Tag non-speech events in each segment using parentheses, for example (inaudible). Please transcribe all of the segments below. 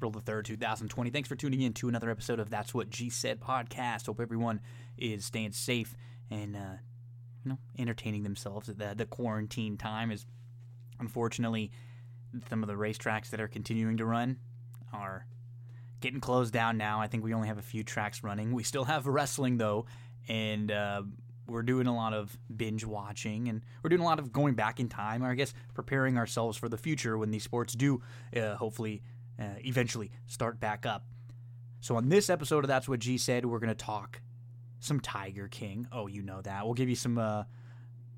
April the 3rd, 2020. Thanks for tuning in to another episode of That's What G Said podcast. Hope everyone is staying safe and, uh, you know, entertaining themselves at the, the quarantine time. Is unfortunately some of the racetracks that are continuing to run are getting closed down now. I think we only have a few tracks running. We still have wrestling though, and uh, we're doing a lot of binge watching and we're doing a lot of going back in time, or I guess preparing ourselves for the future when these sports do uh, hopefully uh, eventually start back up. So, on this episode of That's What G Said, we're going to talk some Tiger King. Oh, you know that. We'll give you some. Uh,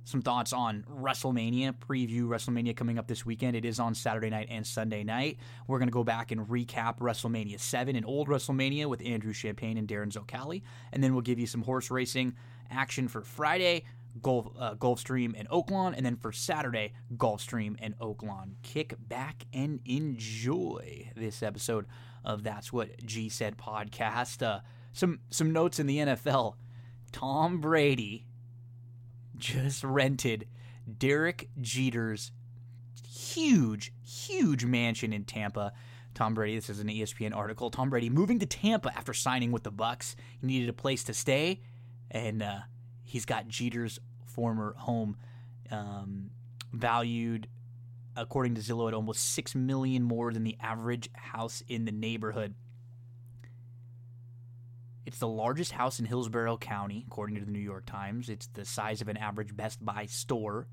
some thoughts on WrestleMania, preview WrestleMania coming up this weekend. It is on Saturday night and Sunday night. We're going to go back and recap WrestleMania 7 and old WrestleMania with Andrew Champagne and Darren Zocali. And then we'll give you some horse racing action for Friday, Gulf, uh, Gulfstream and Oaklawn, and then for Saturday, Gulfstream and Oaklawn. Kick back and enjoy this episode of That's What G Said podcast. Uh, some some notes in the NFL. Tom Brady just rented Derek Jeter's huge, huge mansion in Tampa. Tom Brady, this is an ESPN article. Tom Brady moving to Tampa after signing with the Bucs. He needed a place to stay, and uh, he's got Jeter's former home um, valued, according to Zillow, at almost six million more than the average house in the neighborhood. It's the largest house in Hillsborough County, according to the New York Times. It's the size of an average Best Buy store.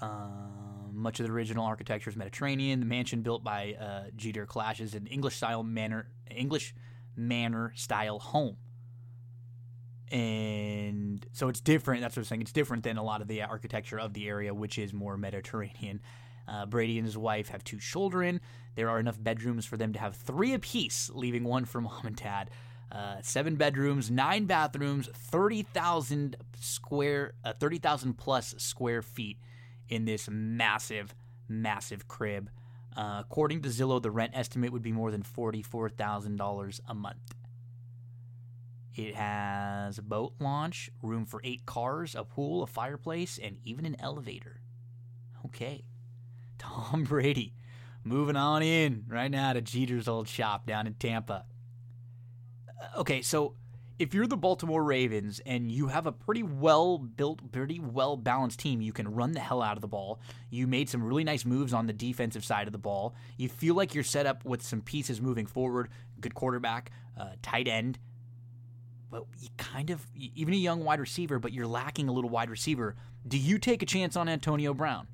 Uh, much of the original architecture is Mediterranean. The mansion built by uh, Jeter clashes an English style manor, English manor style home, and so it's different. That's what I'm saying. It's different than a lot of the architecture of the area, which is more Mediterranean. Uh, Brady and his wife have two children. There are enough bedrooms for them to have three apiece, leaving one for (laughs) mom and dad. Uh, seven bedrooms, nine bathrooms, thirty thousand square, uh, thirty thousand plus square feet in this massive, massive crib. Uh, according to Zillow, the rent estimate would be more than forty-four thousand dollars a month. It has a boat launch, room for eight cars, a pool, a fireplace, and even an elevator. Okay, (laughs) Tom Brady, moving on in right now to Jeter's old shop down in Tampa okay, so if you're the Baltimore Ravens and you have a pretty well built, pretty well balanced team, you can run the hell out of the ball. You made some really nice moves on the defensive side of the ball. You feel like you're set up with some pieces moving forward, good quarterback, uh, tight end. But you kind of, even a young wide receiver, but you're lacking a little wide receiver. Do you take a chance on Antonio Brown?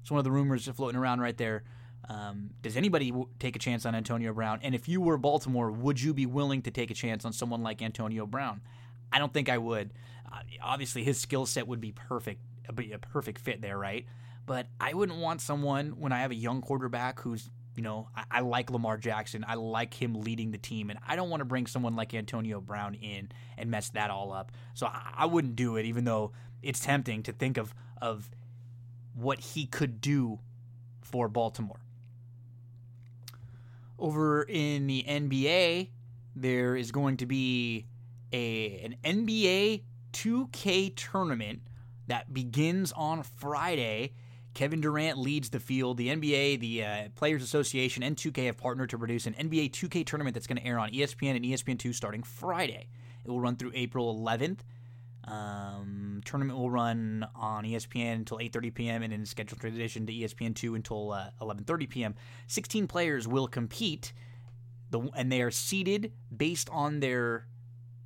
It's one of the rumors floating around right there. Um, does anybody w- take a chance on Antonio Brown? And if you were Baltimore, would you be willing to take a chance on someone like Antonio Brown? I don't think I would. Uh, obviously, his skill set would be perfect, be a perfect fit there, right? But I wouldn't want someone when I have a young quarterback who's, you know, I, I like Lamar Jackson. I like him leading the team, and I don't want to bring someone like Antonio Brown in and mess that all up. So I, I wouldn't do it, even though it's tempting to think of of what he could do for Baltimore. Over in the NBA, there is going to be a an NBA 2K tournament that begins on Friday. Kevin Durant leads the field. The NBA, the uh, Players Association, and 2K have partnered to produce an NBA 2K tournament that's going to air on ESPN and ESPN2 starting Friday. It will run through April 11th. Um, tournament will run on ESPN until 8:30 p.m. and in scheduled transition to ESPN2 until uh, 11:30 p.m. 16 players will compete, the, and they are seeded based on their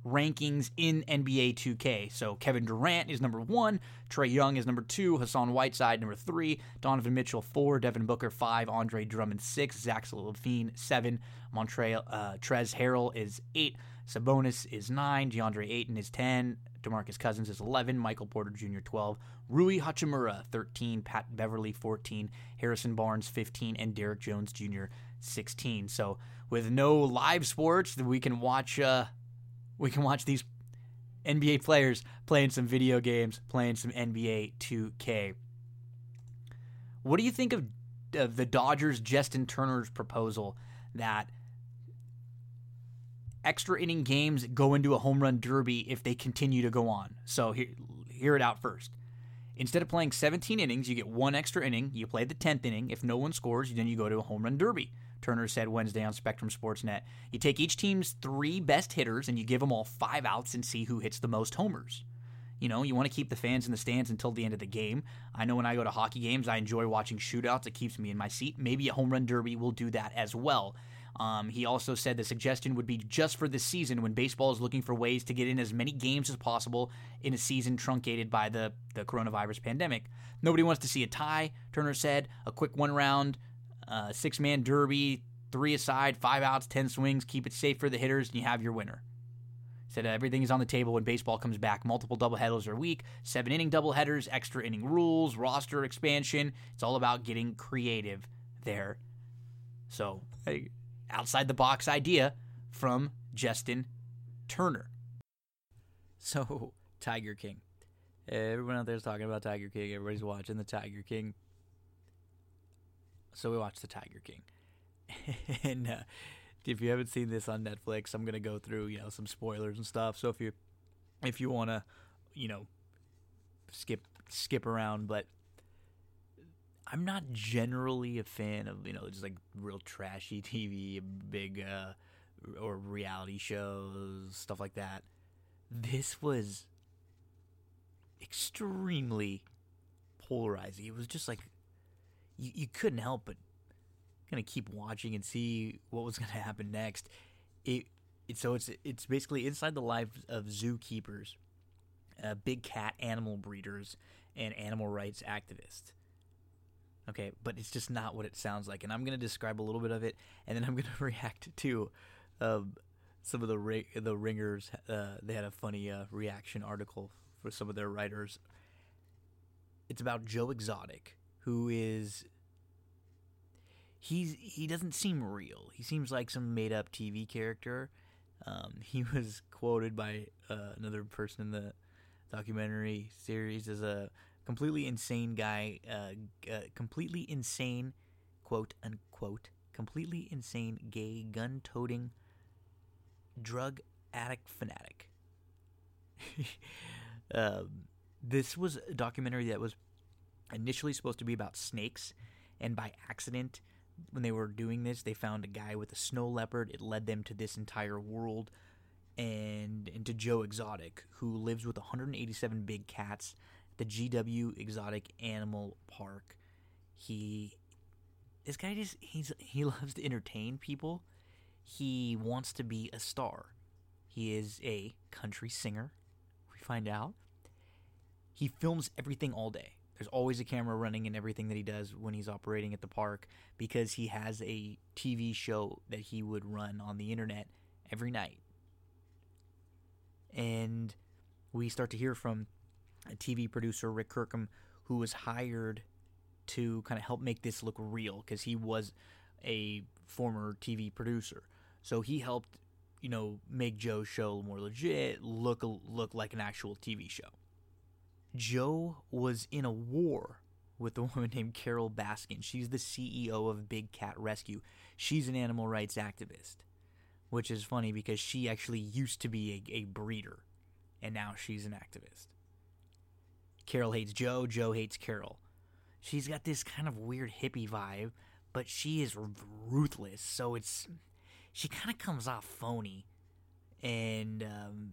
rankings in NBA 2K. So Kevin Durant is number one, Trae Young is number two, Hassan Whiteside number three, Donovan Mitchell four, Devin Booker five, Andre Drummond six, Zach LaVine seven, Montrezl uh, Trez Harrell is eight, Sabonis is nine, DeAndre Ayton is ten, DeMarcus Cousins is 11, Michael Porter Jr. 12, Rui Hachimura 13, Pat Beverley 14, Harrison Barnes 15, and Derrick Jones Jr. 16. So with no live sports, we can watch uh, we can watch these NBA players playing some video games, playing some NBA 2K. What do you think of, of the Dodgers' Justin Turner's proposal that extra inning games go into a home run derby if they continue to go on. So hear it out first. Instead of playing 17 innings, you get one extra inning. You play the 10th inning. If no one scores, then you go to a home run derby. Turner said Wednesday on Spectrum Sportsnet. You take each team's three best hitters and you give them all five outs and see who hits the most homers. You know, you want to keep the fans in the stands until the end of the game. I know when I go to hockey games, I enjoy watching shootouts. It keeps me in my seat. Maybe a home run derby will do that as well. Um, he also said the suggestion would be just for this season when baseball is looking for ways to get in as many games as possible in a season truncated by the, the coronavirus pandemic. Nobody wants to see a tie, Turner said. A quick one round, uh, six man derby, three aside, five outs, 10 swings. Keep it safe for the hitters, and you have your winner. Said everything is on the table when baseball comes back. Multiple doubleheaders a week, seven inning doubleheaders, extra inning rules, roster expansion. It's all about getting creative there. So, hey, outside the box idea from Justin Turner. So, Tiger King. Everyone out there is talking about Tiger King. Everybody's watching the Tiger King. So we watched the Tiger King. (laughs) and uh, if you haven't seen this on Netflix, I'm gonna go through you know some spoilers and stuff. So if you if you want to, you know, skip skip around, but I'm not generally a fan of you know just like real trashy (laughs) TV, big uh, or reality shows, stuff like that. This was extremely polarizing. It was just like you, you couldn't help but gonna keep watching and see what was gonna happen next. It, it so it's it's basically inside the lives of zookeepers, uh, big cat animal breeders, and animal rights activists. Okay, but it's just not what it sounds like, and I'm gonna describe a little bit of it, and then I'm gonna (laughs) react to um, some of the ri- the Ringer's. Uh, they had a funny uh, reaction article for some of their writers. It's about Joe Exotic, who is he's he doesn't seem real. He seems like some made up TV character. Um, he (laughs) was quoted by uh, another person in the documentary series as a completely insane guy, uh, uh, completely insane, quote unquote, completely insane gay gun toting drug addict fanatic. (laughs) um, this was a documentary that was initially supposed to be about snakes, and by accident, when they were doing this, they found a guy with a snow leopard. It led them to this entire world and into Joe Exotic, who lives with 187 big cats at the GW Exotic Animal Park. He this guy just he's he (laughs) loves to entertain people. He wants to be a star. He is a country singer. We find out. He films everything all day. There's always a camera running in everything that he does when he's operating at the park because he has a TV show that he would run on the internet every night. And we start to hear from a TV producer, Rick Kirkham, who was hired to kind of help make this look real because he was a former TV producer. So he helped, you know, make Joe's show more legit, look look like an actual TV show. Joe was in a war with a woman named Carole Baskin. She's the CEO of Big Cat Rescue. She's an animal rights activist, which is funny because she actually used to be a, a breeder, and now she's an activist. Carole hates Joe, Joe hates Carole. She's got this kind of weird hippie vibe, but she is ruthless, so it's she kind of comes off phony, and um,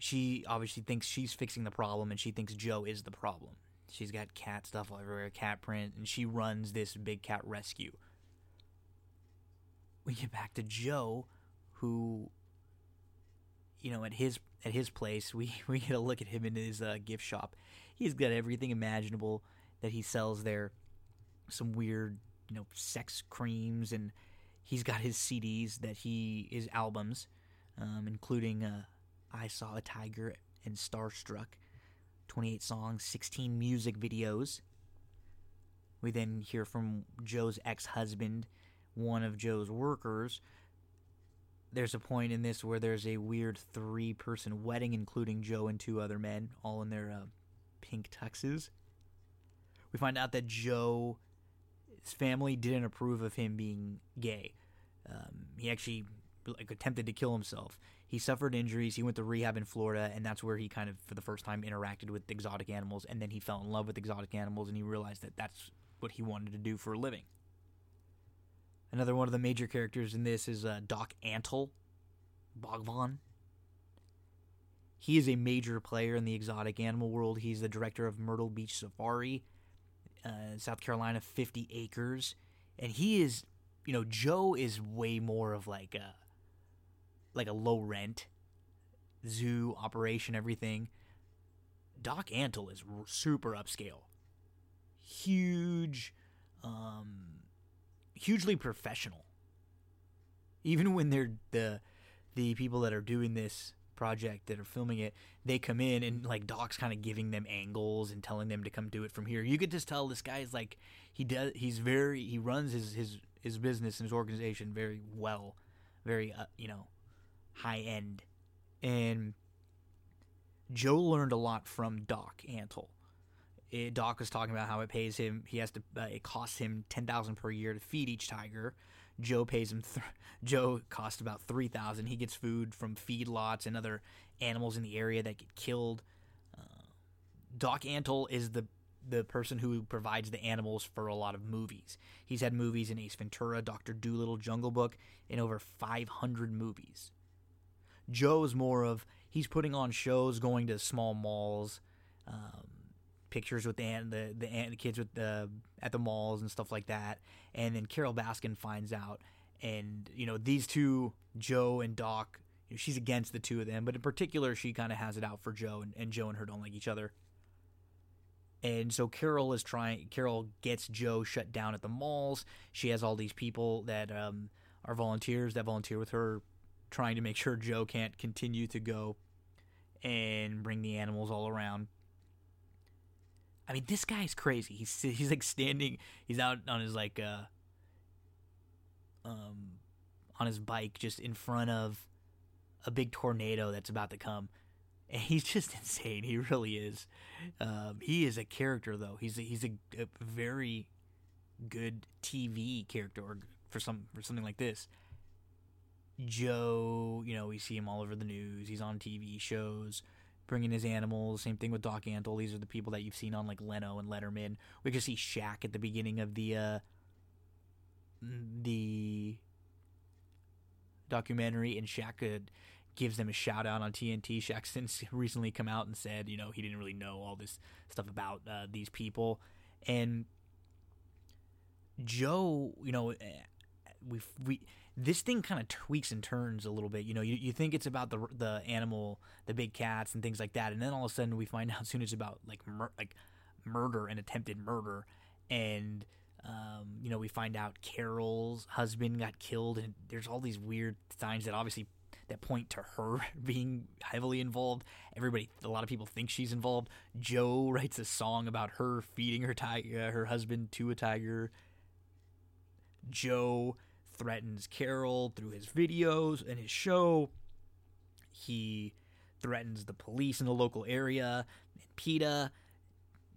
she obviously thinks she's fixing the problem, and she thinks Joe is the problem. She's got cat stuff everywhere, cat print, and she runs this big cat rescue. We get back to Joe, who, you know, at his at his place, we (laughs) we get a look at him in his uh, gift shop. He's got everything imaginable that he sells there. Some weird, you know, sex creams, and he's got his CDs that he his albums, um, including uh, "I Saw a Tiger" and "Starstruck." 28 songs, 16 music videos. We then hear from Joe's ex husband, one of Joe's workers. There's a point in this where there's a weird three person wedding, including Joe and two other men, all in their uh, pink tuxes. We find out that Joe's family didn't approve of him being gay. Um, he actually like attempted to kill himself. He suffered injuries. He went to rehab in Florida, and that's where he kind of, for the first time, interacted with exotic animals. And then he fell in love with exotic animals, and he realized that that's what he wanted to do for a living. Another one of the major characters in this is uh, Doc Antle, Bhagavan. He is a major player in the exotic animal world. He's the director of Myrtle Beach Safari, uh, South Carolina, 50 acres. And he is, you know, Joe is way more of like a like a low rent zoo operation, everything. Doc Antle is r- super upscale, huge, um, hugely professional. Even when they're the the people that are doing this project that are filming it, they come in and like Doc's kind of giving them angles and telling them to come do it from here. You could just tell this guy is like he does. He's very he runs his his his business and his organization very well, very uh, you know high end. And Joe learned a lot from Doc Antle. It, Doc was talking about how it pays him. He has to. Uh, it costs him ten thousand per year to feed each tiger. Joe pays him. Th- (laughs) Joe costs about three thousand. He gets food from feedlots and other animals in the area that get killed. Uh, Doc Antle is the the person who provides the animals for a lot of movies. He's had movies in Ace Ventura, Doctor Dolittle, Jungle Book, in over 500 movies. Joe's more of he's putting on shows, going to small malls, um, pictures with the the the, the kids with the at the malls and stuff like that. And then Carole Baskin finds out, and you know these two, Joe and Doc. You know, she's against the two of them, but in particular, she kind of has it out for Joe, and, and Joe and her don't like each other. And so Carole is trying. Carole gets Joe shut down at the malls. She has all these people that um, are volunteers that volunteer with her trying to make sure Joe can't continue to go and bring the animals all around. I mean, this guy's crazy. He's he's like standing. He's out on his like uh um on his bike just in front of a big tornado that's about to come. And he's just (laughs) insane. He really is. Um, he is a character, though. He's a, he's a, a very good TV character or for some for something like this. Joe, you know, we see him all over the news. He's on TV shows, bringing his animals. Same thing with Doc Antle. These are the people that you've seen on like Leno and Letterman. We can see Shaq at the beginning of the uh, the documentary, and Shaq uh, gives them a shout out on TNT. Shaq (laughs) since recently come out and said, you know, he didn't really know all this stuff about uh, these people, and Joe, you know, we we this thing kind of tweaks and turns a little bit. You know, you, you think it's about the the animal, the big cats and things like that, and then all of a sudden we find (laughs) out soon it's about like mur- like murder and attempted murder, and um, you know we find out Carole's husband got killed, and there's all these weird signs that obviously that point to her (laughs) being heavily involved. Everybody, a lot of people think she's involved. Joe writes a song about her feeding her tiger, uh, her husband to a tiger. Joe threatens Carole through his videos and his show. He threatens the police in the local area and PETA,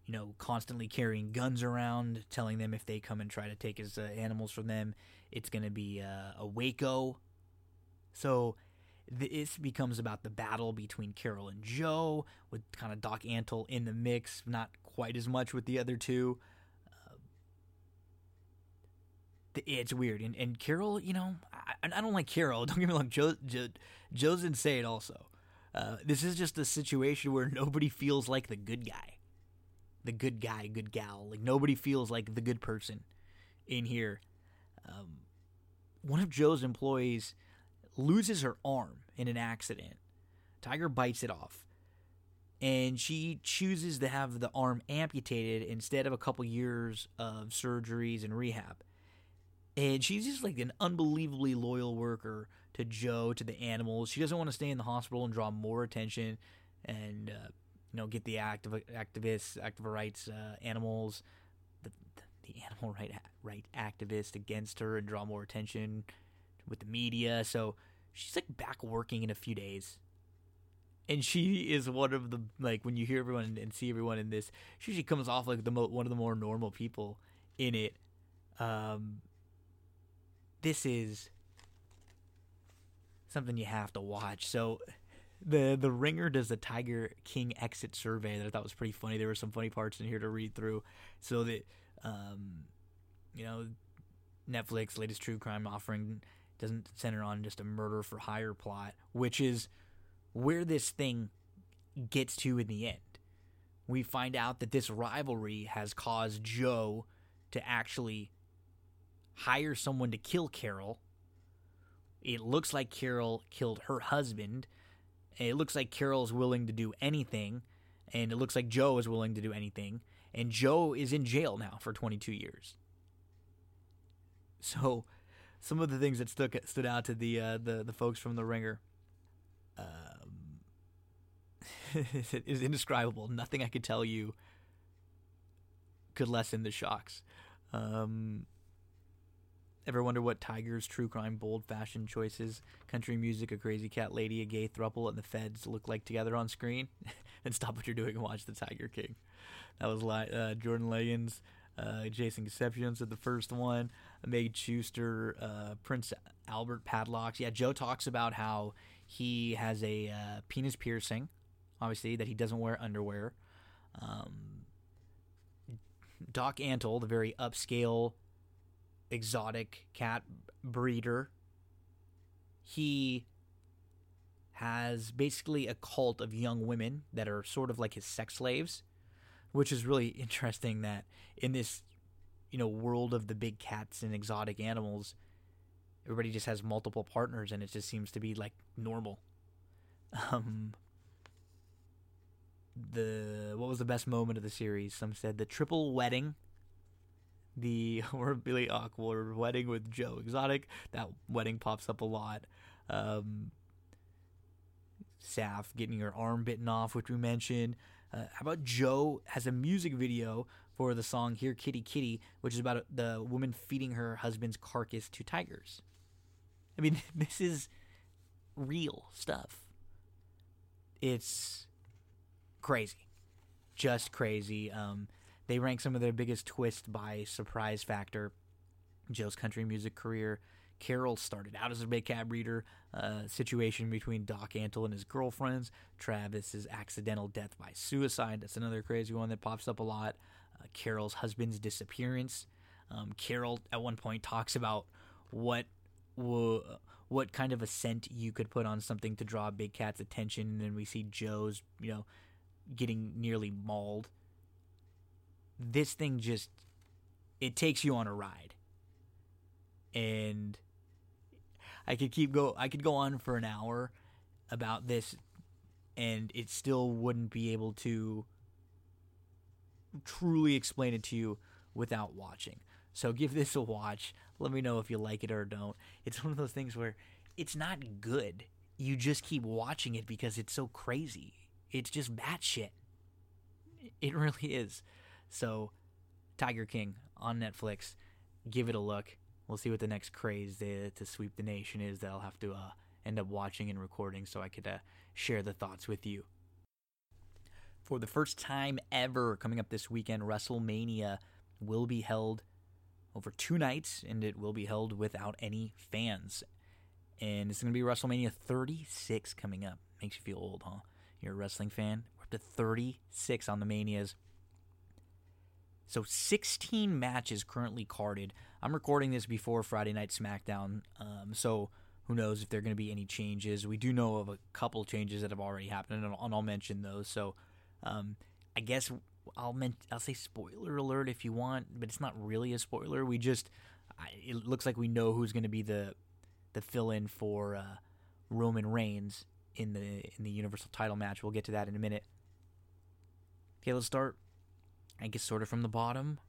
you know, constantly carrying guns around, telling them if they come and try to take his uh, animals from them, it's going to be uh, a Waco. So this becomes about the battle between Carole and Joe, with kind of Doc Antle in the mix, not quite as much with the other two it's weird. And and Carole, you know, I, I don't like Carole. (laughs) Don't get me wrong. Joe, Joe Joe's insane. Also, uh, this is just a situation where nobody feels like the good guy, the good guy, good gal. Like nobody feels like the good person in here. Um, one of Joe's employees loses her arm in an accident. Tiger bites it off. And she chooses to have the arm amputated instead of a couple years of surgeries and rehab and she's just like an unbelievably loyal worker to Joe, to the animals. She doesn't want to stay in the hospital and draw more attention and uh, you know get the active activists, active rights uh, animals, the the animal right right activists against her and draw more attention with the media. So she's like back working in a few days. And she is one of the like when you hear everyone and see everyone in this, she usually comes off like the mo- one of the more normal people in it. Um, this is something you have to watch. So the the Ringer does the Tiger King exit survey that I thought was pretty funny. There were some funny parts in here to read through. So that um, you know, Netflix latest true crime offering doesn't center on just a murder for hire plot, which is where this thing gets to in the end. We find out that this rivalry has caused Joe to actually hire someone to kill Carole. It looks like Carole killed her husband. It looks like Carole is willing to do anything, and it looks like Joe is willing to do anything. And Joe is in jail now for 22 years. So, some of the things that stuck stood out to the uh, the the folks from the Ringer um, (laughs) is indescribable. Nothing I could tell you could lessen the shocks. Um, Ever wonder what Tiger's true crime, bold fashion choices, country music, a crazy cat lady, a gay thruple, and the feds look like together on screen? (laughs) then stop what you're doing and watch The Tiger King. That was uh, Jordan Ligons, uh, Jason Concepcion said the first one, Meg Schuster, uh, Prince Albert Padlocks. Yeah, Joe talks about how he has a uh, penis piercing, obviously, that he doesn't wear underwear. Um, Doc Antle, the very upscale exotic cat breeder. He has basically a cult of young women that are sort of like his sex slaves, which is really (laughs) interesting that in this, you know, world of the big cats and exotic animals, everybody just has multiple partners and it just seems to be like normal. Um the what was the best moment of the series? Some said the triple wedding the (laughs) horribly awkward wedding with Joe Exotic. That wedding pops up a lot. Um, Saff getting her arm bitten off, which we mentioned. Uh, how about Joe has a music video for the song "Here Kitty Kitty," which is about the woman feeding her husband's carcass to tigers. I mean, (laughs) this is real stuff. It's crazy, just crazy. Um, they rank some of their biggest twists by surprise factor. Joe's country music career. Carole started out as a big cab reader. Uh, situation between Doc Antle and his girlfriends. Travis's accidental death by suicide. That's another crazy one that pops up a lot. Uh, Carole's husband's disappearance. Um, Carole at one point talks about what w- what kind of a scent you could put on something to draw Big Cat's attention, and then we see Joe's, you know, getting nearly mauled this thing just it takes you on a ride. And I could keep go I could go on for an hour about this and it still wouldn't be able to truly explain it to you without watching. So give this a watch. Let me know if you like it or don't. It's one of those things where it's not good. You just keep watching it because it's so crazy. It's just batshit. It really is. So, Tiger King on Netflix. Give it a look. We'll see what the next craze to, to sweep the nation is that I'll have to uh, end up watching and recording so I could uh, share the thoughts with you. For the first time ever, coming up this weekend, WrestleMania will be held over two nights, and it will be held without any fans. And it's going to be WrestleMania 36 coming up. Makes you feel old, huh? You're a wrestling fan? We're up to 36 on the Manias. So 16 matches currently carded. I'm recording this before Friday Night SmackDown, um, so who knows if there are going to be any changes. We do know of a couple changes that have already happened, and I'll, and I'll mention those. So um, I guess I'll men- I'll say spoiler alert if you want, but it's not really a spoiler. We just I, it looks like we know who's going to be the the fill in for uh, Roman Reigns in the in the Universal Title match. We'll get to that in a minute. Okay, let's start I guess sort of from the bottom.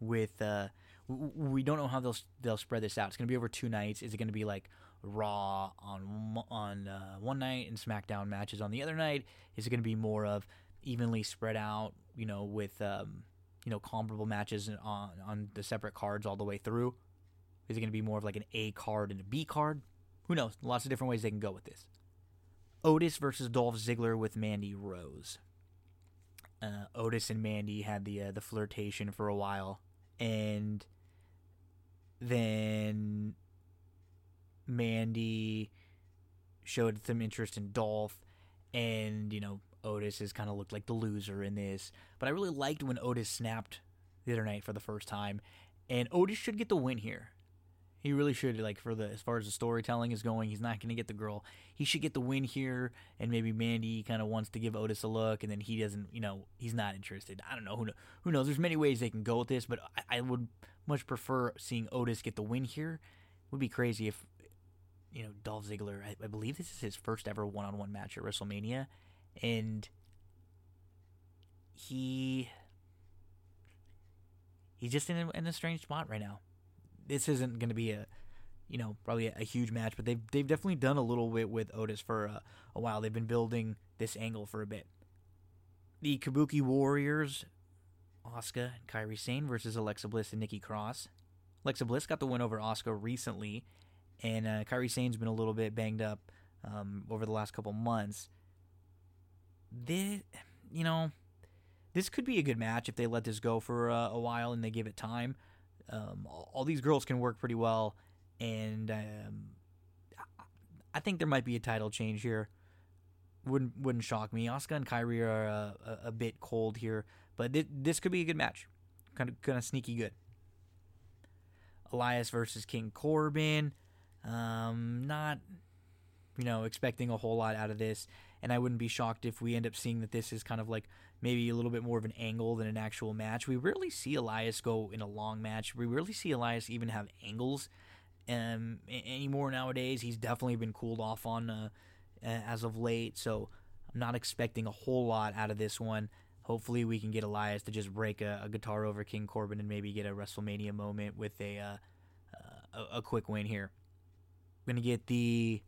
With uh, we don't know how they'll they'll spread this out. It's gonna be over two nights. Is it gonna be like Raw on on uh, one night and SmackDown matches on the other night? Is it gonna be more of evenly spread out? You know, with um, you know comparable matches on on the separate cards all the way through. Is it gonna be more of like an A card and a B card? Who knows? Lots of different ways they can go with this. Otis versus Dolph Ziggler with Mandy Rose uh, Otis and Mandy had the uh, the flirtation for a while, and then Mandy showed some interest in Dolph, and you know Otis has kind of looked like the loser in this. But I really liked when Otis snapped the other night for the first time, and Otis should get the win here. He really should. Like for the as far as the storytelling is going, he's not going to get the girl. He should get the win here, and maybe Mandy kind of wants to give Otis a look, and then he doesn't. You know, he's not interested. I don't know who who knows. There's many ways they can go with this, but I, I would much prefer seeing Otis get the win here. It would be crazy if you know Dolph Ziggler. I, I believe this is his first ever one-on-one match at WrestleMania, and he he's just in a, in a strange spot right now this isn't going to be a you know probably a, a, huge match, but they've they've definitely done a little bit with Otis for a, a while. They've been building this angle for a bit. The Kabuki Warriors, Asuka and Kairi Sane versus Alexa Bliss and Nikki Cross. Alexa Bliss got the win over Asuka recently, and uh, Kairi Sane's been a little bit banged up um, over the last couple months. This, you know, this could be a good match if they let this go for uh, a while and they give it time. Um, all, all, these girls can work pretty well, and um, I think there might be a title change here. Wouldn't wouldn't shock me. Asuka and Kairi are uh, a, a, bit cold here, but th- this could be a good match, kind of kind of sneaky good. Elias versus King Corbin. Um, not, you know, expecting a whole lot out of this, and I wouldn't be shocked if we end up seeing that this is kind of like maybe a little bit more of an angle than an actual match. We rarely see Elias go in a long match. We rarely see Elias even have angles um, anymore nowadays. He's definitely been cooled off on uh, as of late, so I'm not expecting a whole lot out of this one. Hopefully, we can get Elias to just break a, a guitar over King Corbin and maybe get a WrestleMania moment with a uh, a, a quick win here. We're gonna get the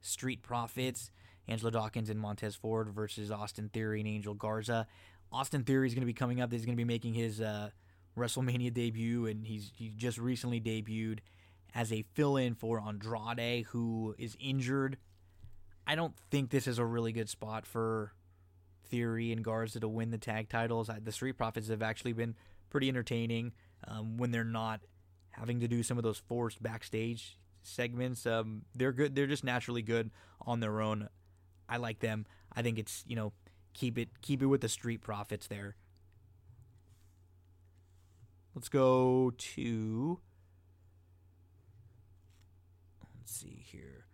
Street Profits Angelo Dawkins and Montez Ford versus Austin Theory and Angel Garza. Austin Theory is going to be coming up. He's going to be making his uh, WrestleMania debut, and he's he just recently debuted as a fill-in for Andrade, who is injured. I don't think this is a really good spot for Theory and Garza to win the tag titles. The Street Profits have actually been pretty entertaining um, when they're not having to do some of those forced backstage segments. Um, they're good. They're just naturally good on their own. I like them. I think it's you know keep it keep it with the street profits there. Let's go to let's see here.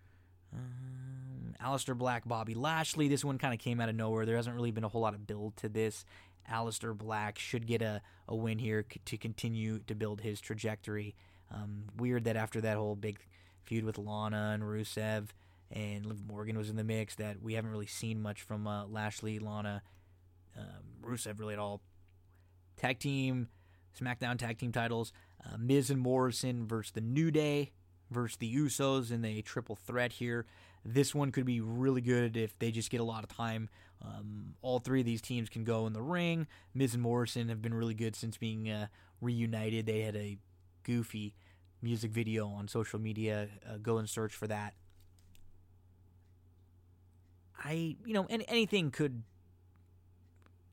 Um, Aleister Black, Bobby Lashley. This one kind of came out of nowhere. There hasn't really been a whole lot of build to this. Aleister Black should get a, a win here c- to continue to build his trajectory. Um, weird that after that whole big feud with Lana and Rusev, and Liv Morgan was in the mix that we haven't really seen much from uh, Lashley, Lana, um, Rusev really at all. Tag team, SmackDown tag team titles, uh, Miz and Morrison versus the New Day versus the Usos in a triple threat here. This one could be really good if they just get a lot of time. Um, all three of these teams can go in the ring. Miz and Morrison have been really good since being uh, reunited. They had a goofy music video on social media. Uh, go and search for that. I, you know, any, anything could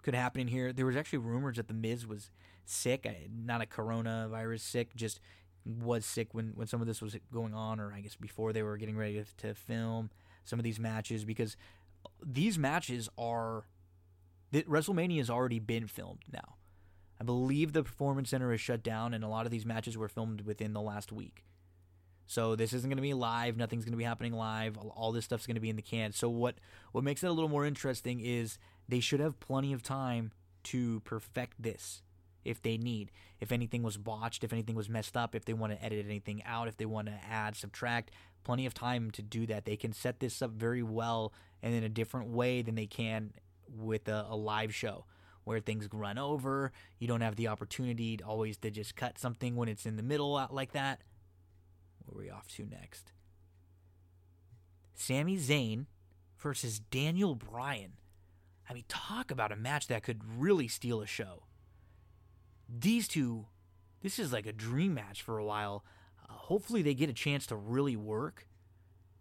could happen in here. There was actually rumors that the Miz was sick, not a coronavirus sick, just was sick when when some of this was going on, or I guess before they were getting ready to, to film some of these matches because these matches are WrestleMania has already been filmed now. I believe the Performance Center is shut down, and a lot of these matches were filmed within the last week. So this isn't going to be live. Nothing's going to be happening live. All this stuff's going to be in the can. So what what makes it a little more interesting is they should have plenty of time to perfect this if they need. If anything was botched, if anything was messed up, if they want to edit anything out, if they want to add, subtract, plenty of time to do that. They can set this up very well and in a different way than they can with a, a live show where things run over. You don't have the opportunity to always to just cut something when it's in the middle uh, like that. Where we off to next? Sami Zayn versus Daniel Bryan. I mean, talk about a match that could really steal a show. These two, this is like a dream match for a while. Uh, hopefully, they get a chance to really work.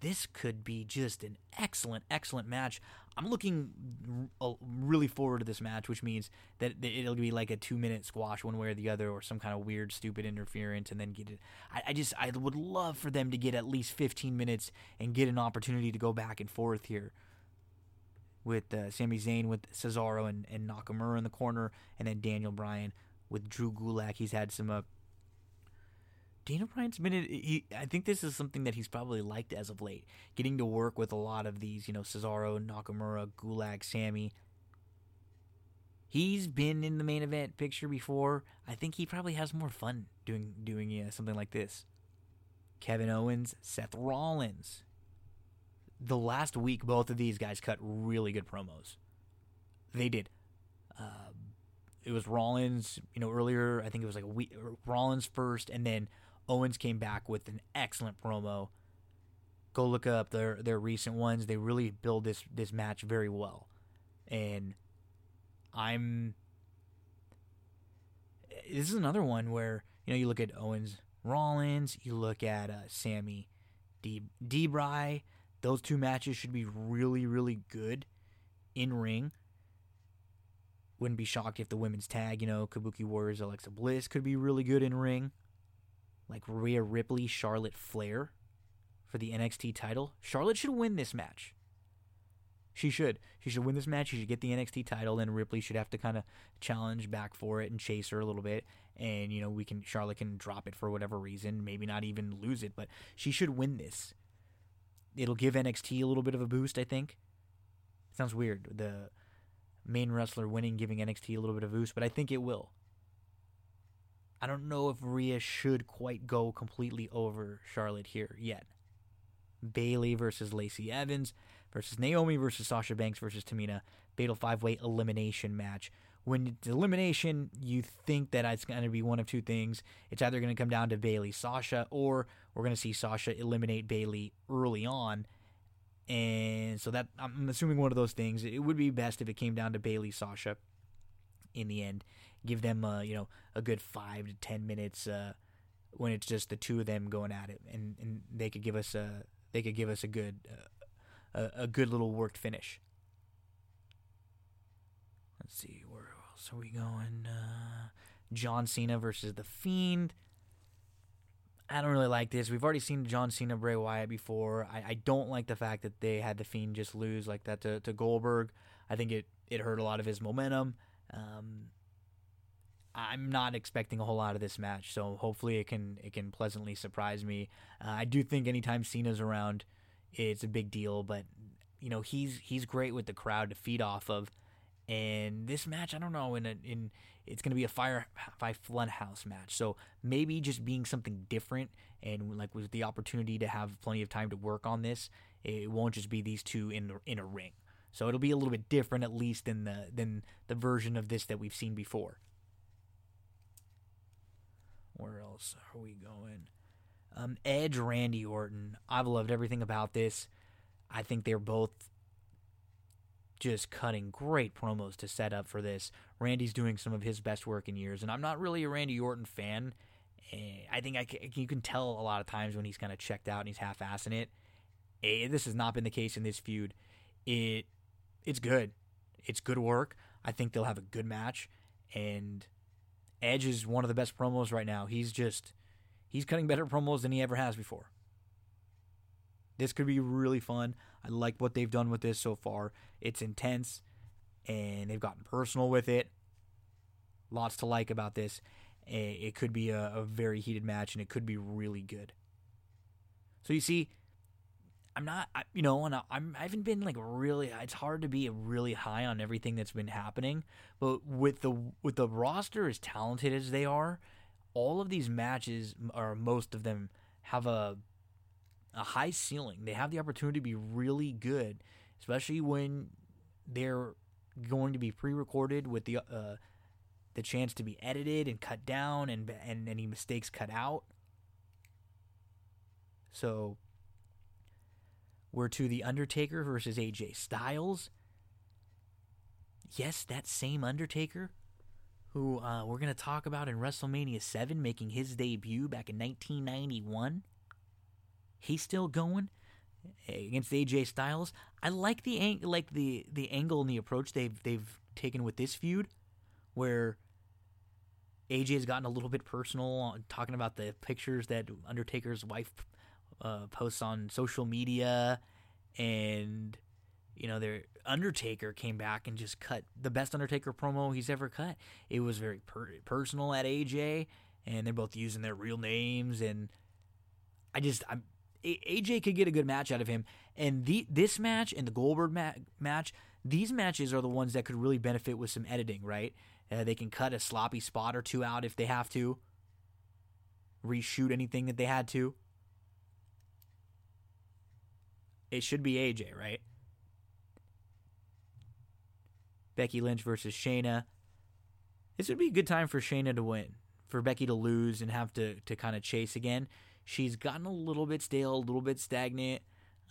This could be just an excellent, excellent match. I'm looking really forward to this match, which means that it'll be like a two minute squash one way or the other, or some kind of weird, stupid interference, and then get it. I, I just I would love for them to get at least 15 minutes and get an opportunity to go back and forth here with uh, Sami Zayn, with Cesaro and, and Nakamura in the corner, and then Daniel Bryan with Drew Gulak. He's had some uh, Daniel Bryan's been. He, I think this is something that he's probably liked as of late, getting to work with a lot of these, you know, Cesaro, Nakamura, Gulak, Sami. He's been in the main event picture before. I think he probably has more fun doing doing yeah, something like this. Kevin Owens, Seth Rollins. The last week, both of these guys cut really good promos. They did. Uh, it was Rollins, you know, earlier. I think it was like a week. Rollins first, and then Owens came back with an excellent promo. Go look up their their recent ones. They really build this this match very well, and I'm. This is another one where you know you look at Owens, Rollins, you look at uh, Sami, D Debray. Those two matches should be really really good in ring. Wouldn't be shocked if the women's tag, you know, Kabuki Warriors, Alexa Bliss could be really good in ring like Rhea Ripley, Charlotte Flair for the NXT title. Charlotte should win this match. She should. She should win this match. She should get the NXT title. Then Ripley should have to kind of challenge back for it and chase her a little bit. And you know, we can Charlotte can drop it for whatever reason, maybe not even lose it, but she should win this. It'll give NXT a little bit of a boost, I think. sounds weird. The main wrestler winning, giving NXT a little bit of boost, but I think it will. I don't know if Rhea should quite go completely over Charlotte here yet. Bayley versus Lacey Evans versus Naomi versus Sasha Banks versus Tamina. Fatal five way elimination match. When it's elimination, you think that it's going to be one of two things. It's either going to come down to Bayley, Sasha, or we're going to see Sasha eliminate Bayley early on. And so that I'm assuming one of those things. It would be best if it came down to Bayley, Sasha in the end give them uh, you know a good five to ten minutes uh, when it's just the two of them going at it, and, and they could give us a they could give us a good uh, a, a good little worked finish. Let's see where else are we going? Uh, John Cena versus the Fiend. I don't really like this. We've already seen John Cena Bray Wyatt before. I, I don't like the fact that they had the Fiend just lose like that to, to Goldberg. I think it, it hurt a lot of his momentum. Um, I'm not expecting a whole lot of this match, so hopefully it can it can pleasantly surprise me. Uh, I do think anytime Cena's around, it's a big deal, but you know he's he's great with the crowd to feed off of. And this match, I don't know, in a, in it's going to be a fire Firefly Funhouse match, so maybe just being something different and like with the opportunity to have plenty of time to work on this, it won't just be these two in in a ring. So it'll be a little bit different, at least than the than the version of this that we've seen before. Where else are we going? Um, Edge, Randy Orton. I've loved everything about this. I think they're both just cutting great promos to set up for this. Randy's doing some of his best work in years, and I'm not really a Randy Orton fan. Eh, I think I can, you can tell a lot of times when he's kind of checked out and he's half-assing it. Eh, this has not been the case in this feud. It it's good. It's good work. I think they'll have a good match, and Edge is one of the best promos right now. He's just he's cutting better promos than he ever has before. This could be really fun. I like what they've done with this so far. It's intense and they've gotten personal with it. Lots to like about this. Eh, it could be a, a very heated match and it could be really good. So you see, I'm not, I, you know, and I, I'm, I haven't been like really. It's hard to be really high on everything that's been happening, but with the with the roster as talented as they are, all of these matches, or most of them, have a a high ceiling. They have the opportunity to be really good, especially when they're going to be pre-recorded with the uh, the chance to be edited and cut down and and any mistakes cut out. So were to The Undertaker versus AJ Styles. Yes, that same Undertaker who uh, we're going to talk about in WrestleMania 7 making his debut back in 1991. He's still going. against AJ Styles. I like the ang- like the the angle and the approach they've they've taken with this feud, where AJ has gotten a little bit personal, talking about the pictures that Undertaker's wife uh, posts on social media, and you know, their Undertaker came back and just cut the best Undertaker promo he's ever cut. It was very per- personal at AJ, and they're both using their real names, and I just I'm. AJ could get a good match out of him, and the this match and the Goldberg ma- match, these matches are the ones that could really benefit with some editing, right? Uh, they can cut a sloppy spot or two out if they have to, reshoot anything that they had to. It should be AJ, right? Becky Lynch versus Shayna. This would be a good time for Shayna to win, for Becky to lose and have to, to kind of chase again. She's gotten a little bit stale, a little bit stagnant.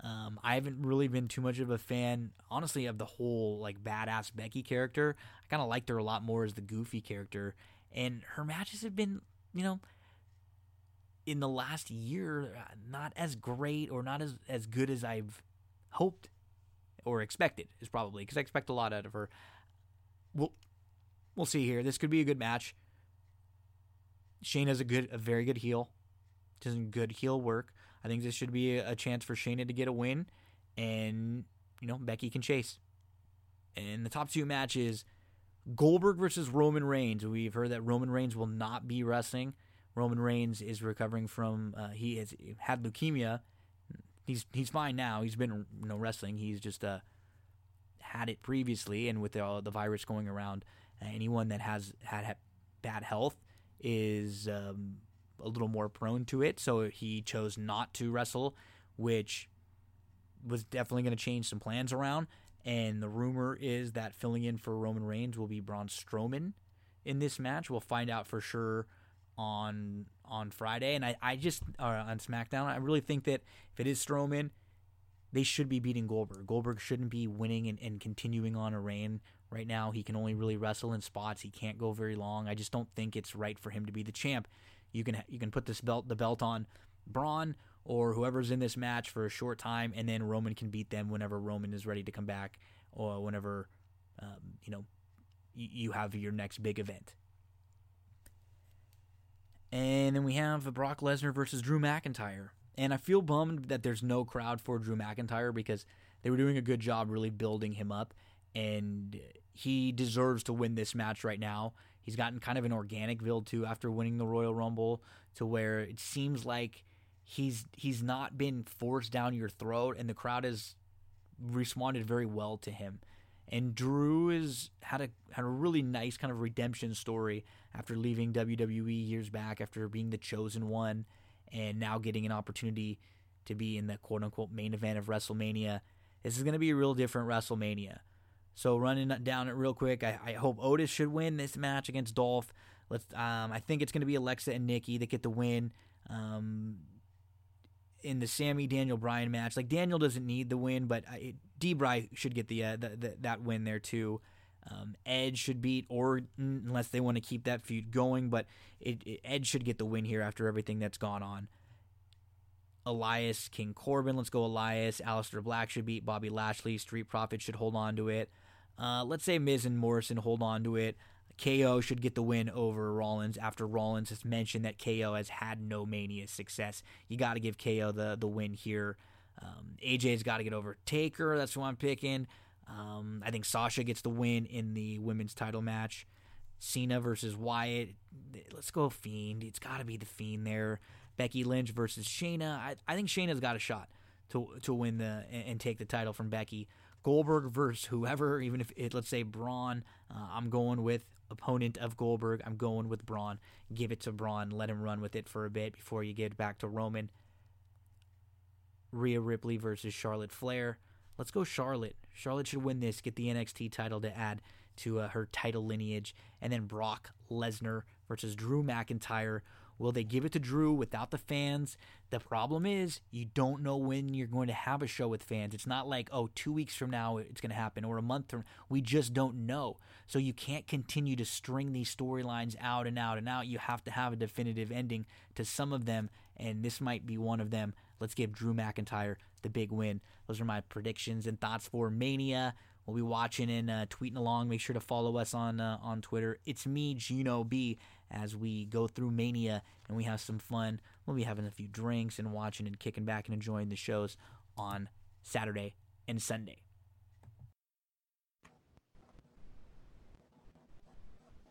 Um, I haven't really been too much of a fan, honestly, of the whole like badass Becky character. I kind of liked her a lot more as the goofy character, and her matches have been, you know, in the last year, uh, not as great or not as as good as I've hoped or expected. Is probably because I expect a lot out of her. We'll we'll see here. This could be a good match. Shane Shayna's a good, a very good heel. Does good heel work. I think this should be a, a chance for Shayna to get a win, and you know Becky can chase. And the top two matches, Goldberg versus Roman Reigns. We've heard that Roman Reigns will not be wrestling. Roman Reigns is recovering from uh, he has had leukemia. He's he's fine now. He's been you know wrestling. He's just uh, had it previously, and with the, the virus going around, uh, anyone that has had, had bad health is um, a little more prone to it. So he chose not to wrestle, which was definitely going to change some plans around. And the rumor is that filling in for Roman Reigns will be Braun Strowman in this match. We'll find out for sure on on Friday. And I, I just uh, on SmackDown, I really think that if it is Strowman, they should be beating Goldberg. Goldberg shouldn't be winning and, and continuing on a reign right now. He can only really wrestle in spots. He can't go very long. I just don't think it's right for him to be the champ. You can you can put this belt the belt on Braun or whoever's in this match for a short time, and then Roman can beat them whenever Roman is ready to come back, or whenever um, you know you have your next big event. And then we have Brock Lesnar versus Drew McIntyre. And I feel bummed that there's no crowd for Drew McIntyre because they were doing a good job really building him up. And he deserves to win this match right now. He's gotten kind of an organic build too after winning the Royal Rumble to where it seems like he's he's not been forced down your throat and the crowd has responded very well to him. And Drew has had a had a really nice kind of redemption story after leaving WWE years back after being the chosen one and now getting an opportunity to be in the quote unquote main event of WrestleMania. This is going to be a real different WrestleMania. So running down it real quick, I, I hope Otis should win this match against Dolph. Let's. Um, I think it's going to be Alexa and Nikki that get the win. Um, in the Sami Daniel Bryan match, like Daniel doesn't need the win, but it, D. Bry should get the, uh, the, the, that win there too. Um, Edge should beat Orton unless they want to keep that feud going, but it, it, Edge should get the win here after everything that's gone on. Elias, King Corbin, let's go Elias. Aleister Black should beat Bobby Lashley. Street Profits should hold on to it. Uh, let's say Miz and Morrison hold on to it. KO should get the win over Rollins after Rollins has mentioned that KO has had no Mania success. You got to give KO the, the win here. Um, AJ's got to get over Taker. That's who I'm picking. Um, I think Sasha gets the win in the women's title match. Cena versus Wyatt. Let's go Fiend. It's got to be the Fiend there. Becky Lynch versus Shayna. I, I think Shayna's got a shot to to win the and, take the title from Becky. Goldberg versus whoever, even if it, let's say Braun, uh, I'm going with opponent of Goldberg. I'm going with Braun. Give it to Braun. Let him run with it for a bit before you get back to Roman. Rhea Ripley versus Charlotte Flair. Let's go Charlotte. Charlotte should win this, get the NXT title to add to uh, her title lineage. And then Brock Lesnar versus Drew McIntyre. Will they give it to Drew without the fans? The problem is you don't know when you're going to have a show with fans. It's not like, oh, two weeks from now it's going to happen or a month from we just don't know. So you can't continue to string these storylines out and out and out. You have to have a definitive ending to some of them, and this might be one of them. Let's give Drew McIntyre the big win. Those are my predictions and thoughts for Mania. We'll be watching and uh, tweeting along. Make sure to follow us on uh, on Twitter. It's me, Gino B, as we go through Mania and we have some fun. We'll be having a few drinks and watching and kicking back and enjoying the shows on Saturday and Sunday.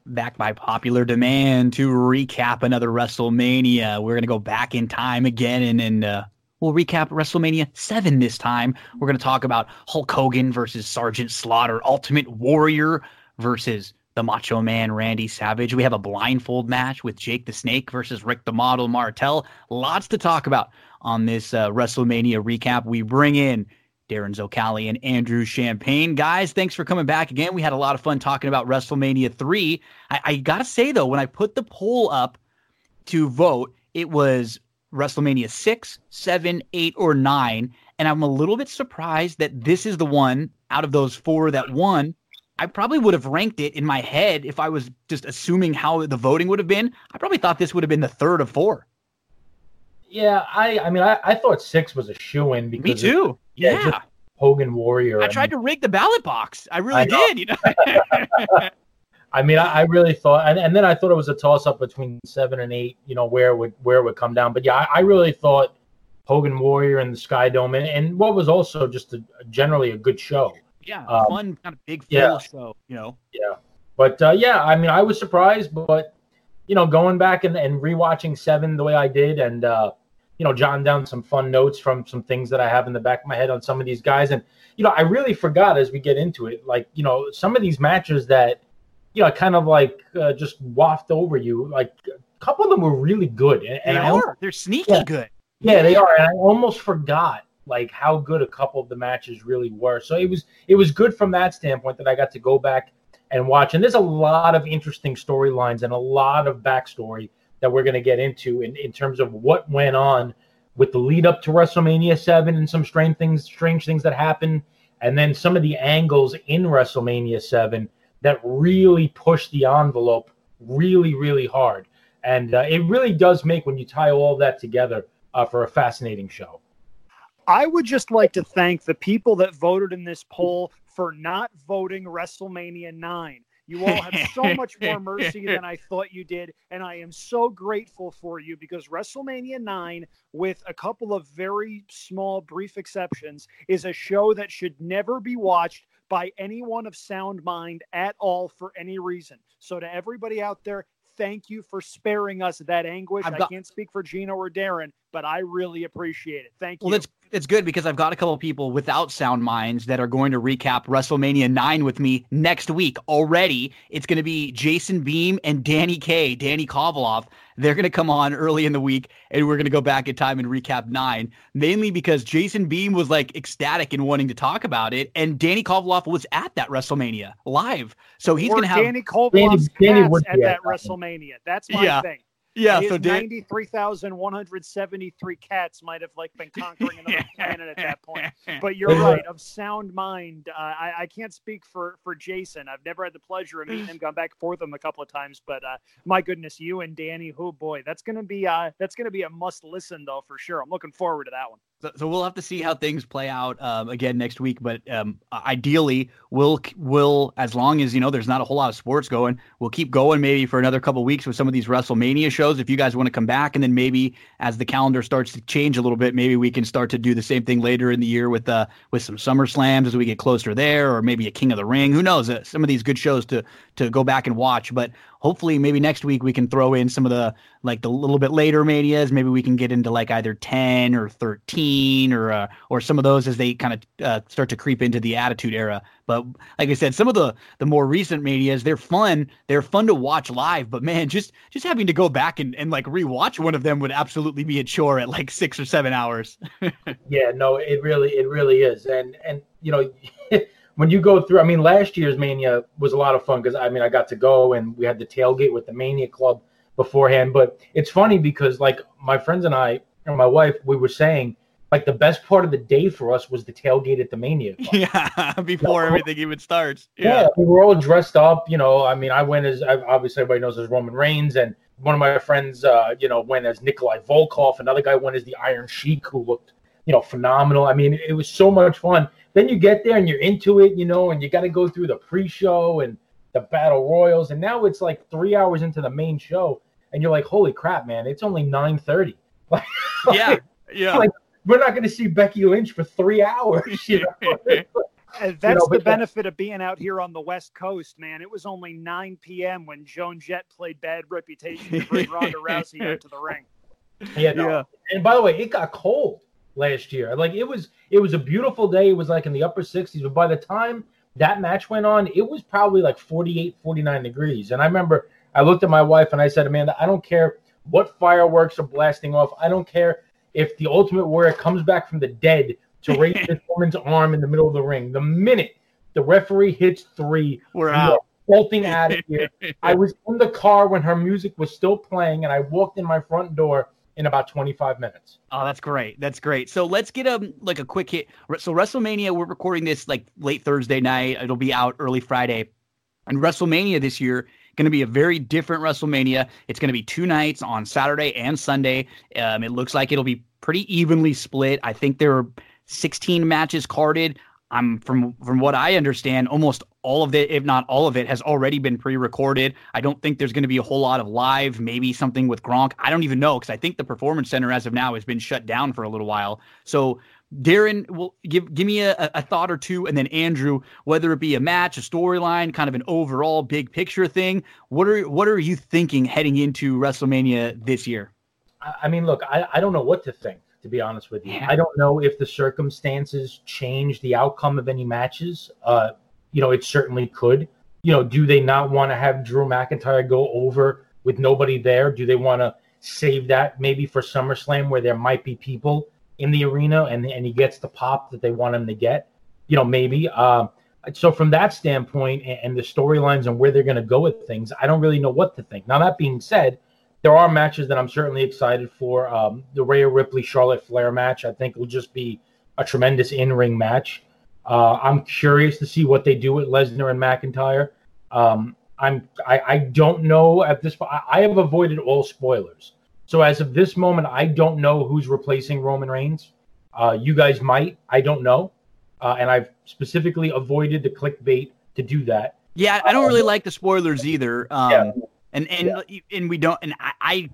Back by popular demand to recap another WrestleMania. We're going to go back in time again and, and uh, We'll recap WrestleMania 7 this time. We're going to talk about Hulk Hogan versus Sergeant Slaughter, Ultimate Warrior versus the Macho Man Randy Savage. We have a blindfold match with Jake the Snake versus Rick the Model Martel. Lots to talk about on this uh, WrestleMania recap. We bring in Darren Zocali and Andrew Champagne. Guys, thanks for coming back again. We had a lot of fun talking about WrestleMania 3. I, I got to say, though, when I put the poll up to vote, it was WrestleMania 6, 7, 8, or 9. And I'm a little bit surprised that this is the one out of those four that won. I probably would have ranked it in my head if I was just assuming how the voting would have been. I probably thought this would have been the third of four. Yeah, I I mean I, I thought six was a shoe in because Me too. Of, yeah. yeah. Hogan Warrior. I tried to rig the ballot box. I really I did, you know. (laughs) (laughs) I mean, I, I really thought, and, and, then I thought it was a toss up between seven and eight. You know, where it would where it would come down. But yeah, I, I really thought Hogan Warrior and the Sky Dome, and, and what was also just a, generally a good show. Yeah, um, fun kind of big full yeah. show. You know. Yeah, but uh, yeah, I mean, I was surprised, but you know, going back and, and rewatching Seven the way I did, and uh, you know, jotting down some fun notes from some things that I have in the back of my head on some of these guys, and you know, I really forgot as we get into it, like you know, some of these matches that you know, kind of like uh, just waft over you. Like a couple of them were really good, and, and they I are. They're sneaky yeah, good. Yeah, they are. And I almost forgot like how good a couple of the matches really were. So it was it was good from that standpoint that I got to go back and watch. And there's a lot of interesting storylines and a lot of backstory that we're going to get into in, in terms of what went on with the lead up to WrestleMania 7 and some strange things strange things that happened and then some of the angles in WrestleMania 7 that really push the envelope really, really hard. And uh, it really does make, when you tie all that together, uh, for a fascinating show. I would just like to thank the people that voted in this poll for not voting WrestleMania 9. You all have so (laughs) much more mercy than I thought you did. And I am so grateful for you because WrestleMania 9, with a couple of very small, brief exceptions, is a show that should never be watched by anyone of sound mind at all for any reason. So to everybody out there, thank you for sparing us that anguish. Got, I can't speak for Gino or Darren, but I really appreciate it. Thank you. Well, it's it's good because I've got a couple people without sound minds that are going to recap WrestleMania 9 with me next week already. It's going to be Jason Beam and Danny K, Danny Kovaloff. They're going to come on early in the week and we're going to go back in time and recap 9, mainly because Jason Beam was like ecstatic and wanting to talk about it and Danny Kovaloff was at that WrestleMania live. So he's going to have Danny Kovaloff's Danny, Danny at that WrestleMania. That's my yeah. thing. Yeah, His so Dan- ninety-three thousand one hundred seventy-three cats might have like been conquering another (laughs) planet at that point. (laughs) But you're right. Of sound mind, uh, I, I can't speak for for Jason. I've never had the pleasure of meeting him. (sighs) Gone back and forth with him a couple of times, but uh, my goodness, you and Danny, oh boy, that's gonna be uh, that's gonna be a must listen though for sure. I'm looking forward to that one. So, so we'll have to see how things play out um, again next week. But um, ideally, we'll will as long as you know there's not a whole lot of sports going, we'll keep going maybe for another couple weeks with some of these WrestleMania shows. If you guys want to come back, and then maybe as the calendar starts to change a little bit, maybe we can start to do the same thing later in the year with uh with some Summer Slams as we get closer there, or maybe a King of the Ring. Who knows? Uh, some of these good shows to to go back and watch. But hopefully maybe next week we can throw in some of the like the little bit later manias maybe we can get into like either 10 or 13 or uh, or some of those as they kind of uh, start to creep into the attitude era. But like i said some of the the more recent manias they're fun. They're fun to watch live but man just just having to go back and, and like rewatch one of them would absolutely be a chore at like six or seven hours. (laughs) Yeah no it really it really is. And and you know (laughs) when you go through, I mean, last year's Mania was a lot of fun because I mean, I got to go and we had the tailgate with the Mania Club beforehand. But it's funny because like my friends and I and my wife, we were saying like the best part of the day for us was the tailgate at the Mania. (laughs) Club. Yeah, (laughs) before so, everything even starts. Yeah. yeah, we were all dressed up. You know, I mean, I went as obviously everybody knows as Roman Reigns, and one of my friends, uh, you know, went as Nikolai Volkov. Another guy went as the Iron Sheik, who looked, you know, phenomenal. I mean, it was so much fun. Then you get there and you're into it, you know, and you got to go through the pre-show and the battle royals, and now it's like three hours into the main show, and you're like, holy crap, man! It's only nine thirty. (laughs) Like, yeah, yeah. Like, we're not going to see Becky Lynch for three hours. (laughs) You know? (laughs) Uh, that's you know, the benefit of being out here on the West Coast, man. It was only 9 p.m. when Joan Jett played Bad Reputation to bring Ronda Rousey into the ring. Yeah, no. yeah. And by the way, it got cold last year. Like it was, it was a beautiful day. It was like in the upper 60s, but by the time that match went on, it was probably like 48, 49 degrees. And I remember I looked at my wife and I said, Amanda, I don't care what fireworks are blasting off. I don't care if the Ultimate Warrior comes back from the dead to (laughs) raise this woman's arm in the middle of the ring. The minute the referee hits three, we're out. Bolting out of (laughs) here. I was in the car when her music was still playing, and I walked in my front door in about 25 minutes. Oh, that's great. That's great. So let's get a like a quick hit. So WrestleMania, we're recording this like late Thursday night. It'll be out early Friday. And WrestleMania this year going to be a very different WrestleMania. It's going to be two nights on Saturday and Sunday. Um, it looks like it'll be pretty evenly split. I think there are 16 matches carded. I'm from from what I understand, almost all of it, if not all of it, has already been pre-recorded. I don't think there's going to be a whole lot of live, maybe something with Gronk. I don't even know because I think the Performance Center as of now has been shut down for a little while. So Darren will give give me a, a thought or two, and then Andrew, whether it be a match, a storyline, kind of an overall big picture thing. What are what are you thinking heading into WrestleMania this year? I mean, look, I, I don't know what to think to be honest with you. Yeah. I don't know if the circumstances change the outcome of any matches. Uh, you know, it certainly could. You know, do they not want to have Drew McIntyre go over with nobody there? Do they want to save that maybe for SummerSlam where there might be people in the arena and and he gets the pop that they want him to get? You know, maybe. Um, so from that standpoint and, and the storylines and where they're going to go with things, I don't really know what to think. Now that being said, there are matches that I'm certainly excited for. Um, the Rhea Ripley Charlotte Flair match, I think, will just be a tremendous in ring match. Uh, I'm curious to see what they do with Lesnar and McIntyre. Um, I'm I, I, don't know at this point. I have avoided all spoilers. So as of this moment, I don't know who's replacing Roman Reigns. Uh, you guys might. I don't know, uh, and I've specifically avoided the clickbait to do that. Yeah, I don't really like the spoilers either. Um, yeah and and yeah. and we don't. And I, I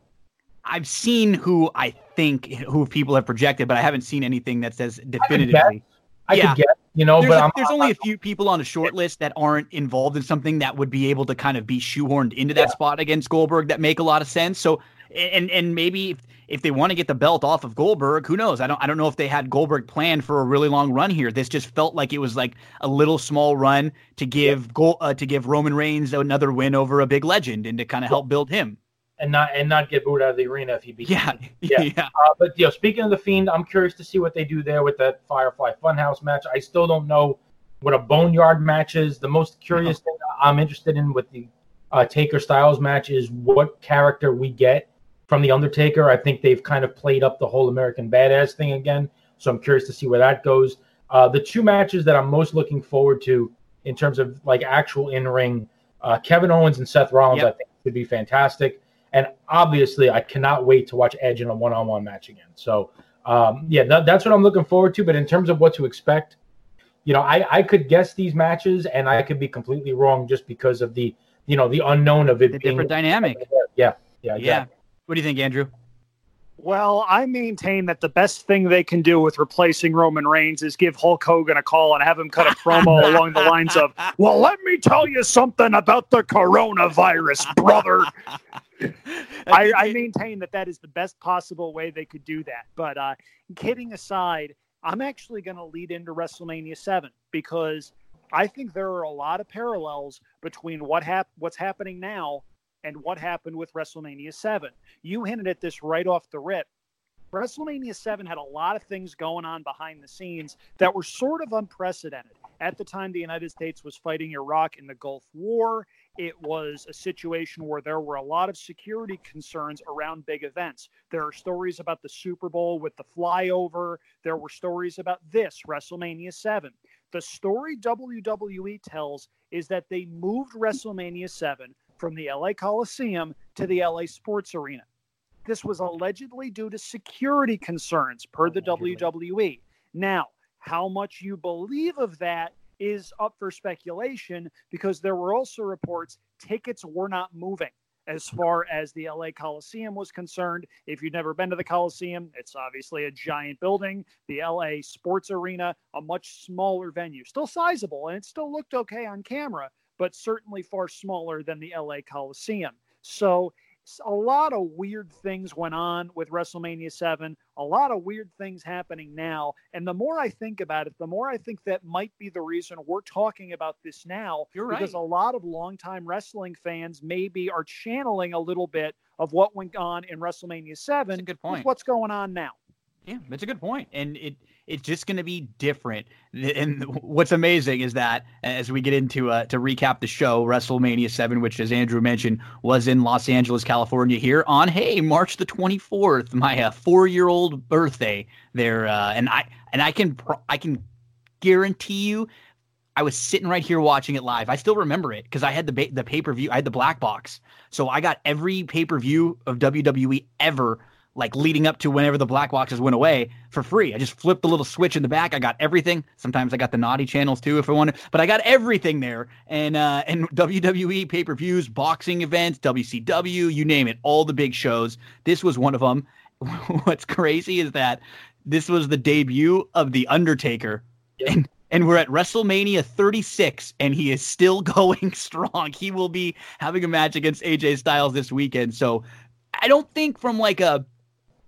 I've seen who I think who people have projected, but I haven't seen anything that says definitively. I yeah. could get, you know, there's but a, there's only a few people on the short list that aren't involved in something that would be able to kind of be shoehorned into that yeah. spot against Goldberg that make a lot of sense. So, and and maybe if, they want to get the belt off of Goldberg, who knows? I don't I don't know if they had Goldberg planned for a really long run here. This just felt like it was like a little small run to give yeah. Gold, uh, to give Roman Reigns another win over a big legend and to kind of help build him and not and not get booed out of the arena if he beats. Yeah, yeah. (laughs) yeah. Uh, but you know, speaking of the Fiend, I'm curious to see what they do there with that Firefly Funhouse match. I still don't know what a Boneyard match is. The most curious no. thing I'm interested in with the uh, Taker Styles match is what character we get from the Undertaker. I think they've kind of played up the whole American Badass thing again, so I'm curious to see where that goes. Uh, the two matches that I'm most looking forward to in terms of like actual in ring, uh, Kevin Owens and Seth Rollins, yep. I think would be fantastic. And obviously, I cannot wait to watch Edge in a one-on-one match again. So, um, yeah, that, that's what I'm looking forward to. But in terms of what to expect, you know, I, I could guess these matches, and I could be completely wrong just because of the you know the unknown of it the being different dynamic. Yeah, yeah, exactly. yeah. What do you think, Andrew? Well, I maintain that the best thing they can do with replacing Roman Reigns is give Hulk Hogan a call and have him cut a promo (laughs) along the lines of, Well, let me tell you something about the coronavirus, brother. (laughs) I, I, maintain that that is the best possible way they could do that. But uh, kidding aside, I'm actually going to lead into WrestleMania 7 because I think there are a lot of parallels between what hap- what's happening now and what happened with WrestleMania 7. You hinted at this right off the rip. WrestleMania 7 had a lot of things going on behind the scenes that were sort of unprecedented. At the time, the United States was fighting Iraq in the Gulf War. It was a situation where there were a lot of security concerns around big events. There are stories about the Super Bowl with the flyover. There were stories about this, WrestleMania 7. The story WWE tells is that they moved WrestleMania 7 from the LA Coliseum to the LA Sports Arena. This was allegedly due to security concerns per oh, the WWE. Now, how much you believe of that is up for speculation because there were also reports tickets were not moving as far as the LA Coliseum was concerned. If you've never been to the Coliseum, it's obviously a giant building. The LA Sports Arena, a much smaller venue, still sizable, and it still looked okay on camera, but certainly far smaller than the LA Coliseum. So a lot of weird things went on with WrestleMania 7, a lot of weird things happening now. And the more I think about it, the more I think that might be the reason we're talking about this now. You're right. Because a lot of longtime wrestling fans maybe are channeling a little bit of what went on in WrestleMania 7 That's a good point. what's going on now. Yeah, that's a good point, and it it's just going to be different. And what's amazing is that as we get into uh, to recap the show, WrestleMania Seven, which as Andrew mentioned was in Los Angeles, California, here on hey March the twenty fourth, my uh, four year old birthday there, uh, and I and I can I can guarantee you. I was sitting right here watching it live. I still remember it because I had the ba- the pay per view. I had the black box, so I got every pay per view of WWE ever like leading up to whenever the black boxes went away for free. I just flipped the little switch in the back. I got everything. Sometimes I got the naughty channels too if I wanted, but I got everything there. And uh and (laughs) WWE pay-per-views, boxing events, WCW, you name it, all the big shows. This was one of them. (laughs) What's crazy is that this was the debut of The Undertaker. And and we're at WrestleMania 36, and he is still (laughs) going strong. He will be having a match against AJ Styles this weekend. So I don't think from like a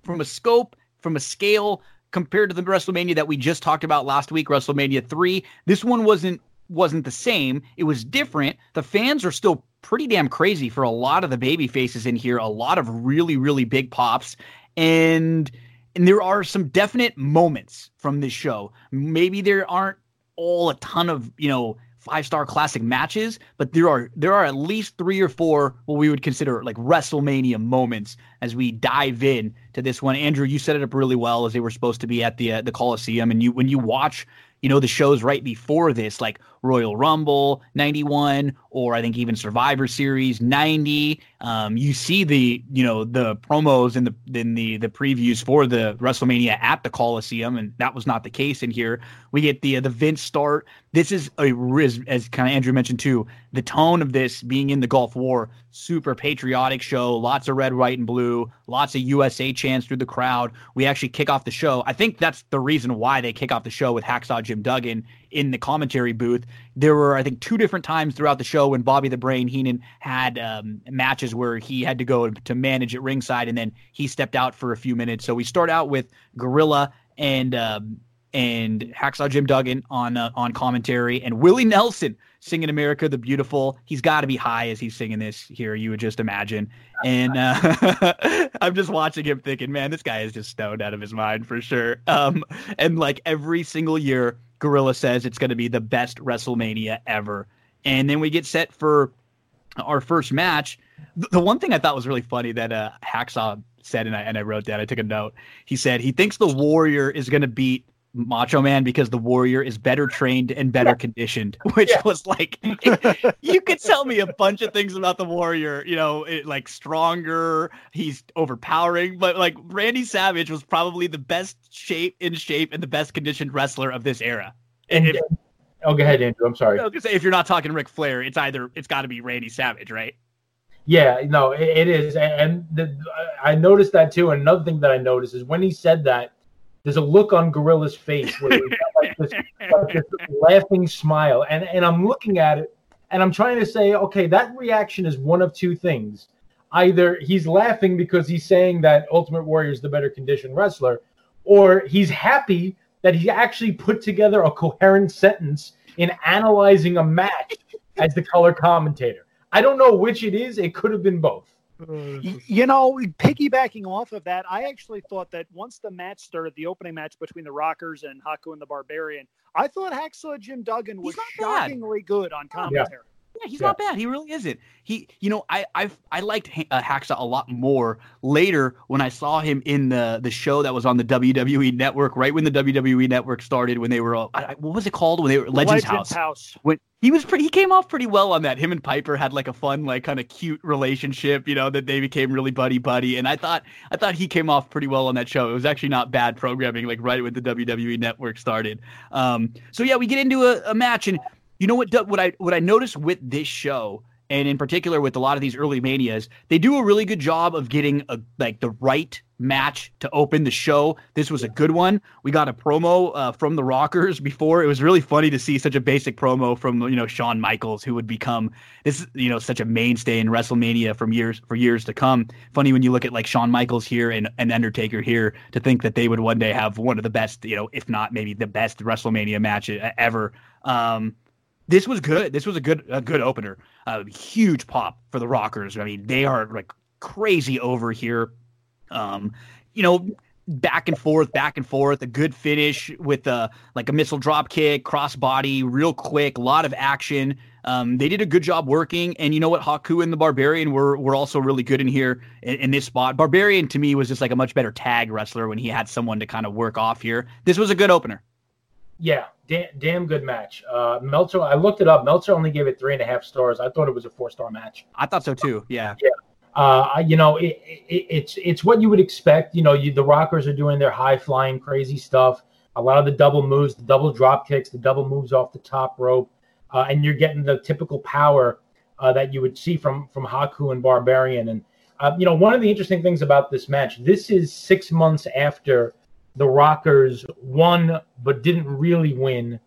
from a scope, from a scale compared to the WrestleMania that we just talked about last week, WrestleMania 3, this one wasn't wasn't the same. It was different. The fans are still pretty damn crazy for a lot of the baby faces in here, a lot of really really big pops and and there are some definite moments from this show. Maybe there aren't all a ton of, you know, five star classic matches, but there are there are at least three or four what we would consider like WrestleMania moments as we dive in to this one. Andrew, you set it up really well as they were supposed to be at the uh, the Coliseum, and you when you watch you know the shows right before this like royal rumble 91 or i think even survivor series 90 um, you see the you know the promos and the in the the previews for the wrestlemania at the coliseum and that was not the case in here. We get the uh, the vince start. This is a as, as kind of andrew mentioned too the tone of this being in the gulf war super patriotic show lots of red white and blue lots of usa chants through the crowd. We actually kick off the show. I think that's the reason why they kick off the show with hacksaw jim duggan in the commentary booth. There were, I think, two different times throughout the show when Bobby the Brain Heenan had um, matches where he had to go to manage at ringside, and then he stepped out for a few minutes. So we start out with Gorilla and um, and Hacksaw Jim Duggan on uh, on commentary, and Willie Nelson singing "America the Beautiful." He's got to be high as he's singing this here. You would just imagine. And uh, (laughs) I'm just watching him, thinking, "Man, this guy is just stoned out of his mind for sure." Um, and like every single year, Gorilla says it's going to be the best WrestleMania ever. And then we get set for our first match. The one thing I thought was really funny that uh, Hacksaw said, and I, and I wrote down, I took a note. He said he thinks the Warrior is going to beat Macho Man because the Warrior is better trained and better yeah. conditioned, (laughs) which yeah. was like, (laughs) you could tell me a bunch of things about the Warrior, you know, it, like stronger, he's overpowering, but like Randy Savage was probably the best shape in shape and the best conditioned wrestler of this era. And if, oh, go ahead, Andrew. I'm sorry. I was say if you're not talking Ric Flair, it's either it's got to be Randy Savage, right? Yeah, no, it, it is, and the, I noticed that too. And another thing that I noticed is when he said that there's a look on Gorilla's face where like this, like this laughing smile, and and I'm looking at it, and I'm trying to say, okay, that reaction is one of two things. Either he's laughing because he's saying that Ultimate Warrior is the better conditioned wrestler, or he's happy that he actually put together a coherent sentence in analyzing a match as the color commentator. I don't know which it is. It could have been both. Oh, you know, piggybacking off of that, I actually thought that once the match started, the opening match between the Rockers and Haku and the Barbarian, I thought Hacksaw Jim Duggan was shockingly bad. good on commentary. Yeah, he's yeah. not bad. He really isn't. He, you know, I I I liked uh, Hacksaw a lot more later when I saw him in the the show that was on the WWE Network right when the WWE Network started when they were uh, I, what was it called when they were Legends, Legends House. House. When he was pretty, he came off pretty well on that. Him and Piper had like a fun, like kind of cute relationship. You know that they became really buddy buddy, and I thought I thought he came off pretty well on that show. It was actually not bad programming, like right when the WWE Network started. Um, so yeah, we get into a, a match and you know what? What I what I noticed with this show, and in particular with a lot of these early manias, they do a really good job of getting a like the right match to open the show. This was a good one. We got a promo uh, from the Rockers (laughs) before. It was really funny to see such a basic promo from you know Shawn Michaels, who would become this you know such a mainstay in WrestleMania from years for years to come. Funny when you look at like Shawn Michaels here and, and Undertaker here to think that they would one day have one of the best, you know, if not maybe the best WrestleMania match ever. Um, this was good. This was a good a good opener. A huge pop for the Rockers. I mean, they are like crazy over here. Um, you know, back and forth, back and forth. A good finish with a like a missile drop kick, crossbody, real quick, a lot of action. Um, they did a good job working, and you know what? Haku and the Barbarian were were also really good in here in, in, this spot. Barbarian to me was just like a much better tag wrestler when he had someone to kind of work off here. This was a good opener. Yeah, damn, damn good match. Uh, Meltzer, I looked it up. Meltzer only gave it three and a half stars. I thought it was a four star match. I thought so too. Yeah. Yeah. Uh, you know, it, it, it's it's what you would expect. You know, you, the Rockers are doing their high flying, crazy stuff. A lot of the double moves, the double drop kicks, the double moves off the top rope, uh, and you're getting the typical power uh, that you would see from from Haku and Barbarian. And uh, you know, one of the interesting things about this match, this is six months after the Rockers won but didn't really win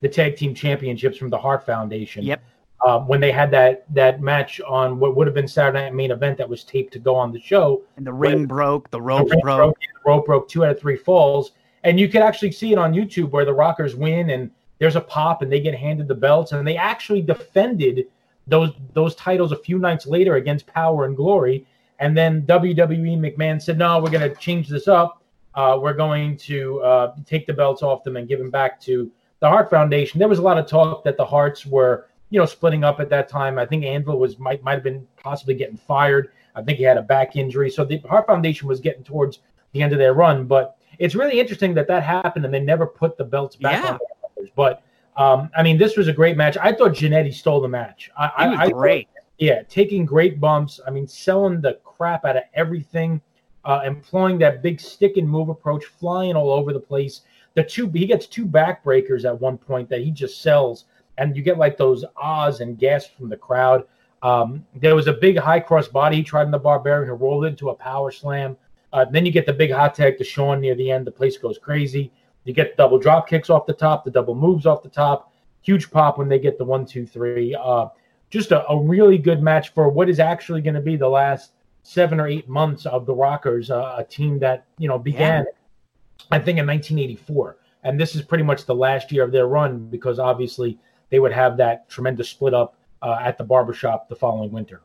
the tag team championships from the Hart Foundation. Yep. Uh, when they had that that match on what would have been Saturday Night Main Event that was taped to go on the show, and the ring broke, the rope the broke. broke, the rope broke two out of three falls, and you could actually see it on YouTube where the Rockers win and there's a pop and they get handed the belts and they actually defended those those titles a few nights later against Power and Glory, and then WWE McMahon said, no, we're going to change this up uh, we're going to uh, take the belts off them and give them back to the Hart Foundation. There was a lot of talk that the Harts were, you know, splitting up at that time. I think Anvil was might might have been possibly getting fired. I think he had a back injury, so the Hart Foundation was getting towards the end of their run. But it's really interesting that that happened and they never put the belts back yeah. on. The but um, I mean, this was a great match. I thought Jannetty stole the match. I, he was I, great. Thought, yeah, taking great bumps. I mean, selling the crap out of everything uh, employing that big stick and move approach, flying all over the place. The two he gets two backbreakers at one point that he just sells, and you get like those ahs and gasps from the crowd. Um, there was a big high cross body he tried in the barbarian, who rolled into a power slam. Uh, then you get the big hot tag to Shawn near the end. The place goes crazy. You get double drop kicks off the top, the double moves off the top. Huge pop when they get the one, two, three. Uh, just a, a really good match for what is actually going to be the last seven or eight months of the Rockers, uh, a team that you know began, yeah. I think, in 1984, and this is pretty much the last year of their run because obviously they would have that tremendous split up uh, at the barbershop the following winter.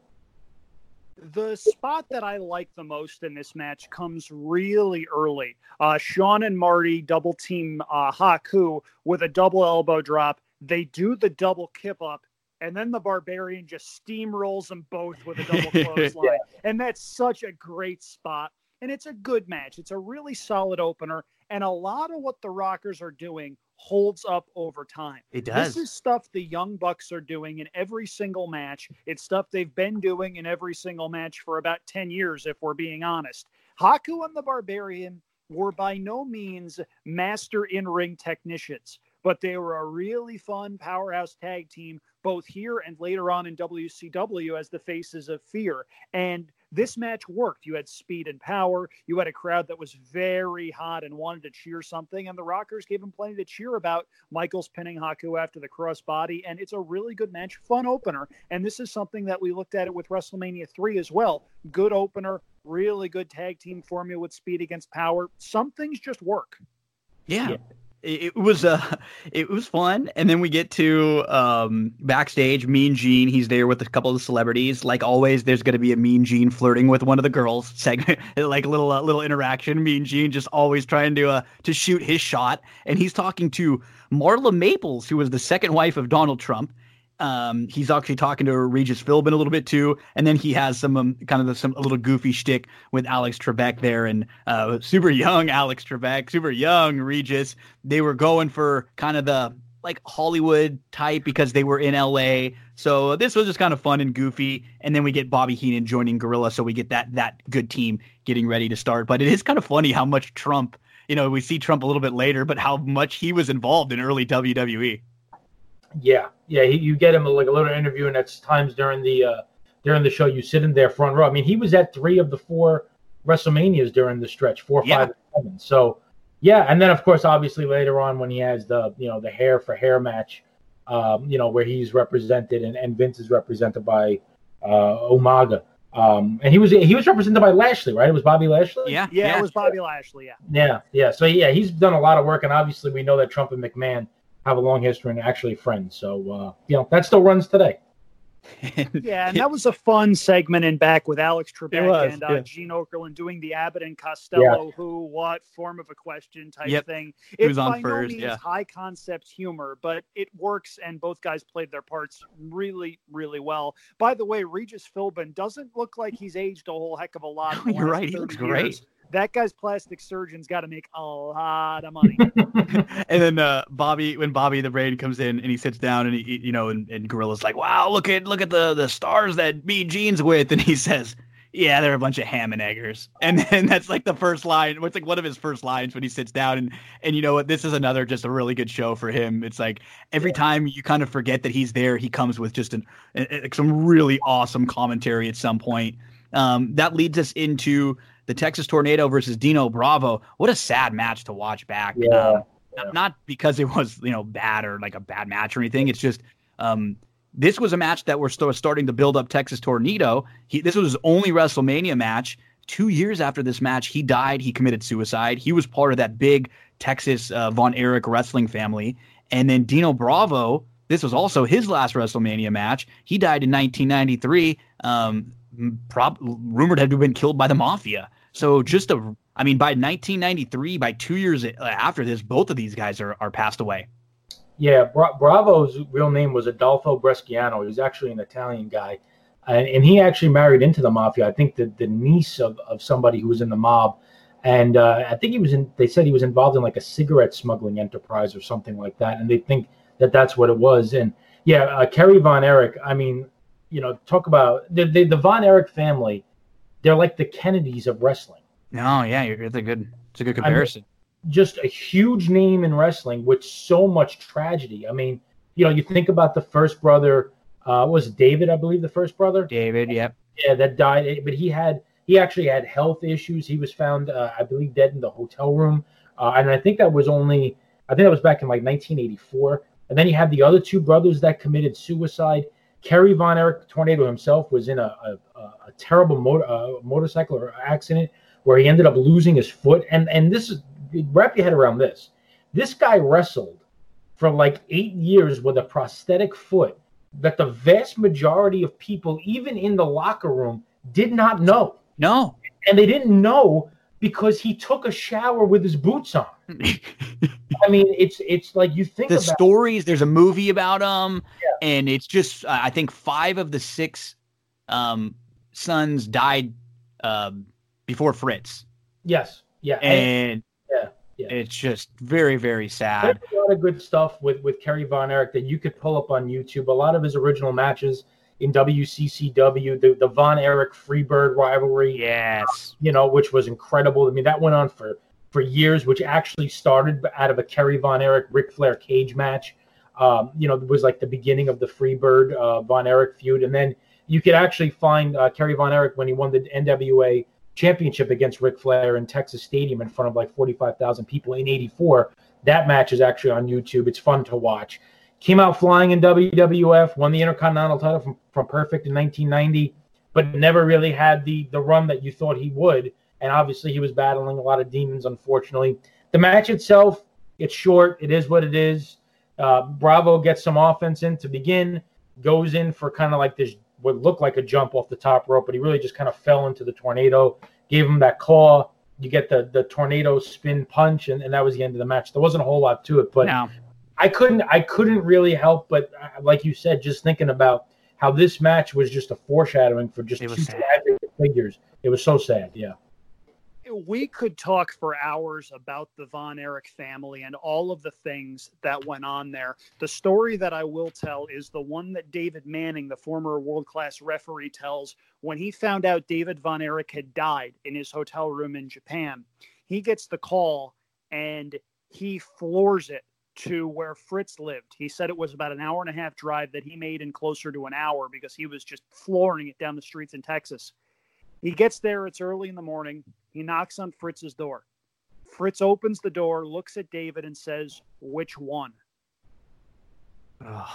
The spot that I like the most in this match comes really early. Uh, Shawn and Marty double team uh, Haku with a double elbow drop. They do the double kip up and then the barbarian just steamrolls them both with a double (laughs) clothesline. yeah. And that's such a great spot. And it's a good match. It's a really solid opener. And a lot of what the Rockers are doing holds up over time. It does. This is stuff the Young Bucks are doing in every single match. It's stuff they've been doing in every single match for about 10 years, if we're being honest. Haku and the Barbarian were by no means master in ring technicians but they were a really fun powerhouse tag team, both here and later on in WCW as the faces of fear. And this match worked. You had speed and power. You had a crowd that was very hot and wanted to cheer something. And the Rockers gave them plenty to cheer about. Michaels pinning Haku after the crossbody. And it's a really good match, fun opener. And this is something that we looked at it with WrestleMania 3 as well. Good opener, really good tag team formula with speed against power. Some things just work. Yeah. yeah it was uh (laughs) it was fun. And then we get to um backstage mean gene he's there with a couple of celebrities. Like always there's going to be a mean gene flirting with one of the girls (laughs) segment like a little uh, little interaction. Mean gene just always trying to uh to shoot his shot. And he's talking to marla maples who was the second wife of donald trump Um, he's actually talking to Regis Philbin a little bit too, and then he has some um, kind of the, some a little goofy shtick with Alex Trebek there, and uh, super young Alex Trebek, super young Regis. They were going for kind of the like Hollywood type because they were in LA. So this was just kind of fun and goofy. And then we get Bobby Heenan joining Gorilla, so we get that that good team getting ready to start. But it is kind of funny how much Trump, you know, we see Trump a little bit later, but how much he was involved in early WWE. Yeah, yeah. He, you get him like a little interview, and that's times during the uh, during the show you sit in there front row. I mean, he was at three of the four WrestleManias during the stretch, four, Yeah. five, and seven. So yeah, and then of course, obviously later on when he has the you know the hair for hair match, um, you know where he's represented and, and Vince is represented by uh, Umaga. Um, and he was he was represented by Lashley, right? It was Bobby Lashley. Yeah, Yeah, it was Bobby Lashley. Yeah. Yeah, yeah. So yeah, he's done a lot of work, and obviously we know that Trump and McMahon have a long history and actually friends. So uh, you know that still runs today. (laughs) Yeah, and that was a fun segment in back with Alex Trebek was, and uh, yeah. Gene Okerlund doing the Abbott and Costello who, what, form of a question type Yep. thing. He was It's on by no first, means yeah. high concept humor, but it works, and both guys played their parts really, really well. By the way, Regis Philbin doesn't look like he's aged a whole heck of a lot. in the (laughs) You're right, he looks years. great. That guy's plastic surgeon's got to make a lot of money. (laughs) (laughs) and then uh, Bobby, when Bobby the Brain comes in and he sits down and he, you know, and, and Gorilla's like, "Wow, look at look at the the stars that Mean Gene's with," and he says, "Yeah, they're a bunch of ham and eggers," and then that's like the first line. It's like one of his first lines when he sits down, and and you know what, this is another just a really good show for him. It's like every time you kind of forget that he's there, he comes with just an a- a- some really awesome commentary at some point. Um, that leads us into the Texas Tornado versus Dino Bravo. What a sad match to watch back. Yeah. Um, not, not because it was you know bad or like a bad match or anything. It's just um, this was a match that we're starting to build up Texas Tornado. He, this was his only WrestleMania match. Two years after this match, he died. He committed suicide. He was part of that big Texas uh, Von Erich wrestling family. And then Dino Bravo, this was also his last WrestleMania match. He died in 1993. Um, prob- rumored to have been killed by the mafia. So just a, I mean, by 1993, by two years after this, both of these guys are, are passed away. Yeah, Bra- Bravo's real name was Adolfo Bresciano. He was actually an Italian guy, and, and he actually married into the mafia. I think the, the niece of, of somebody who was in the mob, and uh, I think he was in. They said he was involved in like a cigarette smuggling enterprise or something like that, and they think that that's what it was. And yeah, uh, Kerry Von Erich. I mean, you know, talk about the the, the Von Erich family. They're like the Kennedys of wrestling. No, yeah, you're, it's a good, it's a good I mean, comparison. just a huge name in wrestling with so much tragedy. I mean, you know, you think about the first brother, uh, was David, I believe, the first brother, David, yep. yeah, that died. But he had, he actually had health issues. He was found, uh, I believe, dead in the hotel room, uh, and I think that was only, I think that was back in like 1984. And then you have the other two brothers that committed suicide. Kerry Von Erich Tornado himself was in a, a, a- terrible motor, uh, motorcycle or accident where he ended up losing his foot. And and this is wrap your head around this. This guy wrestled for like eight years with a prosthetic foot that the vast majority of people, even in the locker room, did not know. No. And they didn't know because he took a shower with his boots on. I mean, it's it's like you think the stories, there's a movie about him, and it's just, uh, I think five of the six um, sons died um, before Fritz. yes, yeah, and And Yeah, yeah. it's just very, very sad. there's a lot of good stuff with with Kerry Von Erich that you could pull up on YouTube. A lot of his original matches in WCCW, the the Von Erich Freebird rivalry, Yes. you know, which was incredible. I mean, that went on for for years, which actually started out of a Kerry Von Erich Ric Flair cage match. Um, you know, it was like the beginning of the Freebird uh, Von Erich feud, and then you could actually find uh, Kerry Von Erich when he won the NWA championship against Ric Flair in Texas Stadium in front of like forty five thousand people in '84. That match is actually on YouTube. It's fun to watch. Came out flying in WWF, won the Intercontinental title from, from Perfect in 1990, but never really had the the run that you thought he would. And obviously, he was battling a lot of demons. Unfortunately, the match itself, it's short. It is what it is. Uh, Bravo gets some offense in to begin, goes in for kind of like this what looked like a jump off the top rope, but he really just kind of fell into the tornado. Gave him that claw. You get the the tornado spin punch, and, and that was the end of the match. There wasn't a whole lot to it, but Now, I I couldn't I couldn't really help but uh, like you said, just thinking about how this match was just a foreshadowing for just two sad. tragic figures. It was so sad. Yeah. we could talk for hours about the Von Erich family and all of the things that went on there. The story that I will tell is the one that David Manning, the former world class referee, tells when he found out David Von Erich had died in his hotel room in Japan. He gets the call and he floors it to where Fritz lived. He said it was about an hour and a half drive that he made in closer to an hour because he was just flooring it down the streets in Texas. He gets there, it's early in the morning. He knocks on Fritz's door. Fritz opens the door, looks at David, and says, Which one? Ugh.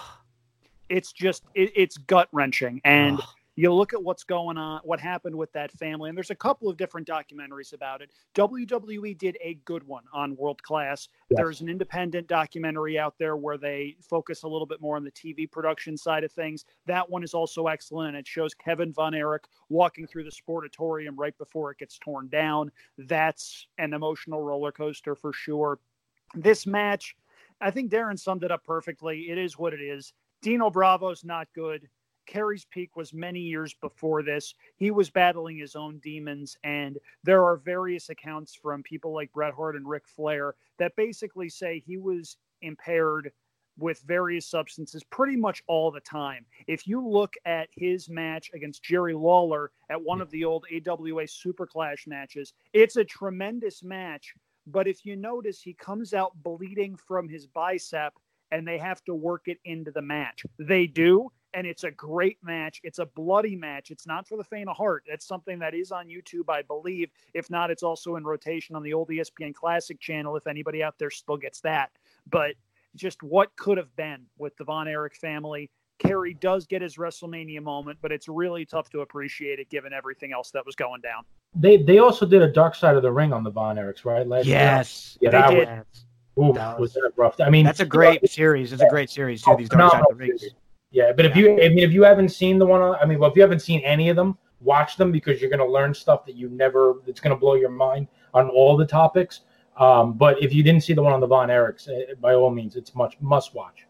It's just, it, it's gut wrenching. And Ugh. You look at what's going on, what happened with that family, and there's a couple of different documentaries about it. WWE did a good one on World Class. Yes. There's an independent documentary out there where they focus a little bit more on the TV production side of things. That one is also excellent, and it shows Kevin Von Erich walking through the sportatorium right before it gets torn down. That's an emotional roller coaster for sure. This match, I think Darren summed it up perfectly. It is what it is. Dino Bravo's not good. Kerry's peak was many years before this. He was battling his own demons, and there are various accounts from people like Bret Hart and Ric Flair that basically say he was impaired with various substances pretty much all the time. If you look at his match against Jerry Lawler at one of the old AWA Super Clash matches, it's a tremendous match. But if you notice, he comes out bleeding from his bicep and they have to work it into the match. They do, and it's a great match. It's a bloody match. It's not for the faint of heart. That's something that is on YouTube, I believe. If not, it's also in rotation on the old ESPN Classic channel if anybody out there still gets that. But just what could have been with the Von Erich family. Kerry does get his WrestleMania moment, but it's really tough to appreciate it given everything else that was going down. They they also did a Dark Side of the Ring on the Von Erichs, right? Last year? Yes. Yeah, They that did. was, oof, That was was- that rough. I mean, That's a great series. It's a great series too. These Dark Side of the Rings. series. Yeah, but if you, I mean, if you haven't seen the one, on, I mean, well, if you haven't seen any of them, watch them because you're going to learn stuff that you never. It's going to blow your mind on all the topics. Um, but if you didn't see the one on the Von Erichs, eh, by all means, it's much must watch.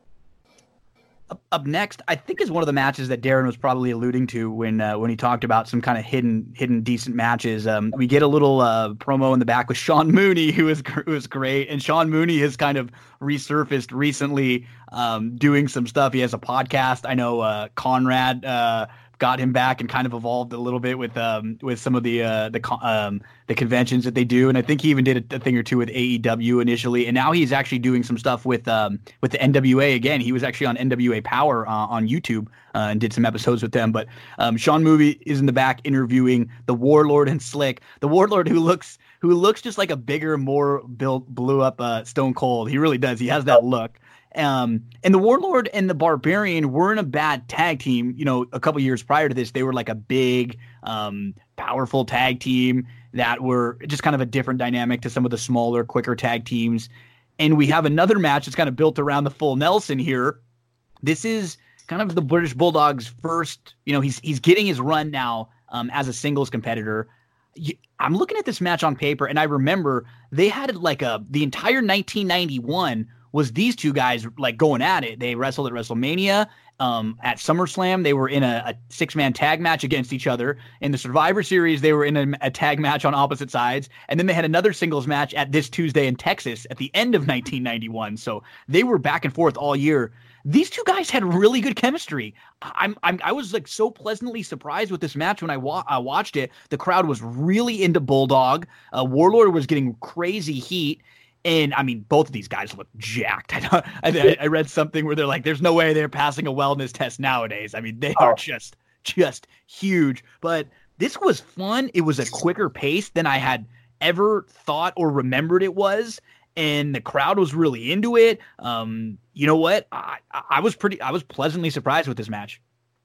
Up, next, I think is one of the matches that Darren was probably alluding to when uh, when he talked about some kind of hidden hidden decent matches. Um, we get a little uh, promo in the back with Sean Mooney, who is who is great, and Sean Mooney has kind of resurfaced recently, um, doing some stuff. He has a podcast. I know uh, Conrad uh, got him back and kind of evolved a little bit with um, with some of the uh, the um, the conventions that they do, and I think he even did a, a thing or two with AEW initially, and now he's actually doing some stuff with um, with the NWA again. He was actually on NWA Power uh, on YouTube uh, and did some episodes with them. But um, Sean Mooney is in the back interviewing the Warlord and Slick, the Warlord who looks who looks just like a bigger, more built, blew up uh, Stone Cold. He really does. He has that look. Um, and the Warlord and the Barbarian weren't a bad tag team. You know, a couple years prior to this, they were like a big, um, powerful tag team that were just kind of a different dynamic to some of the smaller, quicker tag teams. And we have another match that's kind of built around the full Nelson here. This is kind of the British Bulldog's first, you know, he's he's getting his run now um, as a singles competitor. I'm looking at this match on paper, and I remember they had like a the entire 1991 was these two guys like going at it. They wrestled at WrestleMania. Um, at SummerSlam, they were in a, a six man tag match against each other. In the Survivor Series, they were in a, a tag match on opposite sides. And then they had another singles match at this Tuesday in Texas at the end of (laughs) 1991. So they were back and forth all year. These two guys had really good chemistry. I'm, I'm I was like so pleasantly surprised with this match when I wa- I watched it. The crowd was really into Bulldog. Uh, Warlord was getting crazy heat. And I mean, both of these guys look jacked. (laughs) I, I, I read something where they're like, "There's no way they're passing a wellness test nowadays." I mean, they are Oh. just, just huge. But this was fun. It was a quicker pace than I had ever thought or remembered it was, and the crowd was really into it. Um, you know what? I, I was pretty, I was pleasantly surprised with this match.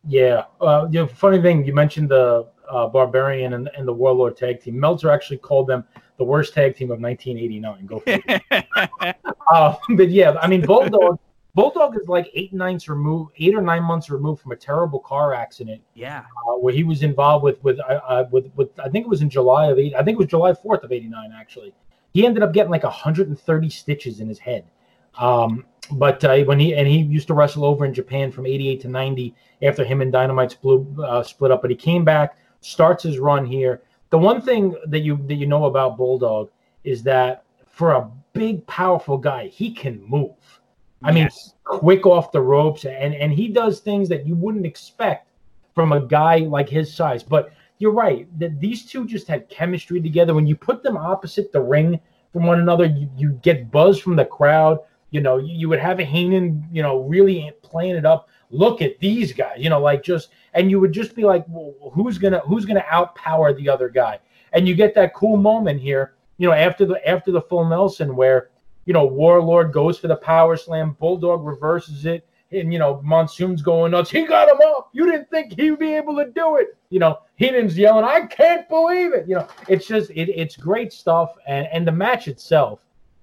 Yeah. Uh, the funny thing, you mentioned the uh, Barbarian and, and the Warlord tag team. Meltzer actually called them the worst tag team of 1989. Go for it. uh, but yeah, I mean, Bulldog. Bulldog is like eight ninths removed, eight or nine months removed from a terrible car accident yeah, uh, where he was involved with with uh, uh, with with I think it was in July of eight. I think it was July fourth of eighty nine. Actually, he ended up getting like hundred and thirty stitches in his head. Um, but uh, when he and he used to wrestle over in Japan from '88 to '90 after him and Dynamite split uh, split up, but he came back, starts his run here. The one thing that you that you know about Bulldog is that for a big, powerful guy, he can move. I mean, quick off the ropes, and and he does things that you wouldn't expect from a guy like his size. But you're right that these two just had chemistry together. When you put them opposite the ring from one another, you, you get buzz from the crowd. You know, you, you would have a Heenan, you know, really playing it up. Look at these guys, you know, like just, and you would just be like, well, who's gonna who's gonna outpower the other guy? And you get that cool moment here, you know, after the after the full Nelson where, you know, Warlord goes for the power slam, Bulldog reverses it, and you know, Monsoon's going nuts. He got him up. You didn't think he'd be able to do it. You know, Heenan's yelling, I can't believe it. You know, it's just it, it's great stuff. And and the match itself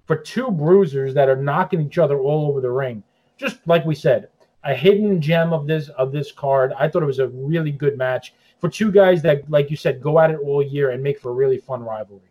for two bruisers that are knocking each other all over the ring. Just like we said, a hidden gem of this of this card. I thought it was a really good match for two guys that, like you said, go at it all year and make for a really fun rivalry.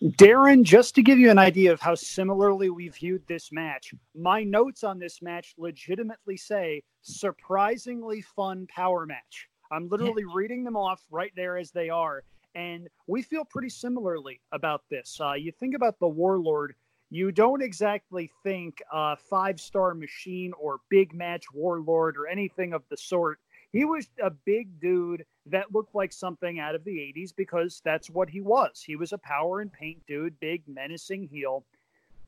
Darren, just to give you an idea of how similarly we viewed this match, my notes on this match legitimately say surprisingly fun power match. I'm literally reading them off right there as they are. And we feel pretty similarly about this. Uh, you think about the Warlord, you don't exactly think uh, five star machine or big match Warlord or anything of the sort. He was a big dude that looked like something out of the 80s because that's what he was. He was a power and paint dude, big, menacing heel.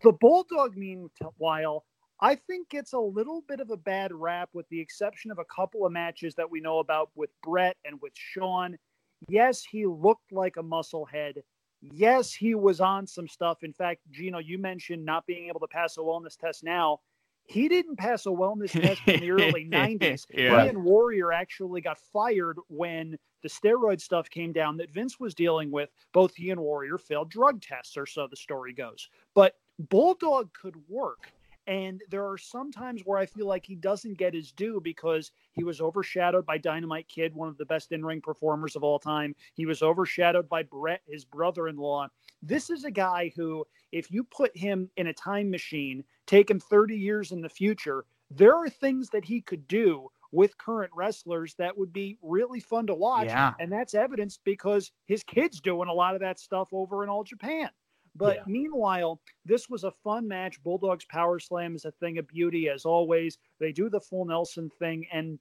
The Bulldog, meanwhile, I think gets a little bit of a bad rap with the exception of a couple of matches that we know about with Bret and with Shawn Yes, he looked like a musclehead. Yes, he was on some stuff. In fact, Gino, you mentioned not being able to pass a wellness test now. He didn't pass a wellness test in the early (laughs) 90s. (laughs) yeah. He and Warrior actually got fired when the steroid stuff came down that Vince was dealing with. Both he and Warrior failed drug tests, or so the story goes. But Bulldog could work. And there are some times where I feel like he doesn't get his due because he was overshadowed by Dynamite Kid, one of the best in ring performers of all time. He was overshadowed by Bret, his brother in law. This is a guy who, if you put him in a time machine, take him 30 years in the future, there are things that he could do with current wrestlers that would be really fun to watch. Yeah. And that's evidence because his kid's doing a lot of that stuff over in all Japan. But yeah. meanwhile, this was a fun match. Bulldogs Power Slam is a thing of beauty, as always. They do the full Nelson thing. And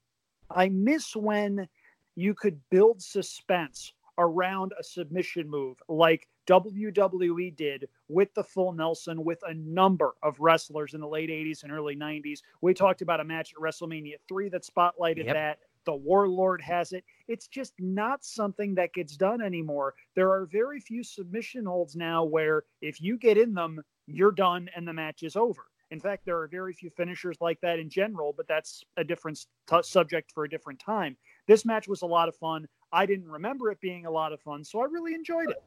I miss when you could build suspense around a submission move like WWE did with the full Nelson with a number of wrestlers in the late 80s and early 90s. We talked about a match at WrestleMania 3 that spotlighted yep. that. The Warlord has it. It's just not something that gets done anymore. There are very few submission holds now where if you get in them, you're done and the match is over. In fact, there are very few finishers like that in general, but that's a different t- subject for a different time. This match was a lot of fun. I didn't remember it being a lot of fun, so I really enjoyed it.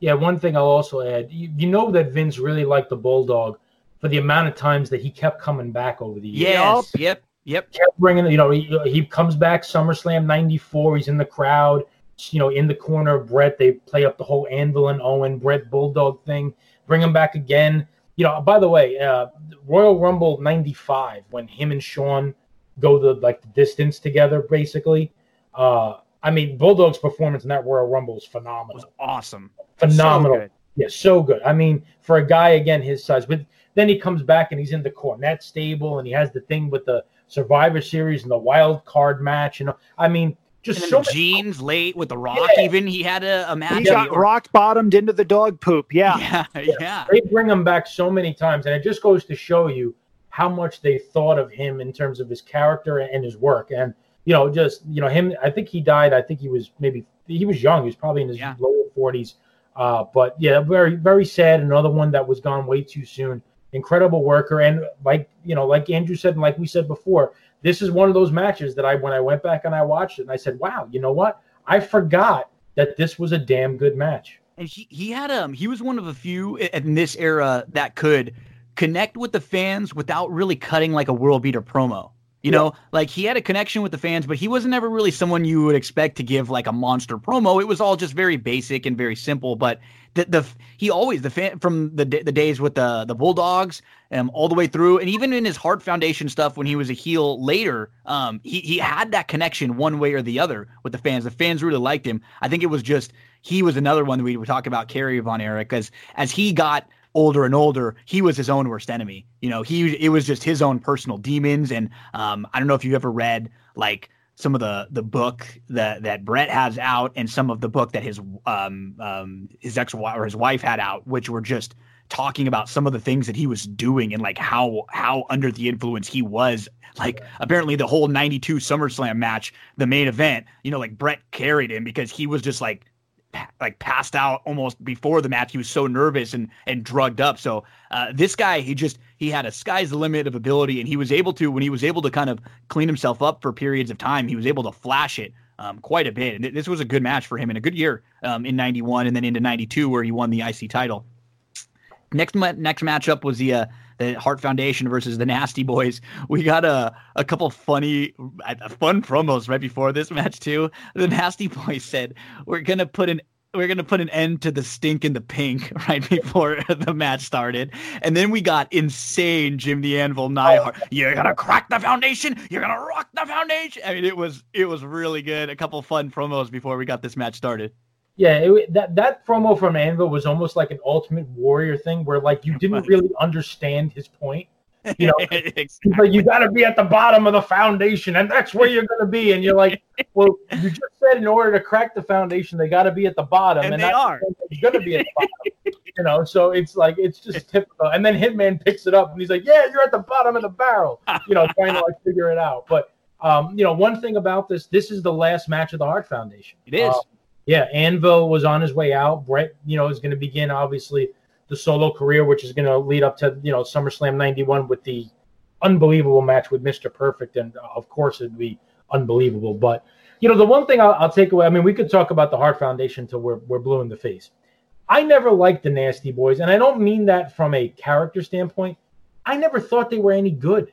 Yeah, one thing I'll also add you, you know that Vince really liked the Bulldog for the amount of times that he kept coming back over the years. Yes, yep. Yep. Kept bringing, you know, he, he comes back SummerSlam 94. He's in the crowd, you know, in the corner of Bret. They play up the whole Anvil and Owen, Bret Bulldog thing. Bring him back again. You know, by the way, uh, Royal Rumble 95, when him and Shawn go the like the distance together, basically. Uh, I mean, Bulldog's performance in that Royal Rumble is phenomenal. It was awesome. Phenomenal. So yeah, so good. I mean, for a guy again his size, but then he comes back and he's in the Cornette stable and he has the thing with the Survivor Series and the wild card match. And I mean, just so jeans many- late with the Rock. Yeah. Even he had a, a match. He got or- rock bottomed into the dog poop. Yeah. (laughs) yeah, yeah, yeah. They bring him back so many times, and it just goes to show you how much they thought of him in terms of his character and his work. And you know, just you know, him. I think he died. I think he was maybe he was young. He was probably in his yeah. lower forties. Uh, but yeah, very very sad. Another one that was gone way too soon incredible worker. And like you know, like Andrew said, and like we said before, this is one of those matches that I when I went back and I watched it, and I said, "Wow, you know what? I forgot that this was a damn good match." And he he had um he was one of a few in this era that could connect with the fans without really cutting like a world beater promo. You know, like he had a connection with the fans, but he wasn't ever really someone you would expect to give like a monster promo. It was all just very basic and very simple. But the the he always the fan from the the days with the the Bulldogs um all the way through, and even in his Heart Foundation stuff when he was a heel later, um he he had that connection one way or the other with the fans. The fans really liked him. I think it was just he was another one that we would talk about Kerry Von Erich because as he got older and older, he was his own worst enemy. You know, he it was just his own personal demons. And um, I don't know if you ever read like some of the the book that that Bret has out, and some of the book that his um um his ex wife or his wife had out, which were just talking about some of the things that he was doing and like how how under the influence he was like apparently the whole 92 SummerSlam match the main event you know like Bret carried him because he was just like like passed out almost before the match. He was so nervous and and drugged up. So uh, this guy, he just he had a sky's the limit of ability, and he was able to when he was able to kind of clean himself up for periods of time. He was able to flash it um, quite a bit, and this was a good match for him and a good year um, in '91 and then into '92 where he won the IC title. Next next matchup was the uh, the Heart Foundation versus the Nasty Boys. (laughs) We got a a couple funny, uh, fun promos right before this match too. The Nasty Boys said, "We're gonna put an we're gonna put an end to the stink in the pink (laughs) right before the match started, and then we got insane Jim the Anvil Neidhart. Oh. You're gonna crack the foundation. You're gonna rock the foundation. I mean, it was it was really good. A couple fun promos before we got this match started. Yeah, it, that that promo from Anvil was almost like an Ultimate Warrior thing, where like you didn't really understand his point. (laughs) You know, (laughs) exactly. like you got to be at the bottom of the foundation, and that's where you're going to be. And you're like, (laughs) well, you just said in order to crack the foundation, they got to be at the bottom, and, and they are going to be at the bottom. you know, so it's like it's just typical. And then Hitman picks it up, and he's like, yeah, you're at the bottom of the barrel. You know, trying to like figure it out. But um, you know, one thing about this, this is the last match of the Heart Foundation. It is. Um, yeah, Anvil was on his way out. Bret, you know, is going to begin obviously the solo career, which is going to lead up to you know SummerSlam '91 with the unbelievable match with Mr. Perfect, and uh, of course it'd be unbelievable. But you know, the one thing I'll, I'll take away, I mean, we could talk about the Heart Foundation till we're we're blue in the face. I never liked the Nasty Boys, and I don't mean that from a character standpoint. I never thought they were any good.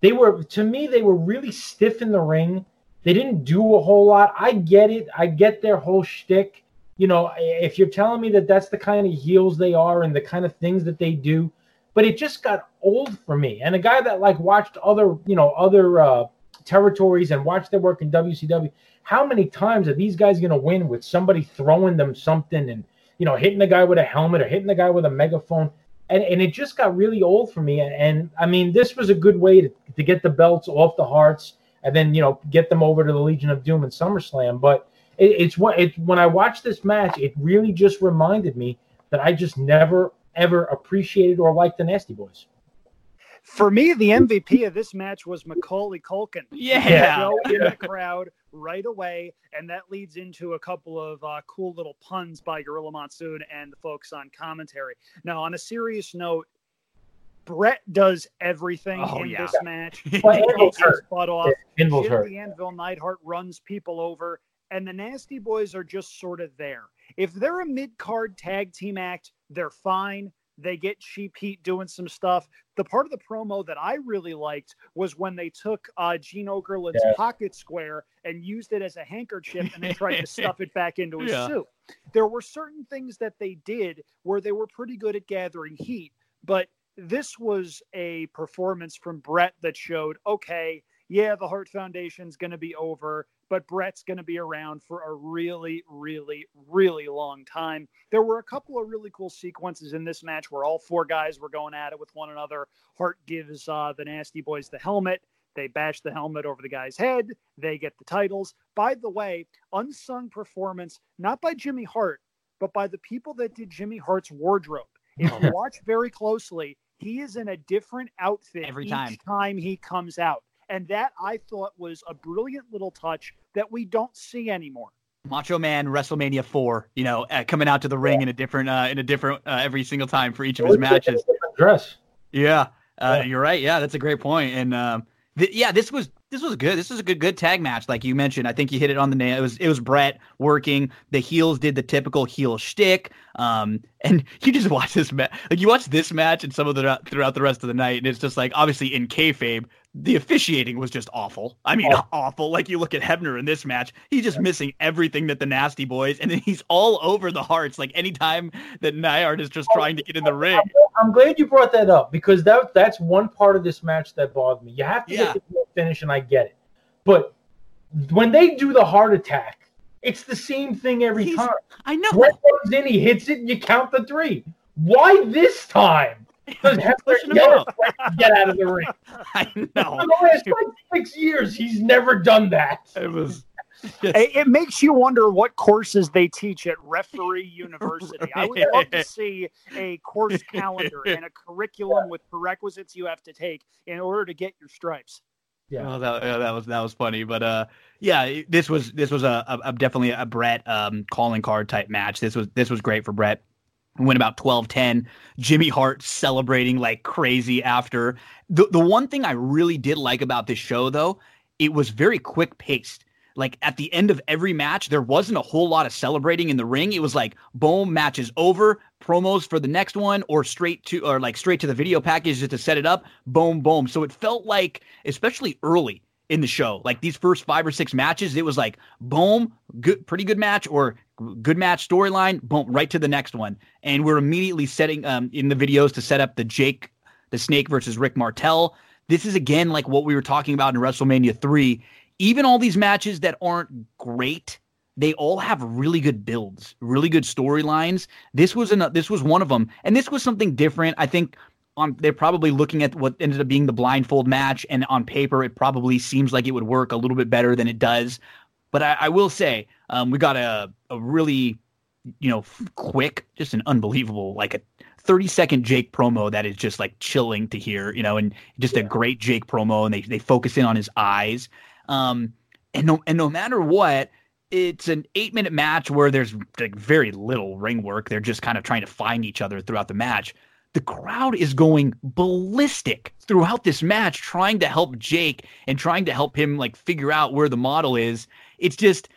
They were to me, they were really stiff in the ring they didn't do a whole lot. I get it. I get their whole shtick. You know, if you're telling me that that's the kind of heels they are and the kind of things that they do, but it just got old for me. And a guy that like watched other, you know, other uh, territories and watched their work in WCW, how many times are these guys going to win with somebody throwing them something and you know hitting the guy with a helmet or hitting the guy with a megaphone? And, and it just got really old for me. And, and I mean, this was a good way to, to get the belts off the hearts and then you know get them over to the Legion of Doom and SummerSlam. But it, it's what it's when I watched this match, it really just reminded me that I just never ever appreciated or liked the Nasty Boys. For me, the MVP of this match was Macaulay Culkin. Yeah, in the crowd right away, and that leads into a couple of uh, cool little puns by Gorilla Monsoon and the folks on commentary. Now, on a serious note, Bret does everything oh, in yeah. this match. he takes his butt off. Anvil's hurt. The Anvil Neidhart runs people over, and the Nasty Boys are just sort of there. If they're a mid card tag team act, they're fine. They get cheap heat doing some stuff. The part of the promo that I really liked was when they took uh, Gene Okerlund's yeah. pocket square and used it as a handkerchief and then tried to stuff it back into his (laughs) yeah. suit. There were certain things that they did where they were pretty good at gathering heat, but this was a performance from Bret that showed, okay, yeah, the Heart Foundation's going to be over, but Bret's going to be around for a really, really, really long time. There were a couple of really cool sequences in this match where all four guys were going at it with one another. Hart gives uh, the Nasty Boys the helmet. They bash the helmet over the guy's head. They get the titles. By the way, unsung performance, not by Jimmy Hart, but by the people that did Jimmy Hart's wardrobe. (laughs) If you watch very closely, he is in a different outfit every time. time he comes out. And that I thought was a brilliant little touch that we don't see anymore. Macho Man WrestleMania four, you know, uh, coming out to the ring in a different, uh, in a different uh, every single time for each of his matches. Dress. Yeah, uh, yeah, you're right. Yeah, that's a great point. And um, th- yeah, this was this was good. This was a good good tag match, like you mentioned. I think you hit it on the nail. It was it was Bret working. The heels did the typical heel shtick. Um, and (laughs) you just watch this match, like you watch this match and some of the throughout the rest of the night, and it's just like obviously in kayfabe, the officiating was just awful. I mean, oh. awful. Like you look at Hebner in this match, he's just yeah. missing everything that the Nasty Boys, and then he's all over the hearts. Like anytime that Neidhart is just oh, trying to get in the ring. I'm glad you brought that up because that that's one part of this match that bothered me. You have to yeah. get the finish, and I get it, but when they do the heart attack, it's the same thing every he's, time. I know. Bret comes in, he hits it, and you count the three. Why this time? Because Hebner get, get out of the ring. (laughs) I know. For the last like six years, he's never done that. It was. (laughs) It makes you wonder what courses they teach at Referee (laughs) University. I would love to see a course calendar and a curriculum with prerequisites you have to take in order to get your stripes. Yeah, well, that, yeah, that was that was funny, but uh, yeah, this was this was a, a, a definitely a Bret um calling card type match. This was this was great for Bret went about 12-10 jimmy hart celebrating like crazy after. The, the one thing i really did like about this show though it was very quick paced. Like at the end of every match there wasn't a whole lot of celebrating in the ring. It was like boom match is over promos for the next one or straight to or like straight to the video package just to set it up boom boom. So it felt like especially early in the show. Like these first five or six matches, it was like boom, good, pretty good match, or good match storyline, boom, right to the next one. And we're immediately setting um, in the videos to set up the Jake the Snake versus Rick Martel. This is again like what we were talking about in WrestleMania 3. Even all these matches that aren't great, they all have really good builds, really good storylines. This was an this was one of them, and this was something different. I think on they're probably looking at what ended up being the blindfold match, and on paper it probably seems like it would work a little bit better than it does. But I, I will say um, we got a a really you know quick, just an unbelievable like a 30 second Jake promo that is just like chilling to hear, you know, and just yeah. a great Jake promo, and they they focus in on his eyes. Um, and no and no matter what, it's an eight minute match where there's like very little ring work. They're just kind of trying to find each other throughout the match the crowd is going ballistic throughout this match trying to help Jake and trying to help him like figure out where the model is. It's just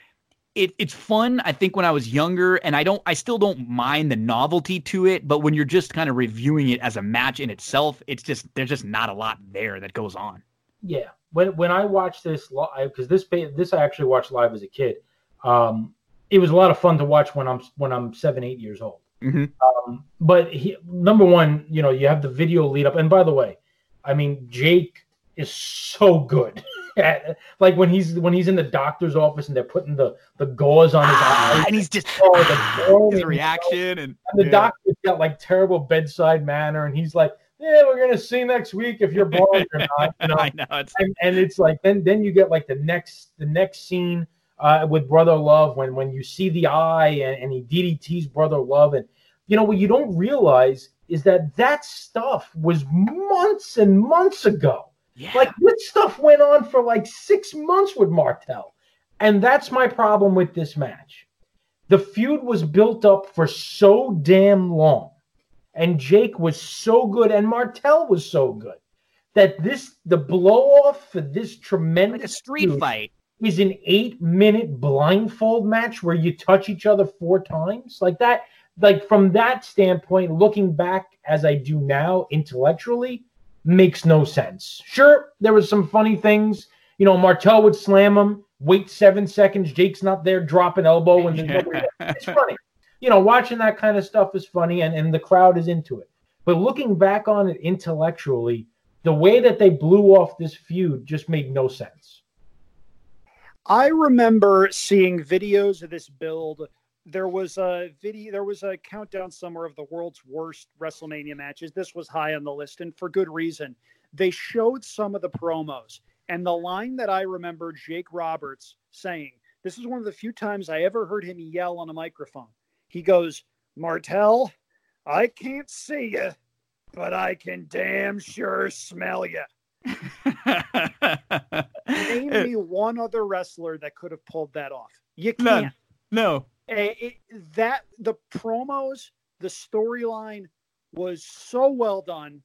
it, it's fun. I think when I was younger, and I don't, I still don't mind the novelty to it. But when you're just kind of reviewing it as a match in itself, it's just there's just not a lot there that goes on. Yeah, when when I watched this, because this this I actually watched live as a kid. Um, it was a lot of fun to watch when I'm when I'm seven eight years old. Mm-hmm. Um, but he, number one, you know, you have the video lead up, and by the way, I mean Jake is so good. (laughs) (laughs) like when he's when he's in the doctor's office and they're putting the the gauze on his ah, eyes, and he's just oh, the (laughs) his reaction, and, and the yeah. doctor's got like terrible bedside manner, and he's like, "Yeah, we're gonna see next week if you're (laughs) born or not." You know? I know it's... And, and it's like then then you get like the next the next scene uh, with Brother Love when when you see the eye and, and he DDT's Brother Love, and you know what you don't realize is that that stuff was months and months ago. Yeah. Like this stuff went on for like six months with Martel, and that's my problem with this match. The feud was built up for so damn long, and Jake was so good, and Martel was so good that this the blow off for this tremendous like street fight is an eight minute blindfold match where you touch each other four times like that like from that standpoint looking back as i do now intellectually makes no sense. Sure there was some funny things. You know martel would slam him. Wait seven seconds. Jake's not there drop an elbow and then it's funny. You know watching that kind of stuff is funny and, and the crowd is into it. But looking back on it intellectually the way that they blew off this feud just made no sense. I remember seeing videos of this build. There was a video, there was a countdown somewhere of the world's worst WrestleMania matches. This was high on the list, and for good reason. They showed some of the promos, and the line that I remember Jake Roberts saying, this is one of the few times I ever heard him yell on a microphone. He goes, Martel, I can't see you, but I can damn sure smell you. (laughs) Name eh. me one other wrestler that could have pulled that off. You can't. None. No. It, that the promos, the storyline was so well done.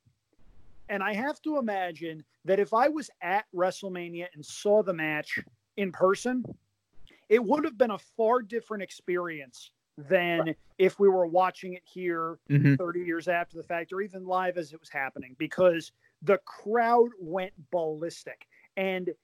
And I have to imagine that if I was at WrestleMania and saw the match in person, it would have been a far different experience than if we were watching it here Mhm. 30 years after the fact or even live as it was happening because the crowd went ballistic. And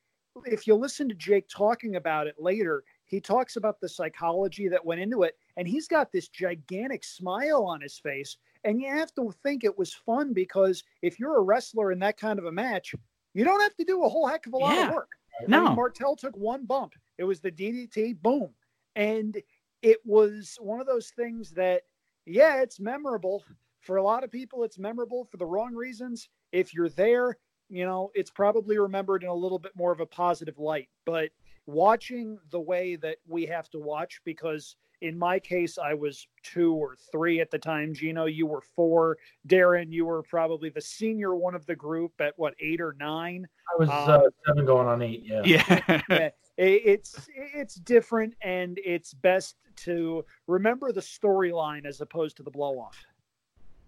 if you listen to Jake talking about it later, he talks about the psychology that went into it. And he's got this gigantic smile on his face. And you have to think it was fun because if you're a wrestler in that kind of a match, you don't have to do a whole heck of a lot Yeah. of work. I mean, No. Martel took one bump. It was the DDT, boom. And it was one of those things that, yeah, it's memorable. For a lot of people, it's memorable for the wrong reasons. If you're there, you know, it's probably remembered in a little bit more of a positive light. But watching the way that we have to watch, because in my case, I was two or three at the time. Gino, you were four. Darren, you were probably the senior one of the group at what, eight or nine? I was Um, uh, seven going on eight. Yeah. Yeah. (laughs) yeah, it- it's it's different and it's best to remember the storyline as opposed to the blow off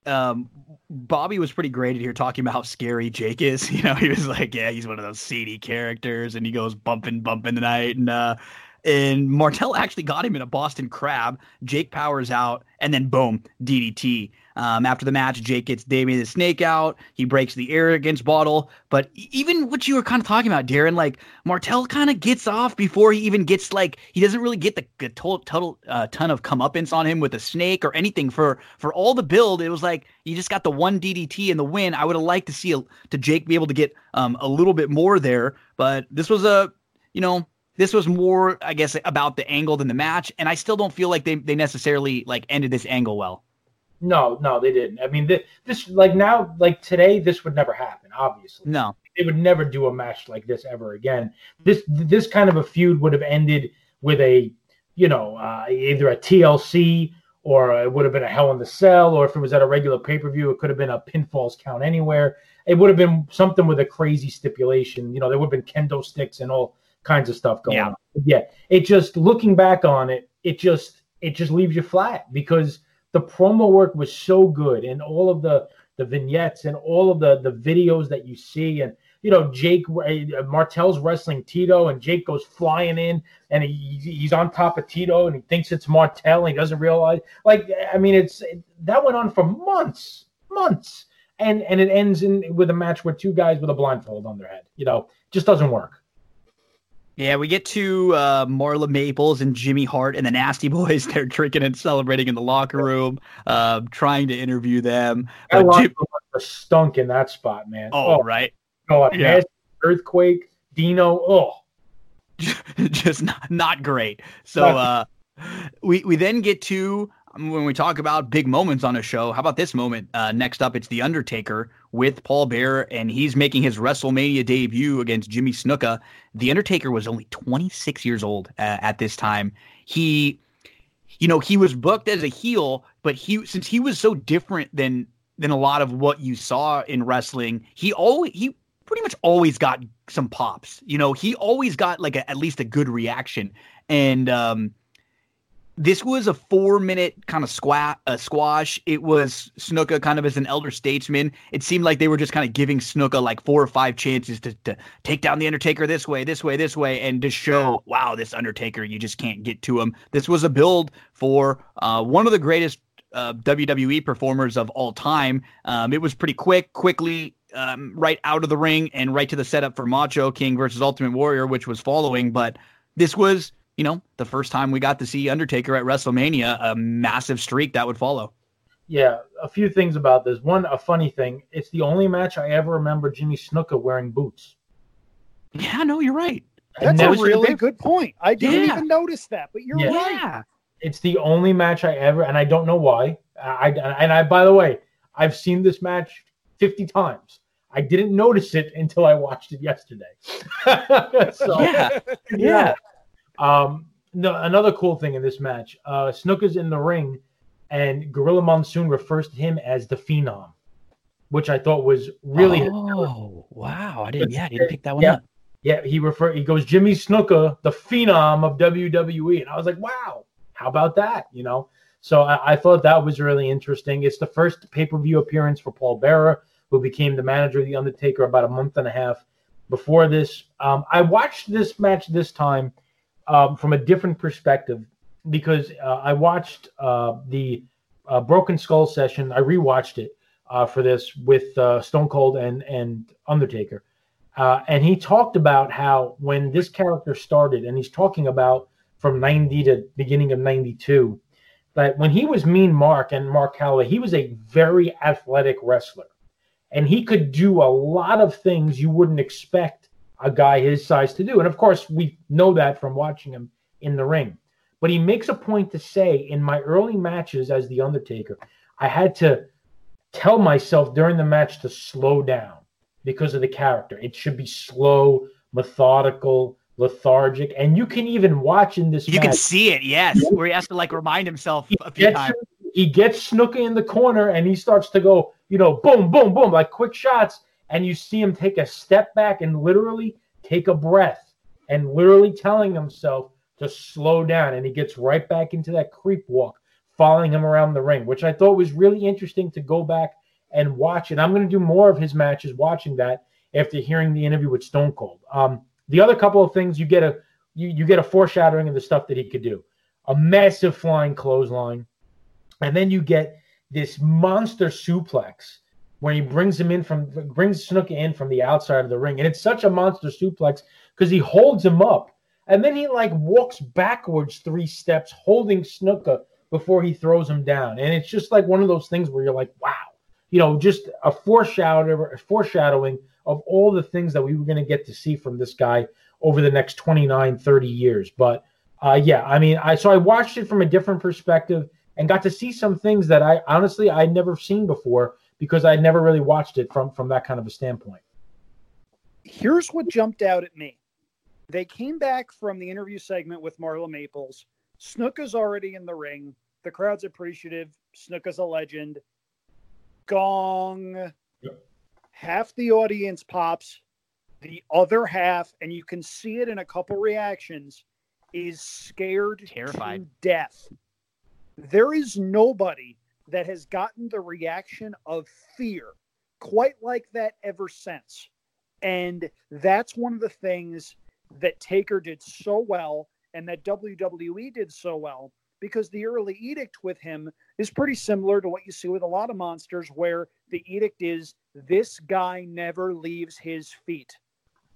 um, Bobby was pretty great at here talking about how scary Jake is. (laughs) You know, he was like, yeah, he's one of those seedy characters, and he goes bumping, bumping the night, and uh, and Martel actually got him in a Boston Crab. Jake powers out, and then boom, DDT. Um, after the match, Jake gets Damien the Snake out. He breaks the arrogance bottle. But even what you were kind of talking about, Darren, like Martel kind of gets off before he even gets like he doesn't really get the, the total, total uh, ton of comeuppance on him with a snake or anything for for all the build. It was like you just got the one DDT and the win. I would have liked to see a, to Jake be able to get um, a little bit more there, but this was a you know this was more I guess about the angle than the match, and I still don't feel like they they necessarily like ended this angle well. No, no, they didn't. I mean, this, this like now, like today, this would never happen. Obviously, No, they would never do a match like this ever again. This this kind of a feud would have ended with a, you know, uh, either a TLC or it would have been a Hell in the Cell, or if it was at a regular pay per view, it could have been a pinfalls count anywhere. It would have been something with a crazy stipulation. You know, there would have been kendo sticks and all kinds of stuff going Yeah. on. Yeah, it just looking back on it, it just it just leaves you flat because the promo work was so good and all of the the vignettes and all of the the videos that you see and you know Jake uh, Martel's wrestling Tito and Jake goes flying in and he, he's on top of Tito and he thinks it's Martel and he doesn't realize like I mean it's that went on for months months and and it ends in with a match with two guys with a blindfold on their head you know just doesn't work Yeah, we get to uh, Marla Maples and Jimmy Hart and the Nasty (laughs) Boys. They're drinking and celebrating in the locker room, uh, trying to interview them. I But love Jim- the stunk in that spot man oh, right. God, yeah. nasty earthquake Dino oh (laughs) just not, not great. So uh, we we then get to when we talk about big moments on a show. How about this moment? Uh, next up, it's the Undertaker with Paul Bearer, and he's making his WrestleMania debut against Jimmy Snuka. The Undertaker was only 26 years old uh, at this time. He, you know, he was booked as a heel, but he since he was so different than than a lot of what you saw in wrestling, he always he pretty much always got some pops. You know, he always got like a, at least a good reaction. And um, this was a four minute kind of squat uh, squash. It was Snuka kind of as an elder statesman. It seemed like they were just kind of giving Snuka like four or five chances to, to take down the Undertaker this way, this way, this way, and to show, wow, this Undertaker, you just can't get to him. This was a build for uh, one of the greatest uh, WWE performers of all time. Um, it was pretty quick, quickly um, right out of the ring and right to the setup for Macho King versus Ultimate Warrior, which was following. But this was, you know, the first time we got to see Undertaker at WrestleMania, a massive streak that would follow. Yeah, a few things about this. One, a funny thing. It's the only match I ever remember Jimmy Snuka wearing boots. Yeah, no, you're right. That's never- a really good point. I didn't Yeah. even notice that, but you're Yeah. right. Yeah. It's the only match I ever, and I don't know why. I, I and I, by the way, I've seen this match fifty times. I didn't notice it until I watched it yesterday. (laughs) so, Yeah. (laughs) yeah. Um, no, another cool thing in this match, uh, Snuka's in the ring, and Gorilla Monsoon refers to him as the Phenom, which I thought was really Oh, wow. I didn't, yeah, I didn't pick that one Yeah. up. Yeah, he refer he goes Jimmy Snuka, the phenom of WWE, and I was like, wow, how about that? You know, so I, I thought that was really interesting. It's the first pay per view appearance for Paul Bearer, who became the manager of the Undertaker about a month and a half before this. Um, I watched this match this time um, from a different perspective because uh, I watched uh, the uh, Broken Skull session. I rewatched it uh, for this with uh, Stone Cold and and Undertaker, uh, and he talked about how when this character started, and he's talking about from '90 to beginning of '92, that when he was Mean Mark and Mark Calaway, he was a very athletic wrestler, and he could do a lot of things you wouldn't expect a guy his size to do. And of course, we know that from watching him in the ring. But he makes a point to say in my early matches as The Undertaker, I had to tell myself during the match to slow down because of the character. It should be slow, methodical, lethargic. And you can even watch in this You match, can see it, yes, where he has to like remind himself a few gets, times. he gets Snuka in the corner and he starts to go, you know, boom, boom, boom, like quick shots. And you see him take a step back and literally take a breath and literally telling himself to slow down. And he gets right back into that creep walk, following him around the ring, which I thought was really interesting to go back and watch. And I'm going to do more of his matches watching that after hearing the interview with Stone Cold. Um, the other couple of things you get a you, you get a foreshadowing of the stuff that he could do. A massive flying clothesline. And then you get this monster suplex where he brings him in from brings Snuka in from the outside of the ring. And it's such a monster suplex because he holds him up. And then he like walks backwards three steps, holding Snuka before he throws him down. And it's just like one of those things where you're like, wow, you know, just a foreshadow, a foreshadowing of all the things that we were going to get to see from this guy over the next 29, 30 years. But uh, yeah, I mean, I so I watched it from a different perspective and got to see some things that I honestly I'd never seen before because I'd never really watched it from from that kind of a standpoint. Here's what jumped out at me. They came back from the interview segment with Marla Maples. Snuka's already in the ring. The crowd's appreciative. Snuka's a legend. Gong. Yep. Half the audience pops. The other half, and you can see it in a couple reactions, is scared Terrified. to death. There is nobody that has gotten the reaction of fear quite like that ever since. And that's one of the things that Taker did so well and that WWE did so well because the early edict with him is pretty similar to what you see with a lot of monsters, where the edict is this guy never leaves his feet.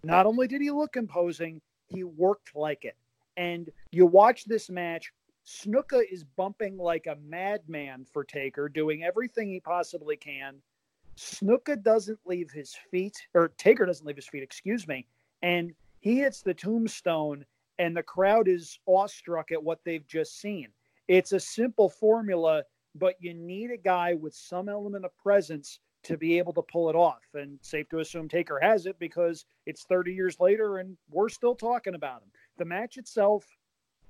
Not only did he look imposing, he worked like it. And you watch this match, Snuka is bumping like a madman for Taker, doing everything he possibly can. Snuka doesn't leave his feet, or Taker doesn't leave his feet, excuse me. And he hits the tombstone, and the crowd is awestruck at what they've just seen. It's a simple formula, but you need a guy with some element of presence to be able to pull it off. And safe to assume Taker has it because it's 30 years later and we're still talking about him. The match itself,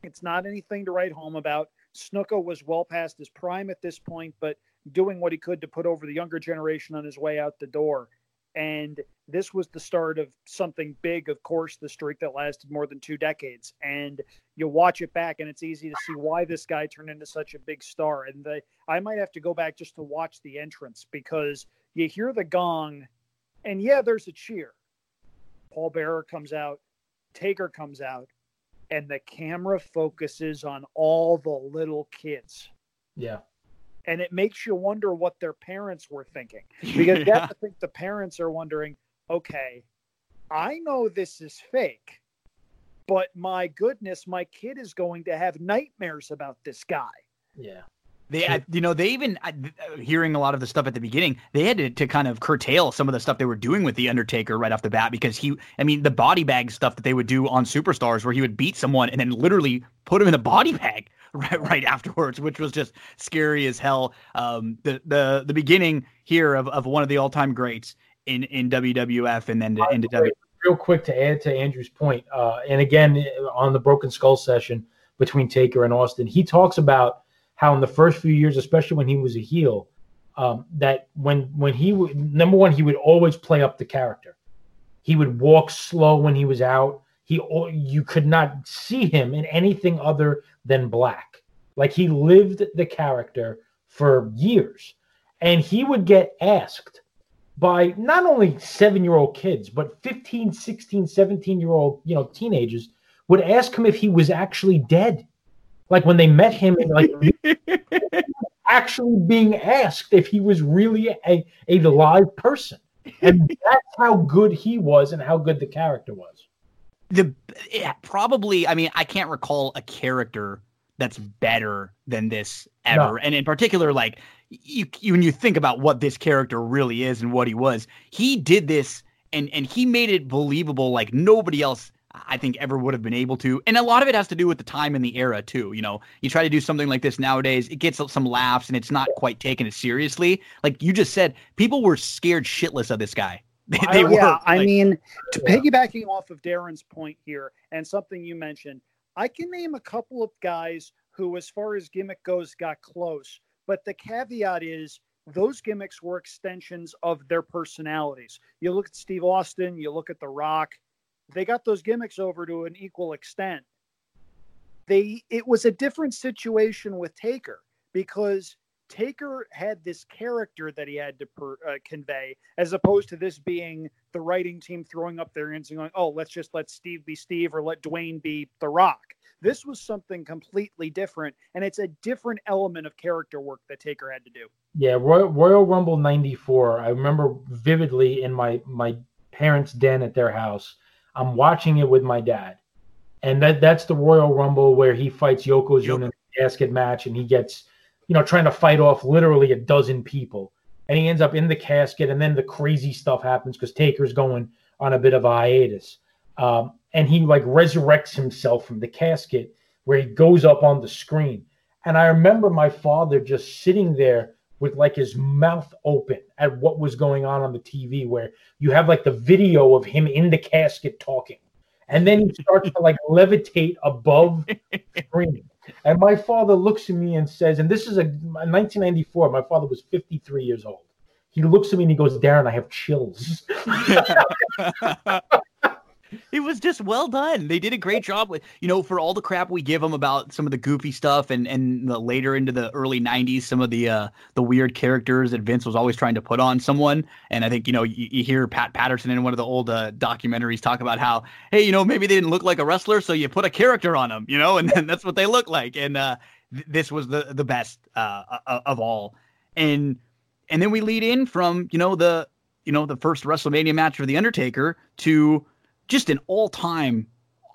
it's not anything to write home about. Snuka was well past his prime at this point, but doing what he could to put over the younger generation on his way out the door. And this was the start of something big, of course, the streak that lasted more than two decades. And you watch it back, and it's easy to see why this guy turned into such a big star. And the, I might have to go back just to watch the entrance because you hear the gong, and yeah, there's a cheer. Paul Bearer comes out, Taker comes out, and the camera focuses on all the little kids Yeah. and it makes you wonder what their parents were thinking (laughs) because you have to think the parents are wondering okay i know this is fake but my goodness my kid is going to have nightmares about this guy Yeah. They, uh, you know, they even uh, hearing a lot of the stuff at the beginning. They had to, to kind of curtail some of the stuff they were doing with the Undertaker right off the bat because he, I mean, the body bag stuff that they would do on Superstars, where he would beat someone and then literally put him in a body bag (laughs) right right afterwards, which was just scary as hell. Um, the the the beginning here of, of one of the all time greats in in WWF and then to, into W. real quick to add to Andrew's point, uh, and again on the Broken Skull session between Taker and Austin, he talks about how in the first few years, especially when he was a heel, um, that when when he would number one, he would always play up the character. He would walk slow when he was out. He you could not see him in anything other than black. Like he lived the character for years, and he would get asked by not only seven year old kids, but 15, 16, 17 year old, you know, teenagers would ask him if he was actually dead. Like when they met him, like (laughs) actually being asked if he was really a, a live person. And (laughs) that's how good he was and how good the character was. The yeah, probably, I mean, I can't recall a character that's better than this ever. No. And in particular, like you, you, when you think about what this character really is and what he was, he did this and and he made it believable like nobody else I think ever would have been able to. And a lot of it has to do with the time and the era too. You know, you try to do something like this nowadays, it gets some laughs and it's not quite taken as seriously. Like you just said, people were scared shitless of this guy. (laughs) They, they were. Yeah, I mean, to piggybacking off of Darren's point here and something you mentioned, I can name a couple of guys who, as far as gimmick goes, got close. But the caveat is those gimmicks were extensions of their personalities. You look at Steve Austin, you look at The Rock, they got those gimmicks over to an equal extent. They it was a different situation with Taker because Taker had this character that he had to per, uh, convey, as opposed to this being the writing team throwing up their hands and going, "Oh, let's just let Steve be Steve or let Dwayne be The Rock." This was something completely different, and it's a different element of character work that Taker had to do. Yeah, Royal, Royal Rumble '94. I remember vividly in my my parents' den at their house I'm watching it with my dad, and that that's the Royal Rumble where he fights Yokozuna yep. in a casket match, and he gets, you know, trying to fight off literally a dozen people, and he ends up in the casket, and then the crazy stuff happens because Taker's going on a bit of a hiatus, um, and he like resurrects himself from the casket where he goes up on the screen, and I remember my father just sitting there with like his mouth open at what was going on on the TV, where you have like the video of him in the casket talking, and then he starts to like levitate above (laughs) screen. And my father looks at me and says, and this is a 1994. My father was 53 years old. He looks at me and he goes, "Darren, I have chills." (laughs) (laughs) it was just well done. They did a great job with, you know, for all the crap we give them about some of the goofy stuff and and the later into the early '90s, some of the uh, the weird characters that Vince was always trying to put on someone. And I think you know you, you hear Pat Patterson in one of the old uh, documentaries talk about how, hey, you know, maybe they didn't look like a wrestler, so you put a character on them, you know, and, then that's what they look like. And uh, th- this was the the best uh, of all. And and then we lead in from you know the you know the first WrestleMania match for the Undertaker to just an all time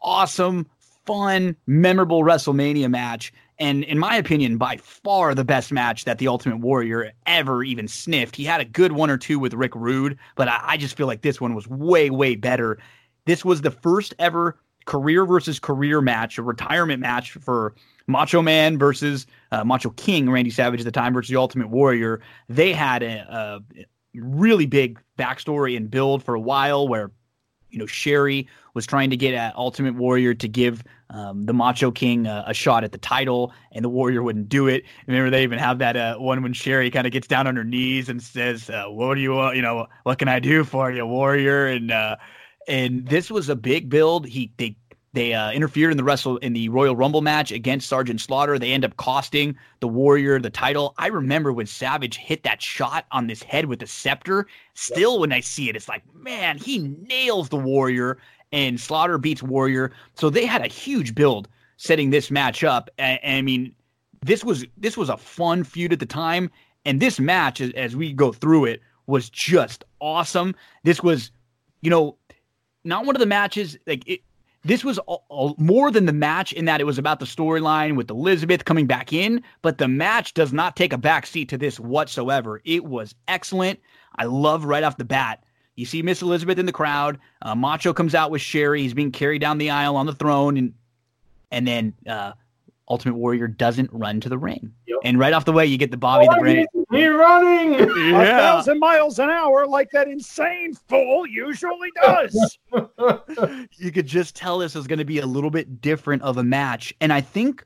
awesome, fun, memorable WrestleMania match. And in my opinion, by far the best match that the Ultimate Warrior ever even sniffed. He had a good one or two with Rick Rude, but I, I just feel like this one was way, way better. This was the first ever career versus career match, a retirement match for Macho Man versus uh, Macho King, Randy Savage at the time, versus the Ultimate Warrior. They had a, a really big backstory and build for a while where you know, Sherri was trying to get at Ultimate Warrior to give um, the Macho King uh, a shot at the title, and the Warrior wouldn't do it. Remember, they even have that uh, one when Sherri kind of gets down on her knees and says, uh, "What do you want? You know, what can I do for you, Warrior?" And uh, and this was a big build. He they they uh, interfered in the wrestle in the Royal Rumble match against Sergeant Slaughter. They end up costing the Warrior the title. I remember when Savage hit that shot on this head with the scepter. Still, when I see it, it's like, man, he nails the Warrior, and Slaughter beats Warrior. So they had a huge build setting this match up. And, and I mean, this was this was a fun feud at the time, and this match, as, as we go through it, was just awesome. This was, you know, not one of the matches like it this was a, a, more than the match in that it was about the storyline with Elizabeth coming back in, but the match does not take a backseat to this whatsoever. It was excellent. I love right off the bat. You see Miss Elizabeth in the crowd. Uh, Macho comes out with Sherri. He's being carried down the aisle on the throne, and and then uh, Ultimate Warrior doesn't run to the ring. Yep. And right off the way, you get the Bobby oh, the Brain. He's running (laughs) yeah. a thousand miles an hour like that insane fool usually does. (laughs) you could just tell this is going to be a little bit different of a match. And I think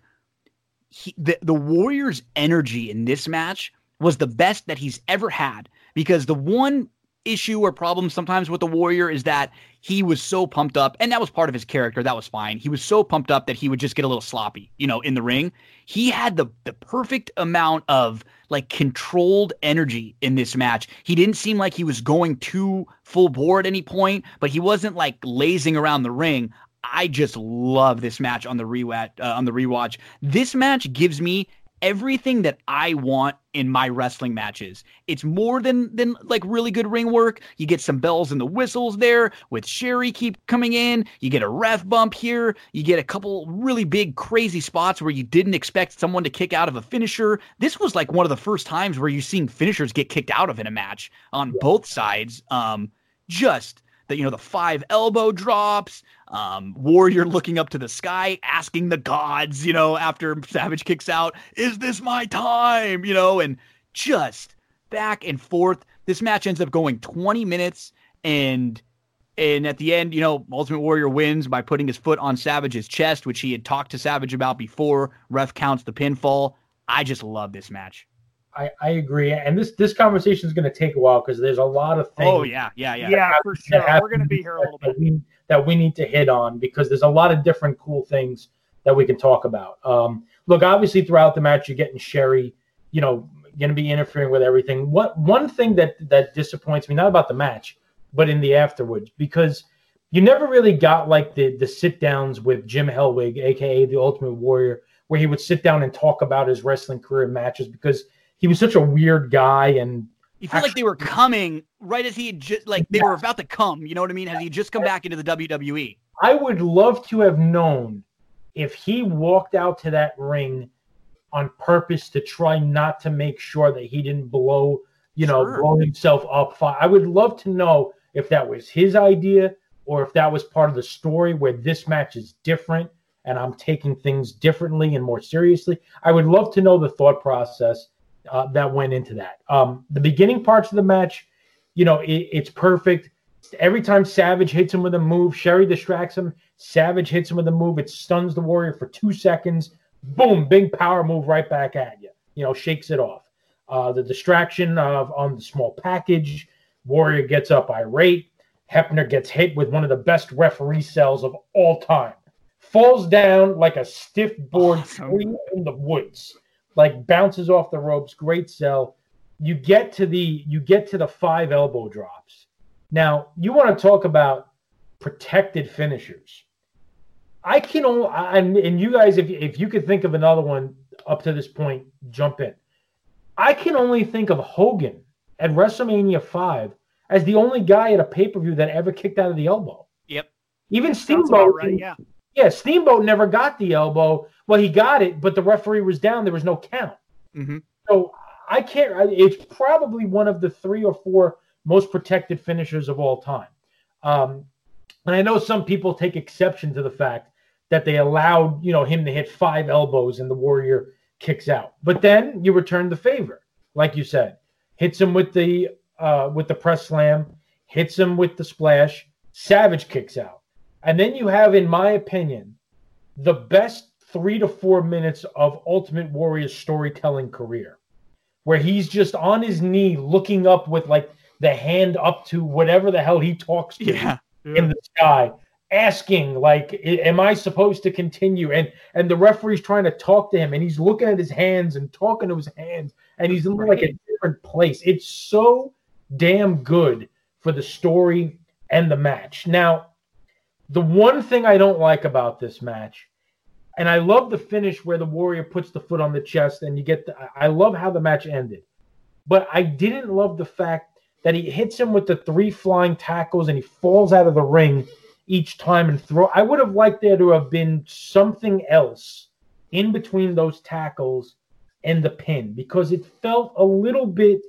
he, the, the Warrior's energy in this match was the best that he's ever had because the one issue or problem sometimes with the Warrior is that he was so pumped up, and that was part of his character. That was fine. He was so pumped up that he would just get a little sloppy, you know, in the ring. He had the the perfect amount of like controlled energy in this match. He didn't seem like he was going too full bore at any point, but he wasn't like lazing around the ring. I just love this match on the rewatch. Uh, on the rewatch, this match gives me everything that I want in my wrestling matches. It's more than than like really good ring work. You get some bells and the whistles there with Sherri keep coming in. You get a ref bump here. You get a couple really big crazy spots where you didn't expect someone to kick out of a finisher. This was like one of the first times where you're seeing finishers get kicked out of in a match on both sides. Um just that you know the five elbow drops um, warrior looking up to the sky asking the gods you know after savage kicks out is this my time? You know and just back and forth. This match ends up going 20 minutes and and at the end you know ultimate warrior wins by putting his foot on savage's chest which he had talked to savage about before. Ref counts the pinfall. I just love this match I, I agree, and this this conversation is going to take a while because there's a lot of things. Oh yeah, yeah, yeah, yeah, for sure. We're going to be here a little bit. That we, that we, need to hit on because there's a lot of different cool things that we can talk about. Um, look, obviously throughout the match, you're getting Sherri, you know, going to be interfering with everything. What one thing that that disappoints me, not about the match, but in the afterwards, because you never really got like the the sit downs with Jim Hellwig, aka the Ultimate Warrior, where he would sit down and talk about his wrestling career matches because he was such a weird guy and you feel actually, like they were coming right as he had just like they yeah. were about to come. You know what I mean? Has he just come back into the WWE? I would love to have known if he walked out to that ring on purpose to try not to make sure that he didn't blow, you know, sure. blow himself up. I would love to know if that was his idea or if that was part of the story where this match is different and I'm taking things differently and more seriously. I would love to know the thought process uh, that went into that. Um, the beginning parts of the match, you know, it, it's perfect. Every time Savage hits him with a move, Sherri distracts him. Savage hits him with a move. It stuns the Warrior for two seconds. Boom, big power move right back at you. You know, shakes it off. Uh, the distraction of on the small package. Warrior gets up irate. Hebner gets hit with one of the best referee cells of all time. Falls down like a stiff board awesome. tree in the woods like bounces off the ropes, great sell. You get to the you get to the five elbow drops. Now you want to talk about protected finishers. I can only and, and you guys, if if you could think of another one up to this point, jump in. I can only think of Hogan at WrestleMania five as the only guy at a pay per view that ever kicked out of the elbow. Yep. Even Steamboat, right, yeah. Yeah, Steamboat never got the elbow. Well, he got it, but the referee was down. There was no count. Mm-hmm. So I can't. It's probably one of the three or four most protected finishers of all time. Um, and I know some people take exception to the fact that they allowed you know him to hit five elbows and the Warrior kicks out. But then you return the favor, like you said, hits him with the uh, with the press slam, hits him with the splash. Savage kicks out. And then you have, in my opinion, the best three to four minutes of Ultimate Warrior's storytelling career, where he's just on his knee looking up with like the hand up to whatever the hell he talks to yeah, yeah. in the sky, asking like, "Am I supposed to continue?" And and the referee's trying to talk to him, and he's looking at his hands and talking to his hands, and he's in like a different place. It's so damn good for the story and the match. Now, the one thing I don't like about this match, and I love the finish where the Warrior puts the foot on the chest and you get the, I love how the match ended. But I didn't love the fact that he hits him with the three flying tackles and he falls out of the ring each time and throw. I would have liked there to have been something else in between those tackles and the pin because it felt a little bit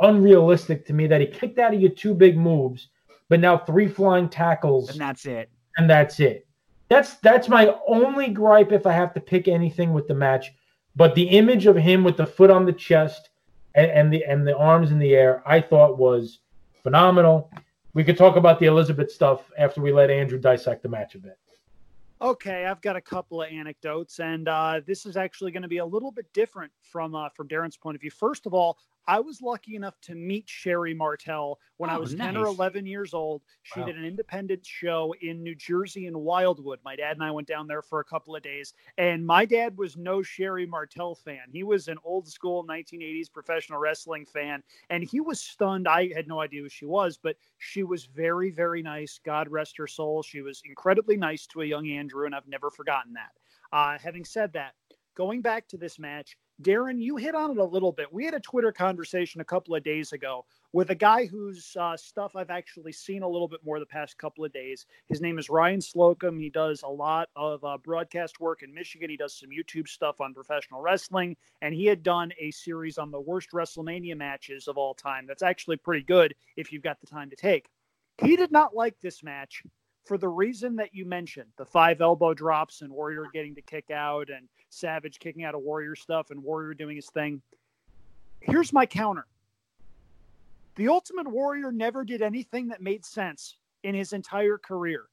unrealistic to me that he kicked out of your two big moves, but now three flying tackles. And that's it and that's it. That's that's my only gripe if I have to pick anything with the match. But the image of him with the foot on the chest and, and the and the arms in the air, I thought was phenomenal. We could talk about the Elizabeth stuff after we let Andrew dissect the match a bit. Okay, I've got a couple of anecdotes, and uh, this is actually going to be a little bit different from uh, from Darren's point of view. First of all, I was lucky enough to meet Sherri Martel when I Oh, was 10 or 11 years old. She Wow. did an independent show in New Jersey in Wildwood. My dad and I went down there for a couple of days, and my dad was no Sherri Martel fan. He was an old school 1980s professional wrestling fan, and he was stunned. I had no idea who she was, but she was very, very nice. God rest her soul. She was incredibly nice to a young Andrew, and I've never forgotten that. Uh, having said that, going back to this match, Darren, you hit on it a little bit. We had a Twitter conversation a couple of days ago with a guy whose uh, stuff I've actually seen a little bit more the past couple of days. His name is Ryan Slocum. He does a lot of uh, broadcast work in Michigan. He does some YouTube stuff on professional wrestling, and he had done a series on the worst WrestleMania matches of all time. That's actually pretty good if you've got the time to take. He did not like this match for the reason that you mentioned the five elbow drops and Warrior getting to kick out and Savage kicking out of Warrior stuff and Warrior doing his thing. Here's my counter The Ultimate Warrior never did anything that made sense in his entire career.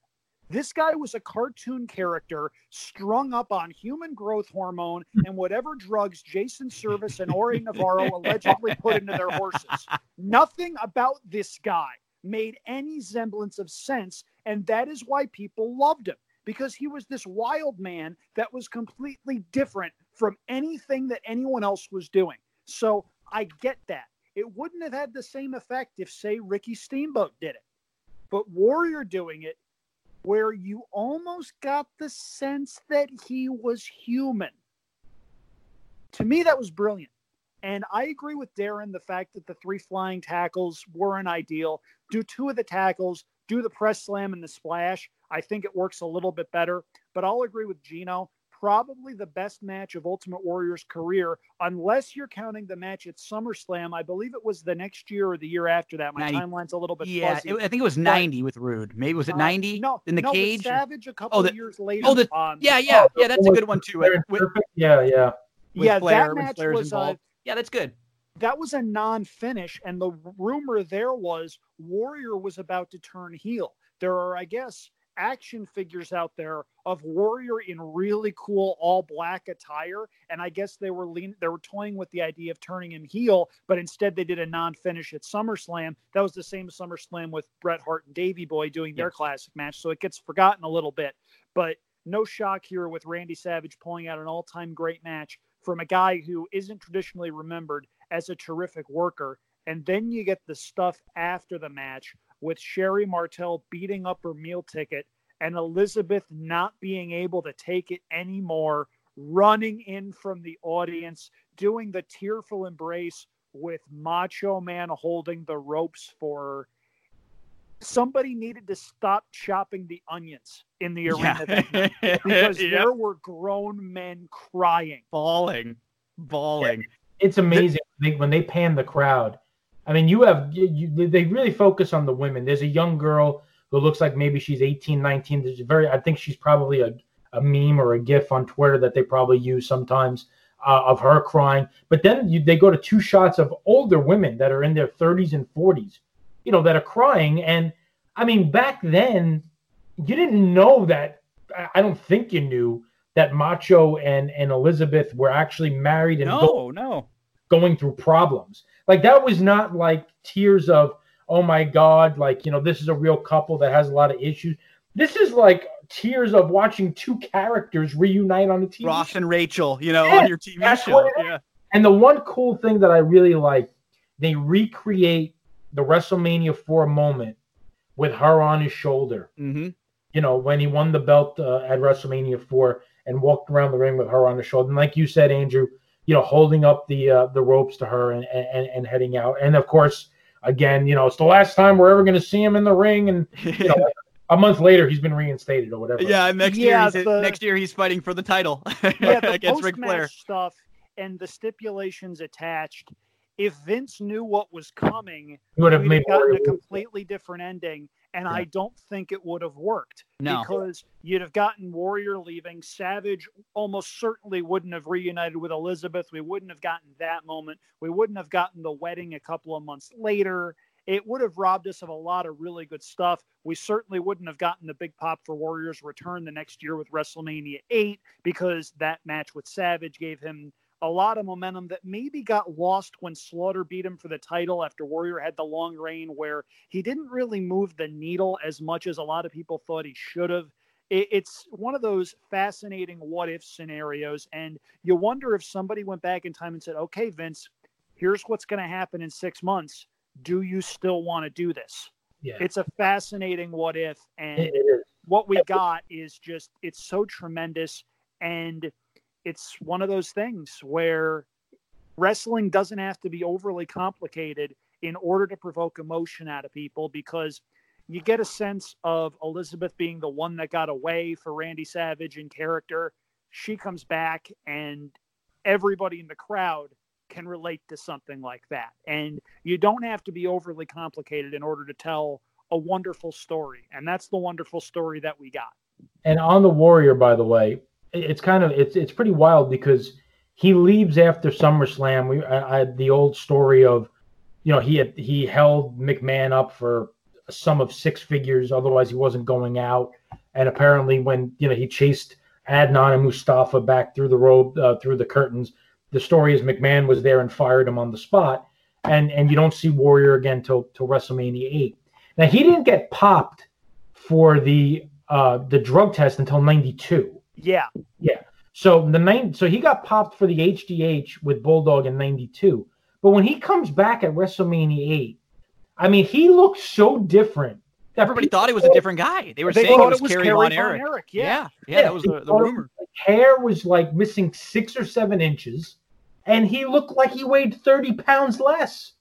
This guy was a cartoon character strung up on human growth hormone and whatever drugs Jason Servis and Jorge Navarro allegedly put into their horses. Nothing about this guy made any semblance of sense. And that is why people loved him because he was this wild man that was completely different from anything that anyone else was doing. So I get that. It wouldn't have had the same effect if, say, Ricky Steamboat did it. But Warrior doing it, where you almost got the sense that he was human. To me, that was brilliant. And I agree with Darren the fact that the three flying tackles weren't ideal. Do two of the tackles, do the press slam and the splash. I think it works a little bit better. But I'll agree with Gino. Probably the best match of Ultimate Warrior's career, unless you're counting the match at SummerSlam. I believe it was the next year or the year after that. My 90 timeline's a little bit Yeah, fuzzy. it, I think it was 90 with Rude. Maybe was it Uh, 90 no, in the no, with cage? Savage a couple Oh, the- of years later. oh, the- um, Yeah, yeah, Oh, yeah. That's a good one too. With, Yeah, yeah. with yeah, Flair, that match Flair's was uh, yeah, that's good. That was a non-finish, and the rumor there was Warrior was about to turn heel. There are, I guess, action figures out there of Warrior in really cool all black attire, and I guess they were lean, they were toying with the idea of turning him heel, but instead they did a non-finish at SummerSlam. That was the same SummerSlam with Bret Hart and Davey Boy doing their Yes. classic match, so it gets forgotten a little bit. But no shock here with Randy Savage pulling out an all-time great match from a guy who isn't traditionally remembered as a terrific worker. And then you get the stuff after the match with Sherri Martel beating up her meal ticket and Elizabeth not being able to take it anymore, running in from the audience, doing the tearful embrace with Macho Man holding the ropes for her. Somebody needed to stop chopping the onions in the arena night (laughs) because Yep. there were grown men crying. bawling, bawling. It's amazing they, when they pan the crowd. I mean, you have you, they really focus on the women. There's a young girl who looks like maybe she's 18, 19. There's very, I think she's probably a, a meme or a GIF on Twitter that they probably use sometimes uh, of her crying. But then you, they go to two shots of older women that are in their 30s and 40s, you know, that are crying. And I mean, back then, you didn't know that. I- don't think you knew that Macho and and Elizabeth were actually married and No, no. Going through problems. Like that was not like tears of oh my god, like you know this is a real couple that has a lot of issues. This is like tears of watching two characters reunite on the TV. Ross and Rachel, you know, Yeah, on your TV show. what it is. Yeah. And the one cool thing that I really like, they recreate the WrestleMania 4 moment with her on his shoulder. Mm-hmm. You know, when he won the belt uh, at WrestleMania 4 and walked around the ring with her on his shoulder. And like you said, Andrew, you know, holding up the uh, the ropes to her and, and and heading out. And of course, again, you know, it's the last time we're ever going to see him in the ring. And (laughs) you know, a month later, he's been reinstated or whatever. yeah, next Yeah, year he's the- next year he's fighting for the title (laughs) yeah, the against Ric post-match Flair. stuff and the stipulations attached. If Vince knew what was coming, he would have made gotten a completely different ending, and I don't think it would have worked No. because you'd have gotten Warrior leaving. Savage almost certainly wouldn't have reunited with Elizabeth. We wouldn't have gotten that moment. We wouldn't have gotten the wedding a couple of months later. It would have robbed us of a lot of really good stuff. We certainly wouldn't have gotten the big pop for Warriors return the next year with WrestleMania 8 because that match with Savage gave him a lot of momentum that maybe got lost when Slaughter beat him for the title after Warrior had the long reign, where he didn't really move the needle as much as a lot of people thought he should have. It's one of those fascinating what if scenarios. And you wonder if somebody went back in time and said, okay, Vince, here's what's going to happen in six months. Do you still want to do this? Yeah. It's a fascinating what if. And what we got is just, it's so tremendous. And it's one of those things where wrestling doesn't have to be overly complicated in order to provoke emotion out of people because you get a sense of Elizabeth being the one that got away for Randy Savage in character. She comes back, and everybody in the crowd can relate to something like that. And you don't have to be overly complicated in order to tell a wonderful story. And that's the wonderful story that we got. And on the Warrior, by the way, it's kind of it's it's pretty wild because he leaves after SummerSlam. We I, I the old story of, you know, he had he held McMahon up for a sum of six figures, otherwise he wasn't going out. And apparently, when you know he chased Adnan and Mustafa back through the rope uh, through the curtains, the story is McMahon was there and fired him on the spot. And and you don't see Warrior again till till WrestleMania eight. Now he didn't get popped for the uh, the drug test until '92. Yeah. Yeah. So the nine, so he got popped for the HGH with Bulldog in '92. But when he comes back at WrestleMania 8, I mean, he looks so different. Everybody thought he was a different guy. They were they saying it was, it was Kerry, Von, Erich. Erich. Yeah. yeah. yeah, yeah, that was the, the rumor. hair was like missing six or seven inches, and he looked like he weighed 30 pounds less.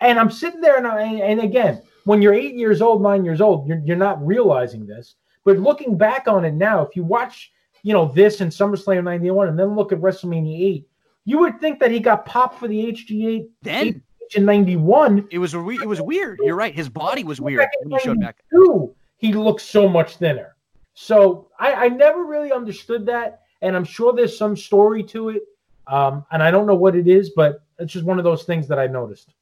And I'm sitting there, and, I, and again, when you're eight years old, nine years old, you're, you're not realizing this. But looking back on it now, if you watch you know, this and SummerSlam 91 and then look at WrestleMania 8, you would think that he got popped for the HGH then in 91. It was it was weird. You're right. His body was weird when he showed back. He looked so much thinner. So I, I never really understood that. And I'm sure there's some story to it. Um, and I don't know what it is, but it's just one of those things that I noticed.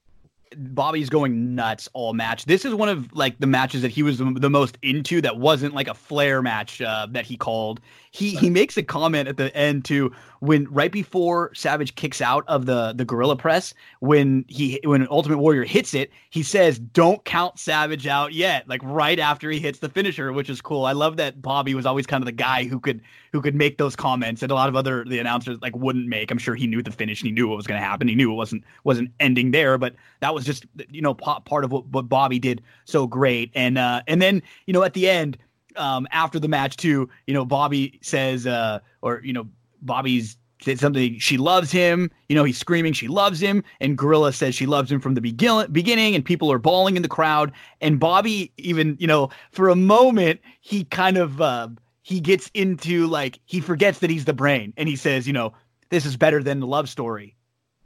Bobby's going nuts all match. This is one of like the matches that he was the, the most into that wasn't like a flair match uh, that he called. He he makes a comment at the end too when right before Savage kicks out of the the gorilla press when he when Ultimate Warrior hits it, he says, "Don't count Savage out yet." Like right after he hits the finisher, which is cool. I love that Bobby was always kind of the guy who could who could make those comments, and a lot of other the announcers like wouldn't make. I'm sure he knew the finish and he knew what was going to happen. He knew it wasn't wasn't ending there, but that was just you know part of what, what Bobby did so great. And uh, and then you know at the end um, after the match too, you know, Bobby says, uh, or you know, Bobby's said something. She loves him. You know, he's screaming. She loves him. And Gorilla says she loves him from the begin- beginning. And people are bawling in the crowd. And Bobby, even you know, for a moment, he kind of uh, he gets into like he forgets that he's the brain, and he says, you know, this is better than the love story.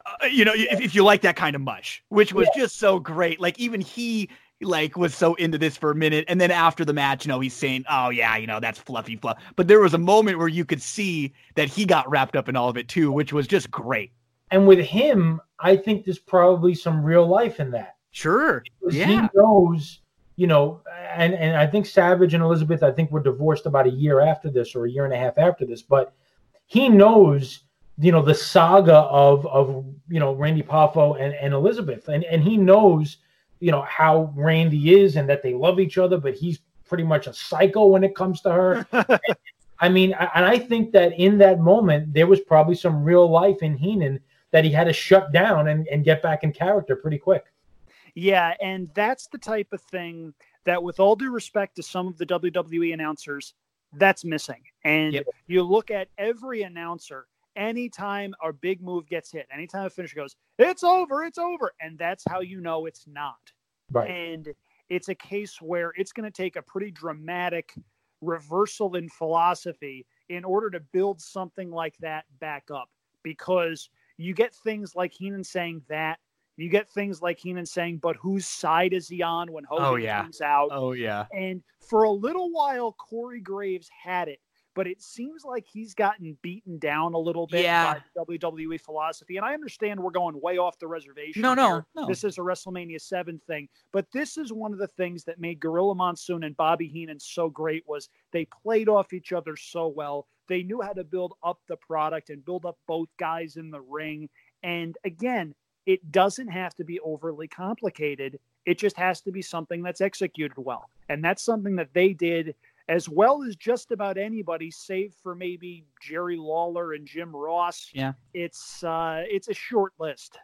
Uh, you know, if, if you like that kind of mush, which was yeah. just so great. Like even he like was so into this for a minute and then after the match you know he's saying oh yeah you know that's fluffy fluff. But there was a moment where you could see that he got wrapped up in all of it too which was just great. And with him i think there's probably some real life in that. Sure. Because yeah. he knows you know and and i think savage and elizabeth i think were divorced about a year after this or a year and a half after this but he knows you know the saga of of you know randy poffo and, and elizabeth. And and he knows you know how Randy is and that they love each other, but he's pretty much a psycho when it comes to her. (laughs) I mean, and I think that in that moment there was probably some real life in Heenan that he had to shut down and, and get back in character pretty quick. Yeah, and that's the type of thing that, with all due respect to some of the WWE announcers, that's missing. And yep. you look at every announcer anytime a big move gets hit, anytime a finisher goes, it's over, it's over. And that's how you know it's not. Right. And it's a case where it's going to take a pretty dramatic reversal in philosophy in order to build something like that back up because you get things like Heenan saying that. You get things like Heenan saying, but whose side is he on when Hogan oh, yeah. comes out? Oh, yeah. And for a little while, Corey Graves had it but it seems like he's gotten beaten down a little bit yeah. by WWE philosophy. And I understand we're going way off the reservation. No, no, no. This is a WrestleMania 7 thing. But this is one of the things that made Gorilla Monsoon and Bobby Heenan so great was they played off each other so well. They knew how to build up the product and build up both guys in the ring. And again, it doesn't have to be overly complicated. It just has to be something that's executed well. And that's something that they did as well as just about anybody, save for maybe Jerry Lawler and Jim Ross. Yeah. It's uh it's a short list.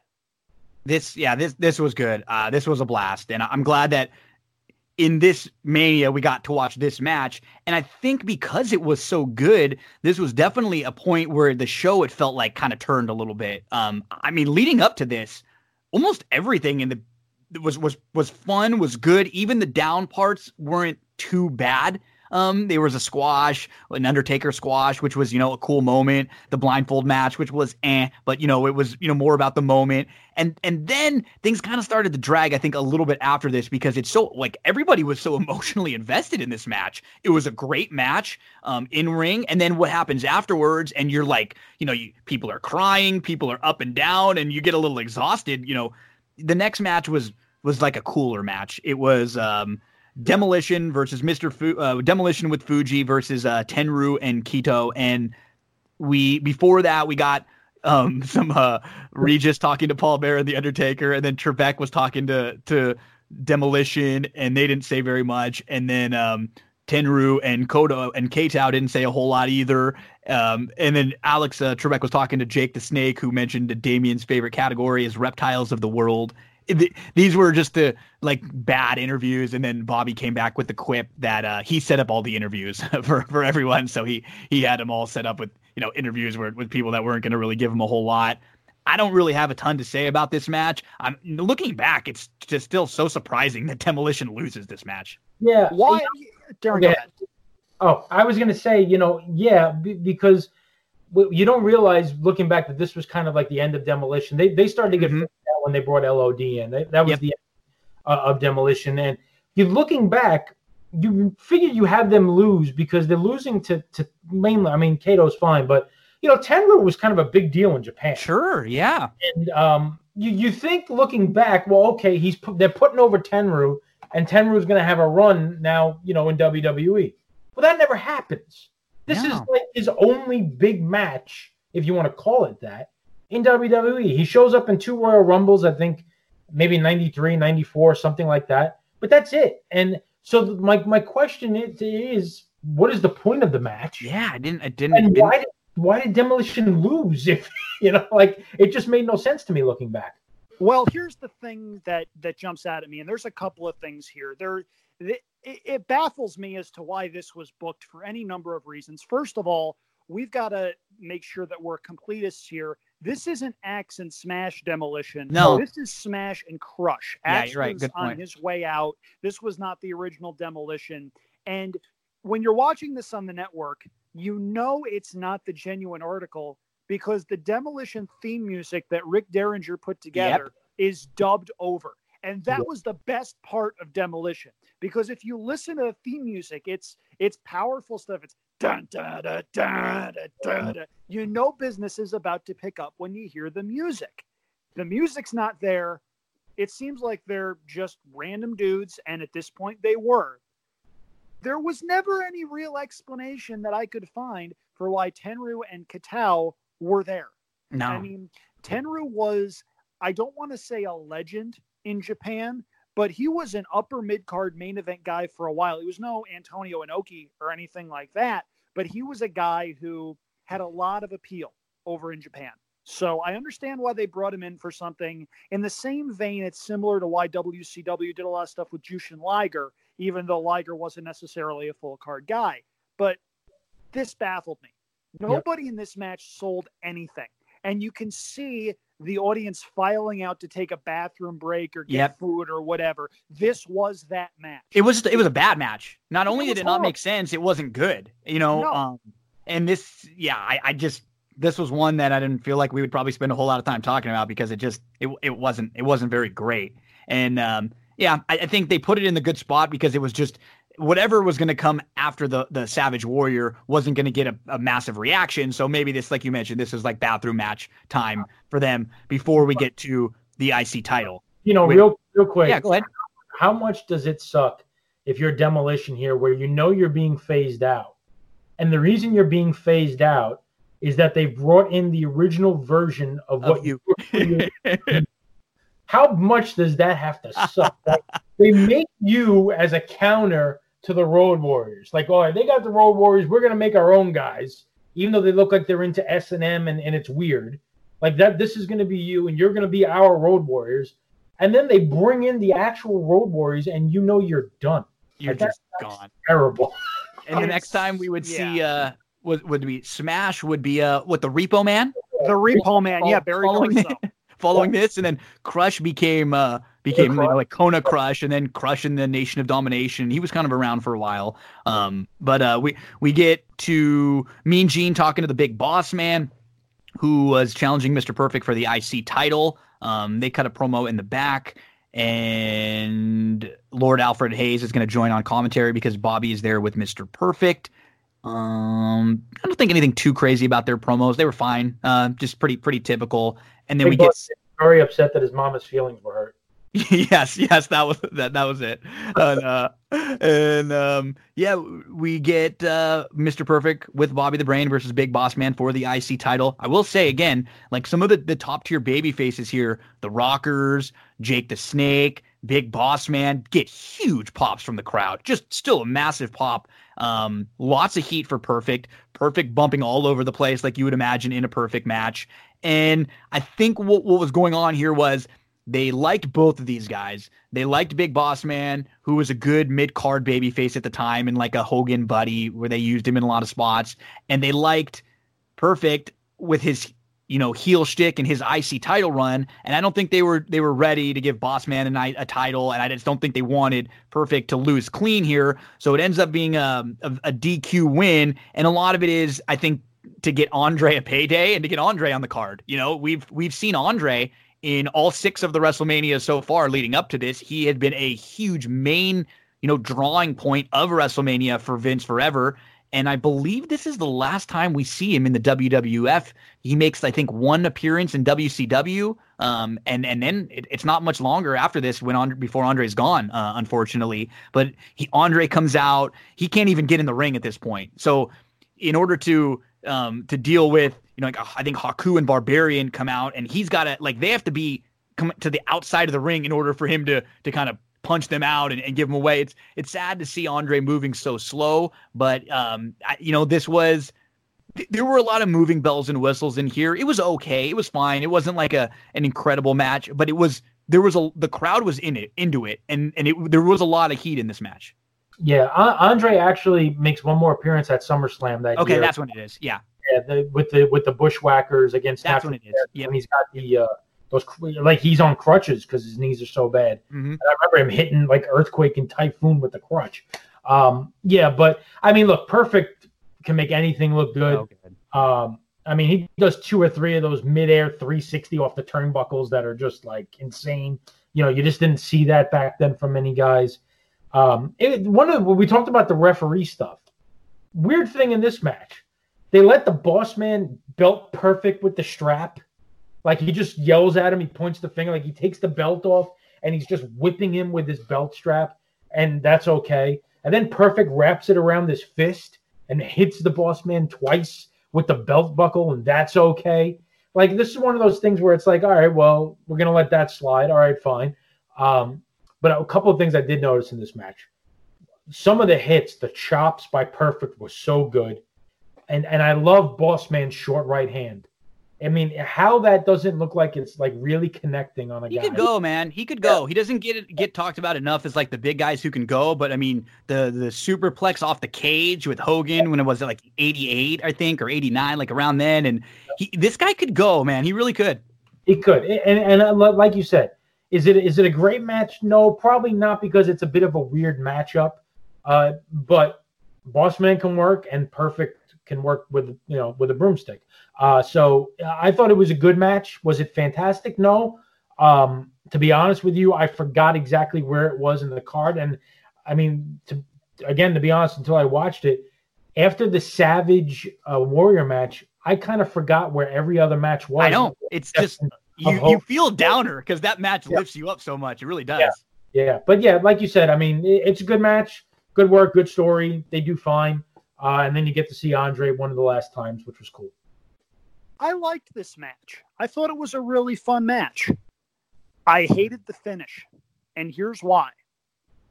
This yeah, this this was good. Uh this was a blast. And I'm glad that in this mania we got to watch this match and i think because it was so good this was definitely a point where the show it felt like kind of turned a little bit um i mean leading up to this almost everything in the was was was fun was good even the down parts weren't too bad um, there was a squash, an Undertaker squash, which was, you know, a cool moment. The blindfold match, which was eh, but you know, it was, you know, more about the moment. And and then things kind of started to drag, I think, a little bit after this because it's so like everybody was so (laughs) emotionally invested in this match. It was a great match, um, in ring, and then what happens afterwards, and you're like, you know, you people are crying, people are up and down, and you get a little exhausted. You know, the next match was was like a cooler match. It was um Demolition versus Mr. Fu- uh, Demolition with Fuji versus uh, Tenryu and Kitao. And we before that we got um, (laughs) some uh, Regis talking to Paul Bearer and the Undertaker, and then Trebek was talking to to Demolition, and they didn't say very much. And then um, Tenryu and Kodo and K-Tao didn't say a whole lot either. Um, and then Alex uh, Trebek was talking to Jake the Snake, who mentioned Damien's favorite category is reptiles of the world these were just the like bad interviews and then bobby came back with the quip that uh, he set up all the interviews (laughs) for, for everyone so he he had them all set up with you know interviews where, with people that weren't going to really give him a whole lot. I don't really have a ton to say about this match. I'm looking back it's just still so surprising that demolition loses this match. Yeah why Darren, okay. oh i was going to say you know yeah b- because you don't realize looking back that this was kind of like the end of demolition. They, they started to get mm-hmm when they brought LOD in. They, that was yep. the uh, of demolition. And you looking back, you figure you have them lose because they're losing to to mainly. I mean, Kitao's fine, but you know, Tenryu was kind of a big deal in Japan. Sure, yeah. And um, you you think looking back, well, okay, he's they're putting over Tenryu, and Tenryu's going to have a run now, you know, in WWE. Well, that never happens. This is like his only big match, if you want to call it that in WWE. He shows up in two Royal Rumbles, I think maybe 93, 94, something like that. But that's it. And so my my question is, is what is the point of the match? Yeah, I didn't I didn't And why did why did Demolition lose if (laughs) you know like it just made no sense to me looking back. Well, here's the thing that that jumps out at me and there's a couple of things here. There it, it baffles me as to why this was booked for any number of reasons. First of all, we've got to make sure that we're completists here. This isn't Axe and Smash demolition. No, this is Smash and Crush. Axe yeah, right. Good on point. his way out. This was not the original demolition. And when you're watching this on the network, you know it's not the genuine article because the demolition theme music that Rick Derringer put together yep. is dubbed over. And that yep. was the best part of demolition because if you listen to the theme music, it's it's powerful stuff. It's dun, dun, dun, dun, dun, dun. You know business is about to pick up when you hear the music. The music's not there. It seems like they're just random dudes, and at this point they were. There was never any real explanation that I could find for why Tenryu and Kitao were there. No. I mean, Tenryu was, I don't want to say a legend in Japan, but he was an upper mid card main event guy for a while. He was no Antonio Inoki or anything like that, but he was a guy who had a lot of appeal over in Japan. So I understand why they brought him in for something. In the same vein, it's similar to why WCW did a lot of stuff with Jushin Liger, even though Liger wasn't necessarily a full card guy. But this baffled me. Nobody yep. in this match sold anything. And you can see the audience filing out to take a bathroom break or get yep. food or whatever. This was that match. It was it was a bad match. Not only did it not make sense, it wasn't good. You know, no. um, and this, yeah, I, I just this was one that I didn't feel like we would probably spend a whole lot of time talking about because it just it it wasn't it wasn't very great. And um, yeah, I, I think they put it in the good spot because it was just whatever was going to come after the the Savage Warrior wasn't going to get a, a, massive reaction. So maybe this, like you mentioned, this is like bathroom match time for them before we get to the IC title. You know, real real quick. Yeah, go ahead. How much does it suck if you're demolition here, where you know you're being phased out, and the reason you're being phased out is that they brought in the original version of what Of you. you. How much does that have to suck? (laughs) Like, they make you as a counter to the Road Warriors. Like, all right, they got the Road Warriors. We're gonna make our own guys, even though they look like they're into S and M, and it's weird. Like that, this is gonna be you, and you're gonna be our Road Warriors. And then they bring in the actual Road Warriors, and you know you're done. You're Like, that- just gone. Terrible. And the next time we would see uh would would be Smash would be uh what the Repo Man The Repo Man, yeah, Barry Following (laughs) following this, and then Crush became uh became you know, like Kona Crush, and then Crush in the Nation of Domination. He was kind of around for a while. Um, but uh, we we get to Mean Gene talking to the Big Boss Man, who was challenging Mr. Perfect for the IC title. Um, they cut a promo in the back. And Lord Alfred Hayes is going to join on commentary because Bobby is there with Mr. Perfect. Um, I don't think anything too crazy about their promos. They were fine. Uh, just pretty pretty typical. And then we Big get Very upset that his mama's feelings were hurt. (laughs) yes, yes, that was that. That was it. And, uh, and um, yeah, we get uh, Mr. Perfect with Bobby the Brain versus Big Boss Man for the IC title. I will say again, like some of the the top tier baby faces here, the Rockers, Jake the Snake, Big Boss Man, get huge pops from the crowd. Just still a massive pop. Um, lots of heat for Perfect. Perfect bumping all over the place, like you would imagine in a perfect match. And I think what what was going on here was they liked both of these guys. They liked Big Boss Man, who was a good mid card babyface at the time and like a Hogan buddy where they used him in a lot of spots. And they liked Perfect with his you know heel shtick and his IC title run. And I don't think they were they were ready to give Boss Man a, title. And I just don't think they wanted Perfect to lose clean here. So it ends up being um, a, a, a DQ win. And a lot of it is, I think, to get Andre a payday and to get Andre on the card. You know, we've we've seen Andre in all six of the WrestleMania so far leading up to this. He had been a huge main, you know, drawing point of WrestleMania for Vince forever. And I believe this is the last time we see him in the WWF. He makes, I think, one appearance in WCW, um, and and then it, it's not much longer after this when Andre, before Andre's gone, uh, unfortunately. But he Andre comes out, he can't even get in the ring at this point. So in order to um, to deal with, you know, like I think Haku and Barbarian come out, and he's got to like they have to be come to the outside of the ring in order for him to to kind of punch them out and, and give them away. It's it's sad to see Andre moving so slow, but um, I, you know, this was th- there were a lot of moving bells and whistles in here. It was okay. It was fine. It wasn't like a an incredible match, but it was there was a the crowd was in it into it, and and it there was a lot of heat in this match. Yeah, Andre actually makes one more appearance at SummerSlam that Okay, year. that's what it is. Yeah, Yeah, the, with the with the Bushwhackers against that's what it is. Yeah. he's got the uh, those like he's on crutches because his knees are so bad. hmm I remember him hitting like earthquake and typhoon with the crutch. Um, yeah, but I mean, look, perfect can make anything look good. Oh, good. Um, I mean, he does two or three of those midair 360 off the turnbuckles that are just like insane. You know, you just didn't see that back then from many guys. Um, it, one of when we talked about the referee stuff, weird thing in this match, they let the boss man belt perfect with the strap. Like he just yells at him, he points the finger, like he takes the belt off and he's just whipping him with his belt strap, and that's okay. And then perfect wraps it around his fist and hits the boss man twice with the belt buckle, and that's okay. Like this is one of those things where it's like, all right, well, we're gonna let that slide. All right, fine. Um, but a couple of things I did notice in this match. Some of the hits, the chops by Perfect was so good. And and I love Boss Man's short right hand. I mean, how that doesn't look like it's like really connecting on a He guy. could go, man. He could go. He doesn't get it, get talked about enough as like the big guys who can go. But I mean, the the superplex off the cage with Hogan when it was like eighty eight, I think, or eighty nine, like around then. And he, this guy could go, man. He really could. He could, and and uh, like you said, is it is it a great match? No, probably not because it's a bit of a weird matchup. Uh, but Bossman can work, and Perfect can work with you know with a broomstick. Uh, so I thought it was a good match. Was it fantastic? No. Um, to be honest with you, I forgot exactly where it was in the card, and I mean, to again, to be honest, until I watched it after the Savage uh, Warrior match, I kind of forgot where every other match was. I know. It's just you you feel downer because that match Yeah. lifts you up so much. It really does. Yeah. Yeah, but yeah, like you said, I mean, it- it's a good match, good work, good story. They do fine. Uh, and then you get to see Andre one of the last times, which was cool. I liked this match. I thought it was a really fun match. I hated the finish, and here's why.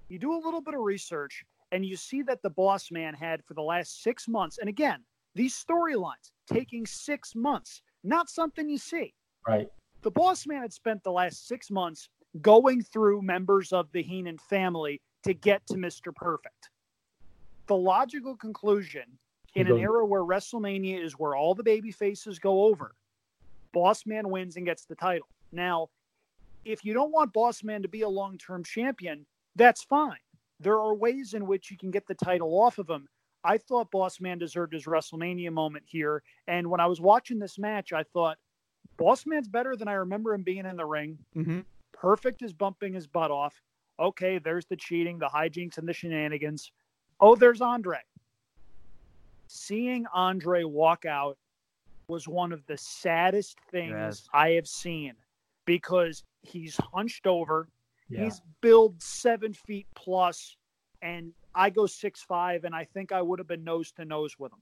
You do a little bit of research, and you see that the boss man had for the last six months, and again, these storylines taking six months, not something you see. Right. The boss man had spent the last six months going through members of the Heenan family to get to Mr. Perfect. The logical conclusion in an era where WrestleMania is where all the baby faces go over, Boss Man wins and gets the title. Now, if you don't want Boss Man to be a long term champion, that's fine. There are ways in which you can get the title off of him. I thought Boss Man deserved his WrestleMania moment here. And when I was watching this match, I thought, Boss Man's better than I remember him being in the ring. Mm-hmm. Perfect is bumping his butt off. Okay, there's the cheating, the hijinks, and the shenanigans. Oh, there's Andre. Seeing Andre walk out was one of the saddest things Yes. I have seen because he's hunched over. Yeah. He's billed seven feet plus, and I go six five, and I think I would have been nose to nose with him.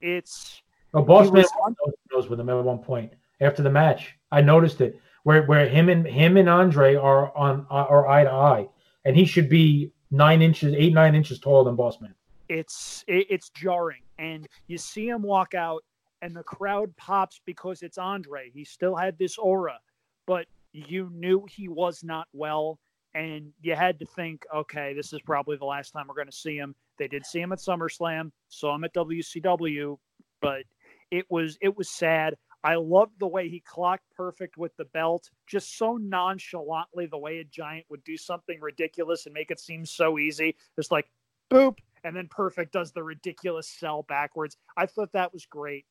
It's Oh, Boss Man was on- was nose with him at one point after the match. I noticed it where where him and him and Andre are on are eye to eye, and he should be nine inches, eight nine inches taller than Boss Man. it's it, it's jarring, and you see him walk out, and the crowd pops because it's Andre. He still had this aura, but you knew he was not well, and you had to think, okay, this is probably the last time we're going to see him. They did see him at SummerSlam, saw him at WCW, but it was it was sad. I loved the way he clocked perfect with the belt, just so nonchalantly the way a giant would do something ridiculous and make it seem so easy. Just like boop, and then perfect does the ridiculous sell backwards. I thought that was great.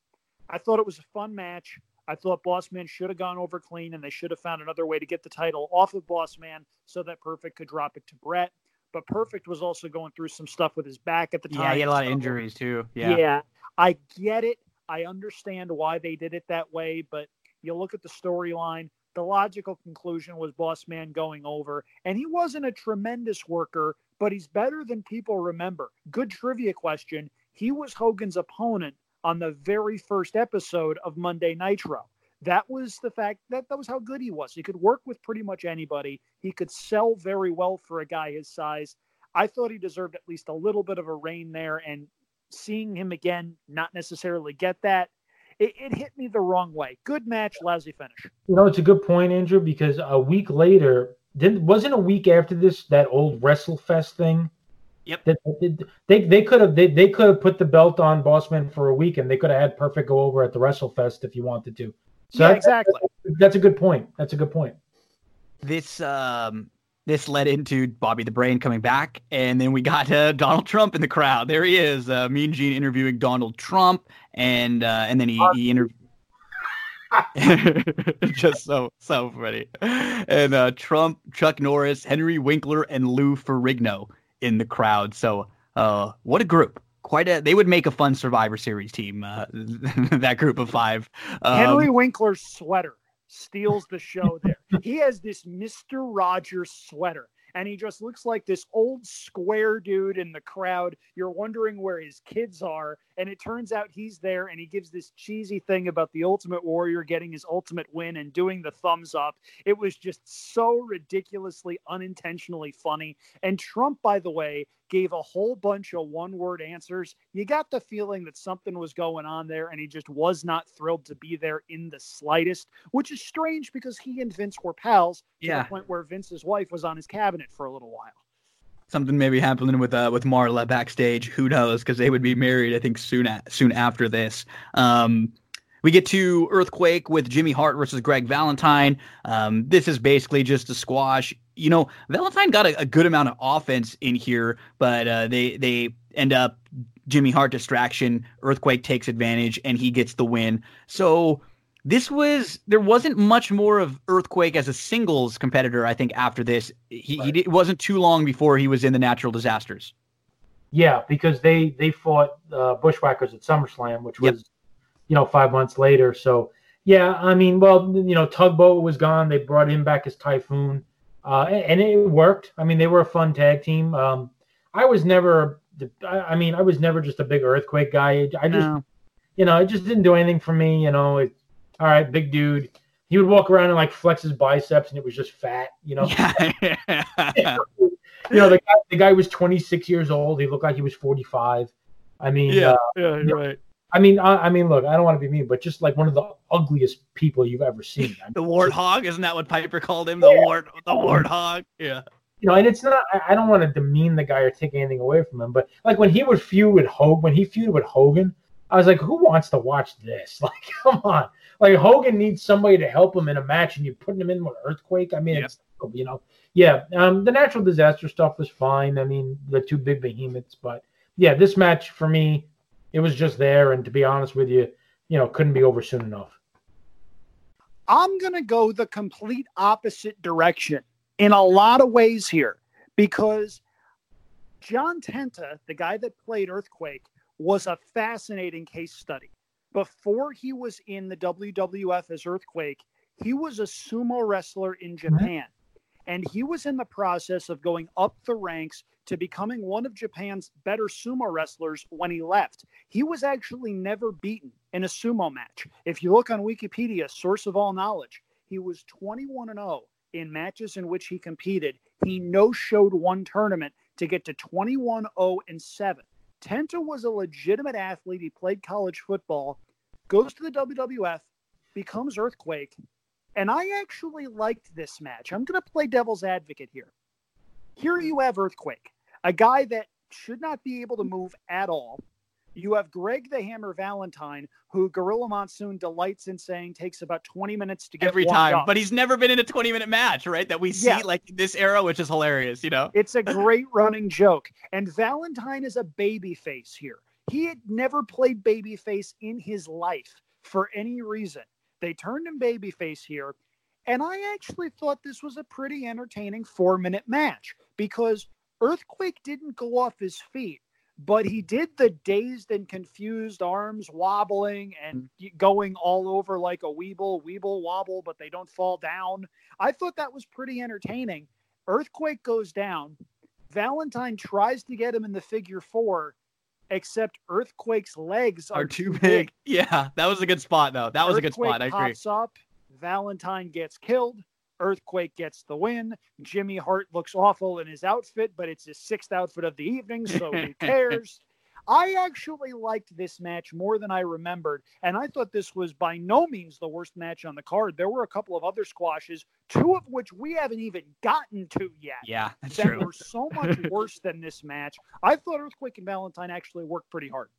I thought it was a fun match. I thought Boss Man should have gone over clean and they should have found another way to get the title off of Boss Man so that Perfect could drop it to Bret. But Perfect was also going through some stuff with his back at the time. Yeah, he had a lot of injuries too. Yeah. yeah. I get it. I understand why they did it that way, but you look at the storyline, the logical conclusion was Boss Man going over, and he wasn't a tremendous worker, but he's better than people remember. Good trivia question. He was Hogan's opponent on the very first episode of Monday Nitro. That was the fact that that was how good he was. He could work with pretty much anybody. He could sell very well for a guy his size. I thought he deserved at least a little bit of a reign there, and seeing him again not necessarily get that, it, it hit me the wrong way. Good match, lousy finish. You know, it's a good point, Andrew, because a week later, didn't wasn't a week after this that old WrestleFest thing. Yep. That, that- they they could have they, they could have put the belt on Bossman for a week, and they could have had Perfect go over at the WrestleFest if you wanted to. So yeah, that- exactly. That's a good point. That's a good point. This um this led into Bobby the Brain coming back, and then we got uh, Donald Trump in the crowd. There he is, uh, Mean Gene interviewing Donald Trump, and uh, and then he he interviewed. (laughs) just so so funny, and uh, Trump, Chuck Norris, Henry Winkler, and Lou Ferrigno in the crowd. So, uh, what a group! Quite a they would make a fun Survivor Series team. Uh, (laughs) that group of five. Um, Henry Winkler's sweater steals the show there. He has this Mr. Rogers sweater. And he just looks like this old square dude in the crowd. You're wondering where his kids are. And it turns out he's there and he gives this cheesy thing about the Ultimate Warrior getting his ultimate win and doing the thumbs up. It was just so ridiculously unintentionally funny. And Trump, by the way, gave a whole bunch of one word answers. You got the feeling that something was going on there and he just was not thrilled to be there in the slightest, which is strange because he and Vince were pals to Yeah. the point where Vince's wife was on his cabinet for a little while. something maybe happening with uh, with Marla backstage. Who knows? Because they would be married, I think, soon a- soon after this. Um, we get to Earthquake with Jimmy Hart versus Greg Valentine. Um, this is basically just a squash. You know, Valentine got a, a good amount of offense in here, but uh, they they end up Jimmy Hart distraction. Earthquake takes advantage and he gets the win. So this was there wasn't much more of Earthquake as a singles competitor. I think after this, he, he did, it wasn't too long before he was in the natural disasters. Yeah, because they they fought uh, Bushwhackers at SummerSlam, which Yep. was you know five months later. So yeah, I mean, well, you know, Tugboat was gone. They brought him back as Typhoon, uh, and, and it worked. I mean, they were a fun tag team. Um, I was never I, I mean, I was never just a big earthquake guy. I just, No. you know, it just didn't do anything for me. You know, it, all right, big dude. He would walk around and like flex his biceps, and it was just fat. You know, Yeah. (laughs) you know, the guy, the guy was 26 years old. He looked like he was 45. I mean, Yeah. uh, Yeah, you're right. I mean, I, I mean, look, I don't want to be mean, but just like one of the ugliest people you've ever seen. I (laughs) mean, the warthog, isn't that what Piper called him? The Yeah. wart, the warthog. Yeah. you know, and it's not. I, I don't want to demean the guy or take anything away from him, but like when he would feud with Hogan, when he feuded with Hogan, I was like, who wants to watch this? (laughs) Like, come on. Like Hogan needs somebody to help him in a match, and you're putting him in with earthquake. I mean, Yeah. it's you know, yeah. Um, the natural disaster stuff was fine. I mean, the two big behemoths, but yeah, this match for me, it was just there, and to be honest with you, you know, couldn't be over soon enough. I'm going to go the complete opposite direction in a lot of ways here because John Tenta, the guy that played Earthquake, was a fascinating case study. Before he was in the WWF as Earthquake, he was a sumo wrestler in mm-hmm. Japan. And he was in the process of going up the ranks to becoming one of Japan's better sumo wrestlers when he left. He was actually never beaten in a sumo match. If you look on Wikipedia, source of all knowledge, he was 21 and 0 in matches in which he competed. He no showed one tournament to get to 21 0 and 7. Tenta was a legitimate athlete. He played college football, goes to the WWF, becomes Earthquake. And I actually liked this match. I'm going to play devil's advocate here. Here you have Earthquake, a guy that should not be able to move at all. You have Greg the Hammer Valentine, who Gorilla Monsoon delights in saying takes about 20 minutes to get Every time. up. But he's never been in a 20 minute match, right? That we see Yeah. like this era, which is hilarious, you know? It's a great running joke. And Valentine is a baby face here. He had never played babyface in his life for any reason. They turned him babyface here. And I actually thought this was a pretty entertaining four minute match because Earthquake didn't go off his feet, but he did the dazed and confused arms wobbling and mm-hmm. going all over like a weeble, weeble wobble, but they don't fall down. I thought that was pretty entertaining. Earthquake goes down. Valentine tries to get him in the figure four, except Earthquake's legs are, Are too big. (laughs) Yeah. That was a good spot, though. That was a good spot. I agree. pops up. Valentine gets killed. Earthquake gets the win. Jimmy Hart looks awful in his outfit, but it's his sixth outfit of the evening, so who (laughs) cares? I actually liked this match more than I remembered, and I thought this was by no means the worst match on the card. There were a couple of other squashes, two of which we haven't even gotten to yet. Yeah, that's That true. were so much (laughs) worse than this match. I thought Earthquake and Valentine actually worked pretty hard.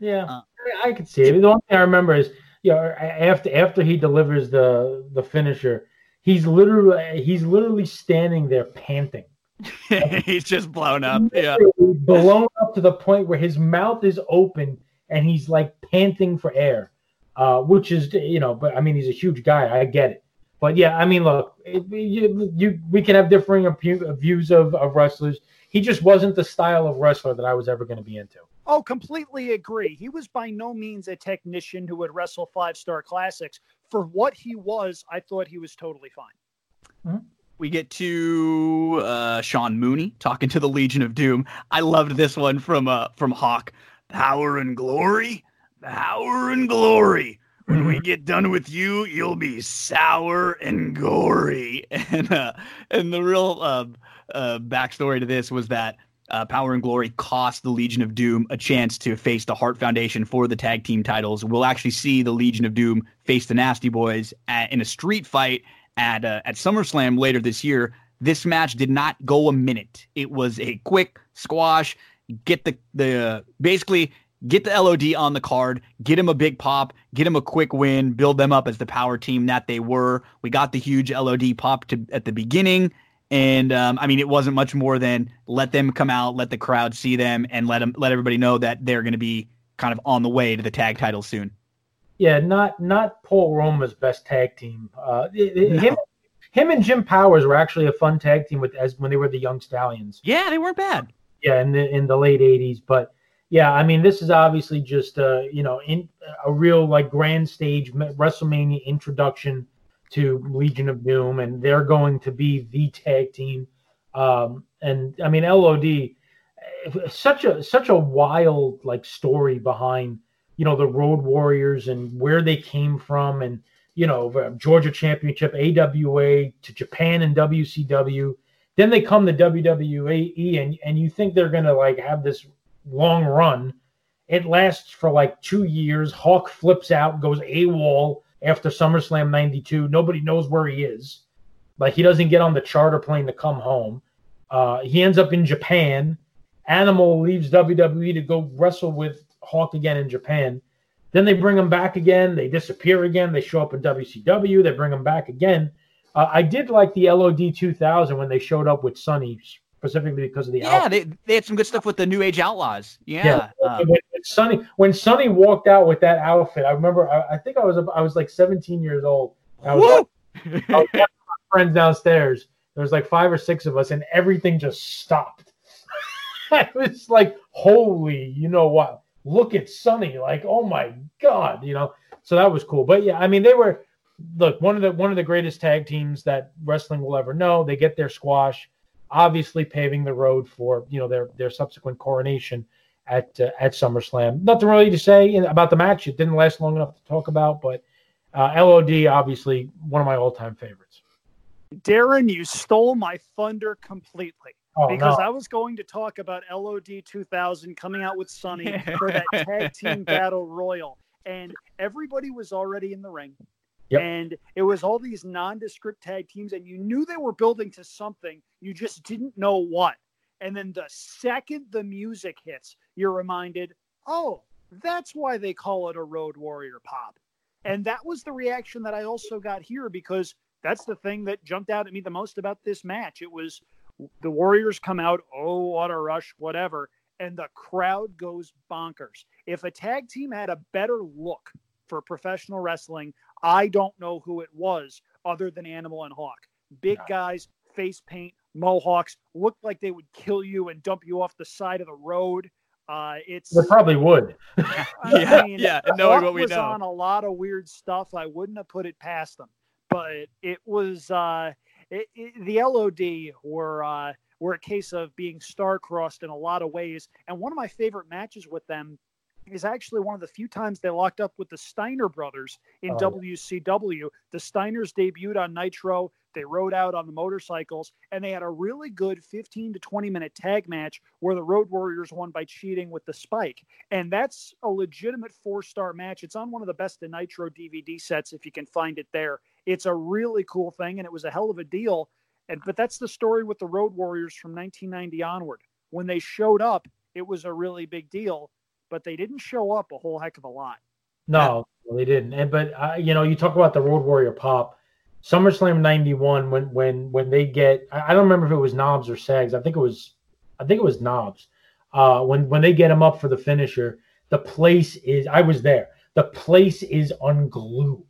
Yeah, Uh, I I could see it. The only thing I remember is, you know, after after he delivers the the finisher, he's literally he's literally standing there panting, (laughs) he's just blown up. Yeah. Blown up to the point where his mouth is open and he's like panting for air, uh, which is you know, but I mean, he's a huge guy. I get it, but yeah, I mean, look, it, you, you we can have differing apu- views of of wrestlers. He just wasn't the style of wrestler that I was ever going to be into. Oh, completely agree. He was by no means a technician who would wrestle five star classics. For what he was, I thought he was totally fine. We get to uh, Sean Mooney talking to the Legion of Doom. I loved this one from uh, from Hawk. Power and glory, power and glory. When we get done with you, you'll be sour and gory. (laughs) And uh, and the real uh, uh, backstory to this was that uh, Power and Glory cost the Legion of Doom a chance to face the Hart Foundation for the tag team titles. We'll actually see the Legion of Doom face the Nasty Boys at, in a street fight at uh, at SummerSlam later this year. This match did not go a minute. It was a quick squash. Get the the basically get the LOD on the card, get him a big pop, get him a quick win, build them up as the power team that they were. We got the huge LOD pop to, at the beginning. And um, I mean, it wasn't much more than let them come out, let the crowd see them, and let them let everybody know that they're going to be kind of on the way to the tag title soon. Yeah, not not Paul Roma's best tag team. Uh, it- it- No. Him, him and Jim Powers were actually a fun tag team with as when they were the Young Stallions. Yeah, they weren't bad. Yeah, in the in the late '80s. But yeah, I mean, this is obviously just uh, you know in a real like grand stage WrestleMania introduction to Legion of Doom, and they're going to be the tag team. Um, and I mean, LOD. such a such a wild like story behind you know the Road Warriors and where they came from and you know Georgia Championship, AWA to Japan and WCW. Then they come to WWE and and you think they're gonna like have this long run. It lasts for like two years. Hawk flips out, goes AWOL after SummerSlam 92. Nobody knows where he is. Like he doesn't get on the charter plane to come home. Uh, he ends up in Japan. Animal leaves WWE to go wrestle with Hawk again in Japan. Then they bring him back again. They disappear again. They show up in WCW. They bring him back again. Uh, I did like the LOD 2000 when they showed up with Sunny specifically because of the yeah they, they had some good stuff with the New Age Outlaws. Yeah, yeah. Um, Sunny when Sunny walked out with that outfit, I remember. I, I, think I was I was like 17 years old. I was, I was my friends downstairs. There was like five or six of us, and everything just stopped. (laughs) it was like, holy, you know what? Look at Sunny, like, oh my god, you know. So that was cool. But yeah, I mean, they were look one of the one of the greatest tag teams that wrestling will ever know. They get their squash obviously paving the road for you know their their subsequent coronation at uh, at SummerSlam. Nothing really to say about the match. It didn't last long enough to talk about, but uh, LOD obviously one of my all time favorites. Darren, you stole my thunder completely. Oh, because no. I was going to talk about LOD 2000 coming out with Sunny (laughs) for that tag team battle royal, and everybody was already in the ring. Yep. And it was all these nondescript tag teams, and you knew they were building to something. You just didn't know what. And then the second the music hits, you're reminded, oh, that's why they call it a Road Warrior pop. And that was the reaction that I also got here because that's the thing that jumped out at me the most about this match. It was the Warriors come out, oh, what a rush, whatever. And the crowd goes bonkers. If a tag team had a better look for professional wrestling, I don't know who it was other than Animal and Hawk. Big guys, face paint, mohawks, looked like they would kill you and dump you off the side of the road. Uh, it's they probably would. (laughs) yeah, I mean, yeah. Knowing what we was know, on a lot of weird stuff. I wouldn't have put it past them, but it was uh, it, it, the LOD were uh, were a case of being star-crossed in a lot of ways. And one of my favorite matches with them is actually one of the few times they locked up with the Steiner brothers in oh. WCW. The Steiners debuted on Nitro. They rode out on the motorcycles, and they had a really good 15 to 20 minute tag match where the Road Warriors won by cheating with the spike. And that's a legitimate four star match. It's on one of the best of Nitro DVD sets if you can find it there. It's a really cool thing, and it was a hell of a deal. And but that's the story with the Road Warriors from 1990 onward. When they showed up, it was a really big deal but they didn't show up a whole heck of a lot. No, they didn't. And but uh, you know, you talk about the Road Warrior pop. SummerSlam '91 when when when they get I, don't remember if it was Knobbs or Sags. I think it was I think it was Knobbs. Uh, when when they get him up for the finisher, the place is I was there. The place is unglued.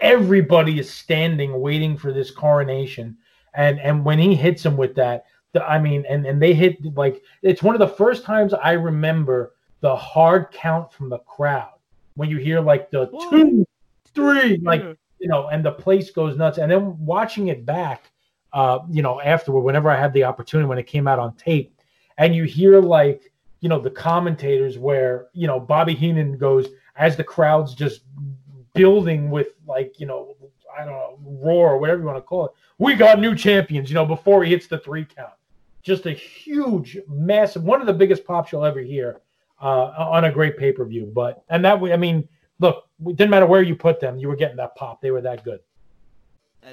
Everybody is standing waiting for this coronation. And and when he hits him with that, the, I mean, and and they hit like it's one of the first times I remember the hard count from the crowd when you hear like the two, three, like you know, and the place goes nuts. And then watching it back, uh, you know, afterward, whenever I had the opportunity when it came out on tape, and you hear like you know the commentators where you know Bobby Heenan goes as the crowd's just building with like you know I don't know roar or whatever you want to call it. We got new champions, you know, before he hits the three count. Just a huge, massive, one of the biggest pops you'll ever hear uh, on a great pay per view. But and that way, I mean, look, it didn't matter where you put them, you were getting that pop. They were that good.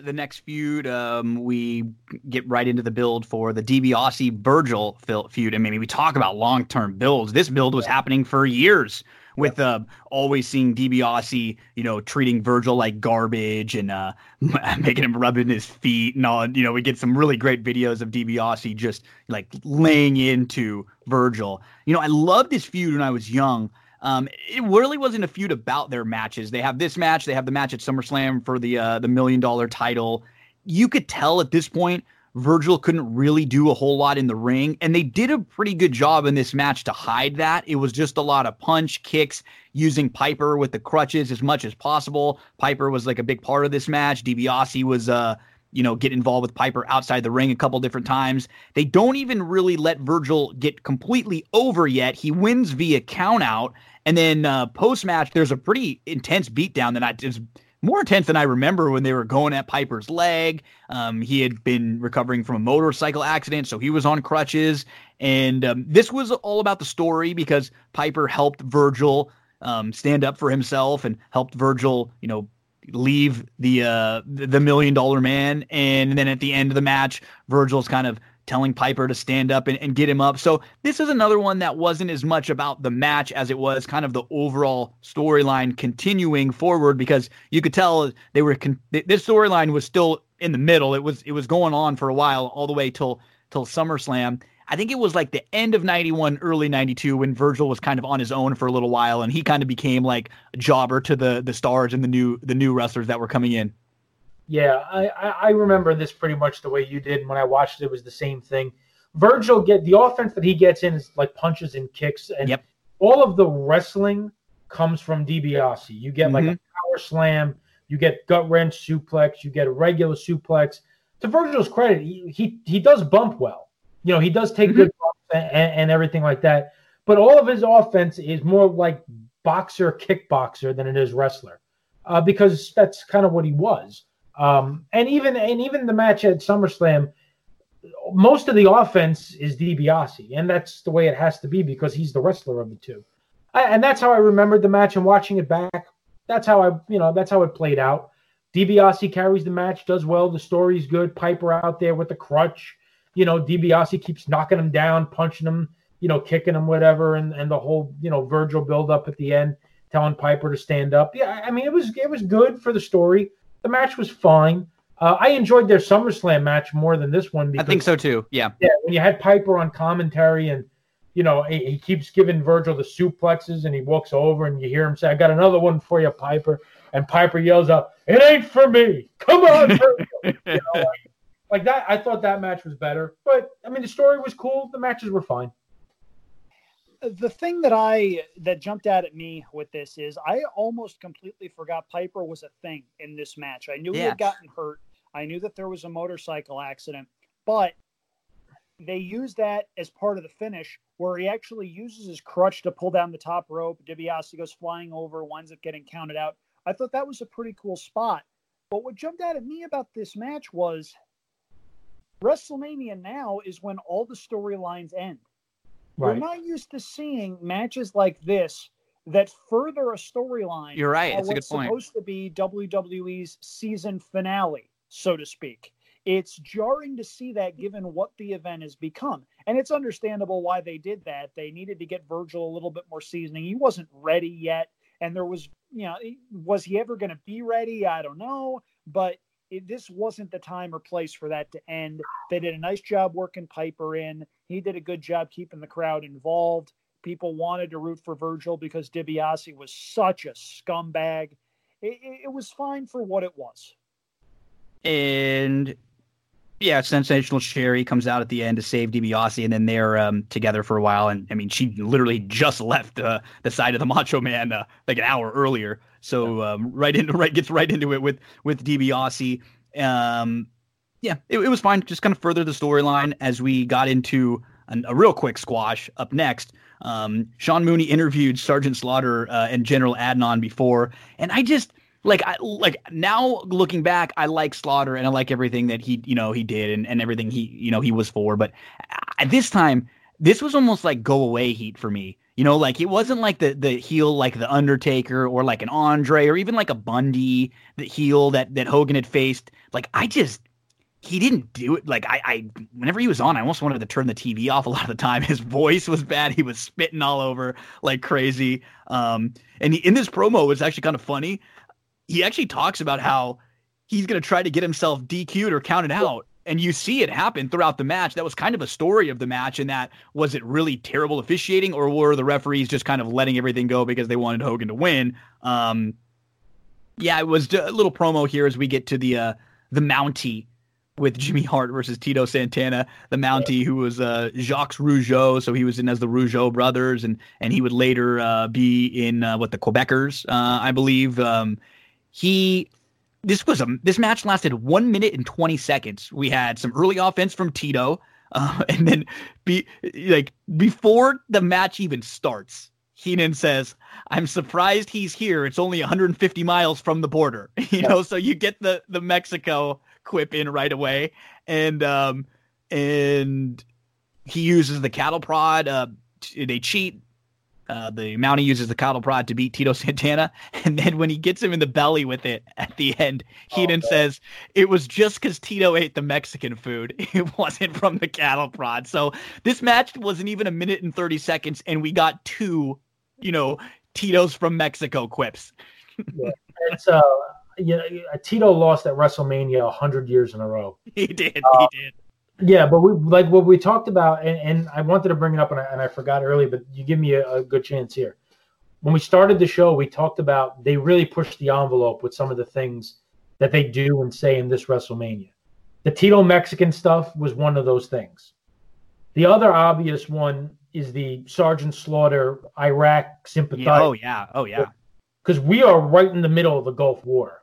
The next feud, um, we get right into the build for the DiBiase Virgil feud. I mean, we talk about long term builds. This build was happening for years with uh, always seeing DiBiase, you know, treating Virgil like garbage and uh, (laughs) making him rub in his feet and all. You know, we get some really great videos of DiBiase just like laying into Virgil. You know, I loved this feud when I was young. Um, it really wasn't a feud about their matches. They have this match. They have the match at SummerSlam for the uh, the million dollar title. You could tell at this point Virgil couldn't really do a whole lot in the ring. And they did a pretty good job in this match to hide that. It was just a lot of punch, kicks, using Piper with the crutches as much as possible. Piper was like a big part of this match. DiBiase was uh you know, get involved with Piper outside the ring a couple different times. They don't even really let Virgil get completely over yet. He wins via count out. And then uh, post match, there's a pretty intense beatdown that I just more intense than I remember when they were going at Piper's leg. Um, he had been recovering from a motorcycle accident, so he was on crutches. And um, this was all about the story because Piper helped Virgil um, stand up for himself and helped Virgil, you know, leave the uh, the million dollar man. And then at the end of the match, Virgil's kind of telling Piper to stand up and, and get him up. So this is another one that wasn't as much about the match as it was kind of the overall storyline continuing forward because you could tell they were con- this storyline was still in the middle. It was it was going on for a while all the way till till SummerSlam. I think it was like the end of 91, early 92 when Virgil was kind of on his own for a little while and he kind of became like a jobber to the the stars and the new the new wrestlers that were coming in. Yeah, I, I remember this pretty much the way you did. When I watched it, it was the same thing. Virgil get the offense that he gets in is like punches and kicks, and yep. all of the wrestling comes from DiBiase. You get like mm-hmm. a power slam, you get gut wrench suplex, you get a regular suplex. To Virgil's credit, he he, he does bump well. You know, he does take mm-hmm. good bumps and, and everything like that. But all of his offense is more like boxer, kickboxer than it is wrestler, uh, because that's kind of what he was. Um, and even and even the match at SummerSlam, most of the offense is DiBiase, and that's the way it has to be because he's the wrestler of the two. I, and that's how I remembered the match and watching it back. That's how I, you know, that's how it played out. DiBiase carries the match, does well. The story's good. Piper out there with the crutch. You know, DiBiase keeps knocking him down, punching him, you know, kicking him, whatever, and and the whole, you know, Virgil build up at the end, telling Piper to stand up. Yeah, I mean, it was it was good for the story. The match was fine. Uh, I enjoyed their SummerSlam match more than this one. Because, I think so too. Yeah. Yeah. When you had Piper on commentary and, you know, he, he, keeps giving Virgil the suplexes and he walks over and you hear him say, I got another one for you, Piper. And Piper yells out, It ain't for me. Come on, Virgil. (laughs) you know, like, like that. I thought that match was better. But, I mean, the story was cool. The matches were fine the thing that I that jumped out at me with this is I almost completely forgot Piper was a thing in this match. I knew yeah. he had gotten hurt. I knew that there was a motorcycle accident, but they used that as part of the finish where he actually uses his crutch to pull down the top rope. DiBiase goes flying over, winds up getting counted out. I thought that was a pretty cool spot. But what jumped out at me about this match was WrestleMania now is when all the storylines end. Right. We're not used to seeing matches like this that further a storyline. You're right. It's a good point. Supposed to be WWE's season finale, so to speak. It's jarring to see that given what the event has become. And it's understandable why they did that. They needed to get Virgil a little bit more seasoning. He wasn't ready yet. And there was, you know, was he ever going to be ready? I don't know. But it, this wasn't the time or place for that to end. They did a nice job working Piper in. He did a good job keeping the crowd involved. People wanted to root for Virgil because DiBiase was such a scumbag. It, it, was fine for what it was. And yeah, sensational Sherri comes out at the end to save DiBiase, and then they're um, together for a while. And I mean, she literally just left uh, the side of the Macho Man uh, like an hour earlier. So um, right into (laughs) right gets right into it with with DiBiase. Um, yeah, it, it, was fine. Just kind of further the storyline as we got into an, a real quick squash. Up next, um, Sean Mooney interviewed Sergeant Slaughter uh, and General Adnan before, and I just like I like now looking back, I like Slaughter and I like everything that he you know he did and, and everything he you know he was for. But at this time, this was almost like go away heat for me. You know, like it wasn't like the the heel like the Undertaker or like an Andre or even like a Bundy, the heel that that Hogan had faced. Like I just he didn't do it. Like I, I whenever he was on, I almost wanted to turn the TV off a lot of the time. (laughs) His voice was bad. He was spitting all over like crazy. Um, and he, in this promo, was actually kind of funny. He actually talks about how he's going to try to get himself DQ'd or counted out and you see it happen throughout the match. That was kind of a story of the match, and that was it really terrible officiating, or were the referees just kind of letting everything go because they wanted Hogan to win? Um, yeah, it was a little promo here as we get to the uh, the Mountie with Jimmy Hart versus Tito Santana, the Mountie who was uh, Jacques Rougeau, so he was in as the Rougeau brothers, and and he would later uh, be in uh, what the Quebecers, uh, I believe. Um, he this was a this match lasted one minute and 20 seconds. We had some early offense from Tito. Uh, (laughs) and then be like before the match even starts, Heenan says, "I'm surprised he's here. It's only 150 miles from the border." (laughs) You know, so you get the the Mexico quip in right away, and um and he uses the cattle prod. Uh, they cheat. Uh, the Mountie uses the cattle prod to beat Tito (laughs) Santana, and then when he gets him in the belly with it at the end, Heenan oh, says it was just because Tito ate the Mexican food; (laughs) it wasn't from the cattle prod. So this match wasn't even a minute and thirty seconds, and we got two, you know, Tito's from Mexico quips. yeah, it's uh, yeah, Tito lost at WrestleMania hundred years in a row. (laughs) He did. Uh, he did. Yeah, but we like what we talked about, and, and I wanted to bring it up, and I, and I forgot earlier, but you give me a, a, good chance here. When we started the show, we talked about they really pushed the envelope with some of the things that they do and say in this WrestleMania. The Tito Mexican stuff was one of those things. The other obvious one is the Sergeant Slaughter Iraq sympathizer. Yeah, oh yeah, oh yeah. Because we are right in the middle of the Gulf War.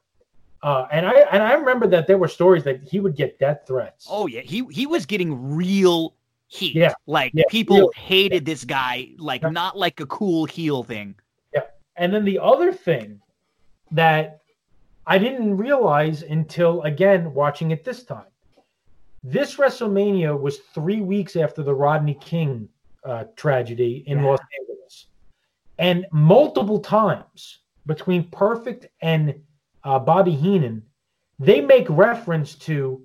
Uh, and I and I remember that there were stories that he would get death threats. Oh yeah, he he was getting real heat. Yeah, like yeah, people hated this guy, like yeah. not like a cool heel thing. Yeah, and then the other thing that I didn't realize until again watching it this time. This WrestleMania was three weeks after the Rodney King uh, tragedy in yeah. Los Angeles, and multiple times between Perfect and uh, Bobby Heenan, they make reference to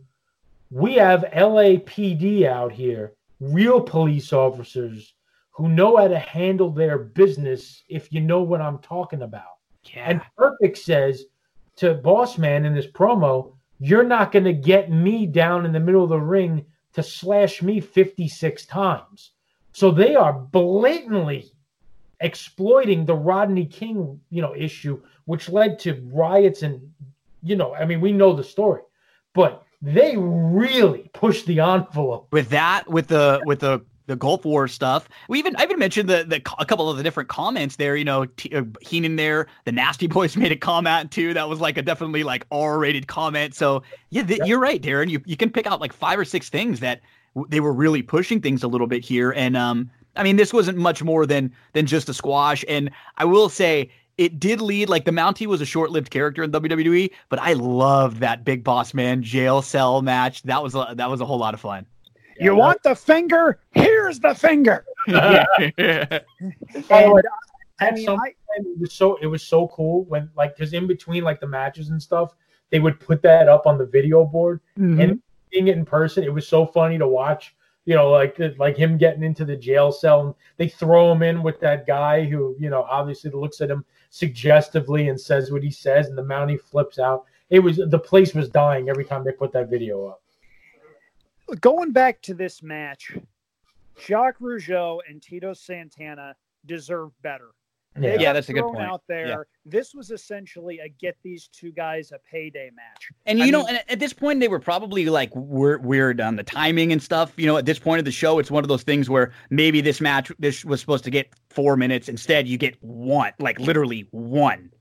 we have LAPD out here, real police officers who know how to handle their business, if you know what I'm talking about. Yeah. And Perfect says to Boss Man in this promo, You're not going to get me down in the middle of the ring to slash me 56 times. So they are blatantly exploiting the Rodney King, you know, issue, which led to riots and, you know, I mean, we know the story, but they really pushed the envelope with that, with the with the the Gulf War stuff. We even I even mentioned the the a couple of the different comments there. You know, T- uh, Heenan there, the Nasty Boys (laughs) made a comment too. That was like a definitely like R rated comment. So yeah, th- you're right, Darren. You you can pick out like five or six things that w- they were really pushing things a little bit here, and um I mean, this wasn't much more than than just a squash. And I will say it did lead like the Mountie was a short-lived character in WWE, but I loved that Big Boss Man jail cell match. That was a, that was a whole lot of fun. You want the finger? Here's the finger. (laughs) (laughs) and, I mean, I, it was so it was so cool when like because in between like the matches and stuff, they would put that up on the video board mm-hmm. and seeing it in person, it was so funny to watch you know, like like him getting into the jail cell, and they throw him in with that guy who, you know, obviously looks at him suggestively and says what he says, and the Mountie flips out. It was the place was dying every time they put that video up. Going back to this match, Jacques Rougeau and Tito Santana deserve better. Yeah, yeah that's a good point. Out there, yeah. this was essentially a get these two guys a payday match. And you I know, mean, at this point, they were probably like weird on the timing and stuff. You know, at this point of the show, it's one of those things where maybe this match this was supposed to get four minutes. Instead, you get one, like literally one.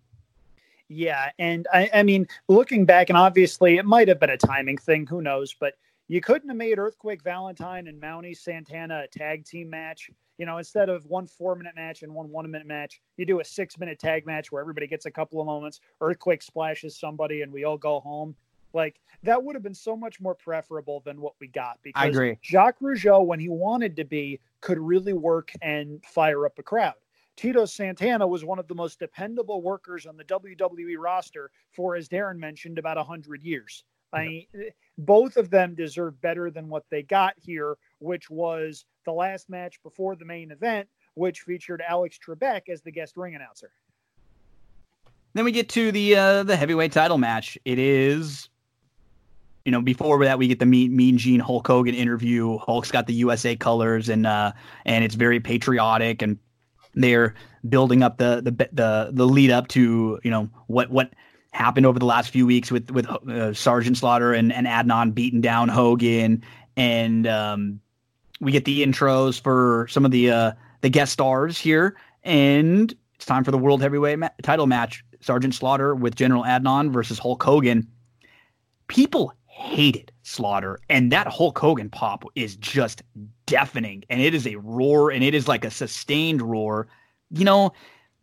Yeah, and I, I mean, looking back, and obviously it might have been a timing thing. Who knows? But you couldn't have made Earthquake Valentine and Mountie Santana a tag team match. You know, instead of one four minute match and one one minute match, you do a six minute tag match where everybody gets a couple of moments. Earthquake splashes somebody and we all go home. Like that would have been so much more preferable than what we got. Because I agree. Jacques Rougeau, when he wanted to be, could really work and fire up a crowd. Tito Santana was one of the most dependable workers on the WWE roster for, as Darren mentioned, about 100 years. I mean, both of them deserve better than what they got here, which was the last match before the main event, which featured Alex Trebek as the guest ring announcer. Then we get to the uh, the heavyweight title match. It is, you know, before that we get the Mean, mean Gene Hulk Hogan interview. Hulk's got the USA colors and uh, and it's very patriotic and they're building up the the the the lead up to you know what what happened over the last few weeks with with uh, Sergeant Slaughter and, and Adnan beating down Hogan, and um, we get the intros for some of the uh, the guest stars here, and It's time for the world heavyweight ma- title match: Sergeant Slaughter with General Adnan versus Hulk Hogan. People hated Slaughter, and that Hulk Hogan pop is just deafening, and it is a roar, and it is like a sustained roar. You know,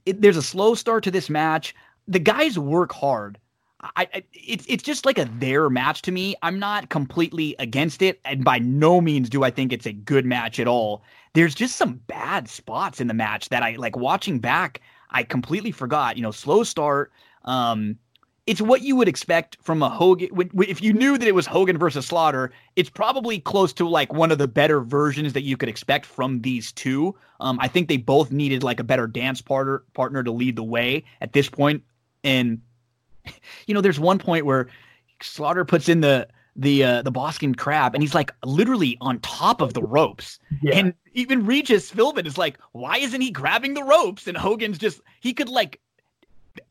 it, there's a slow start to this match. The guys work hard. I, I, it's it's just like a their match to me. I'm not completely against it, and by no means do I think it's a good match at all. There's just some bad spots in the match that I like watching back. I completely forgot. You know, slow start. Um, it's what you would expect from a Hogan. If you knew that it was Hogan versus Slaughter, it's probably close to like one of the better versions that you could expect from these two. Um, I think they both needed like a better dance partner partner to lead the way at this point. And you know, there's one point where Slaughter puts in the the uh, the Boston Crab, and he's like literally on top of the ropes. Yeah. And even Regis Philbin is like, why isn't he grabbing the ropes? And Hogan's just he could like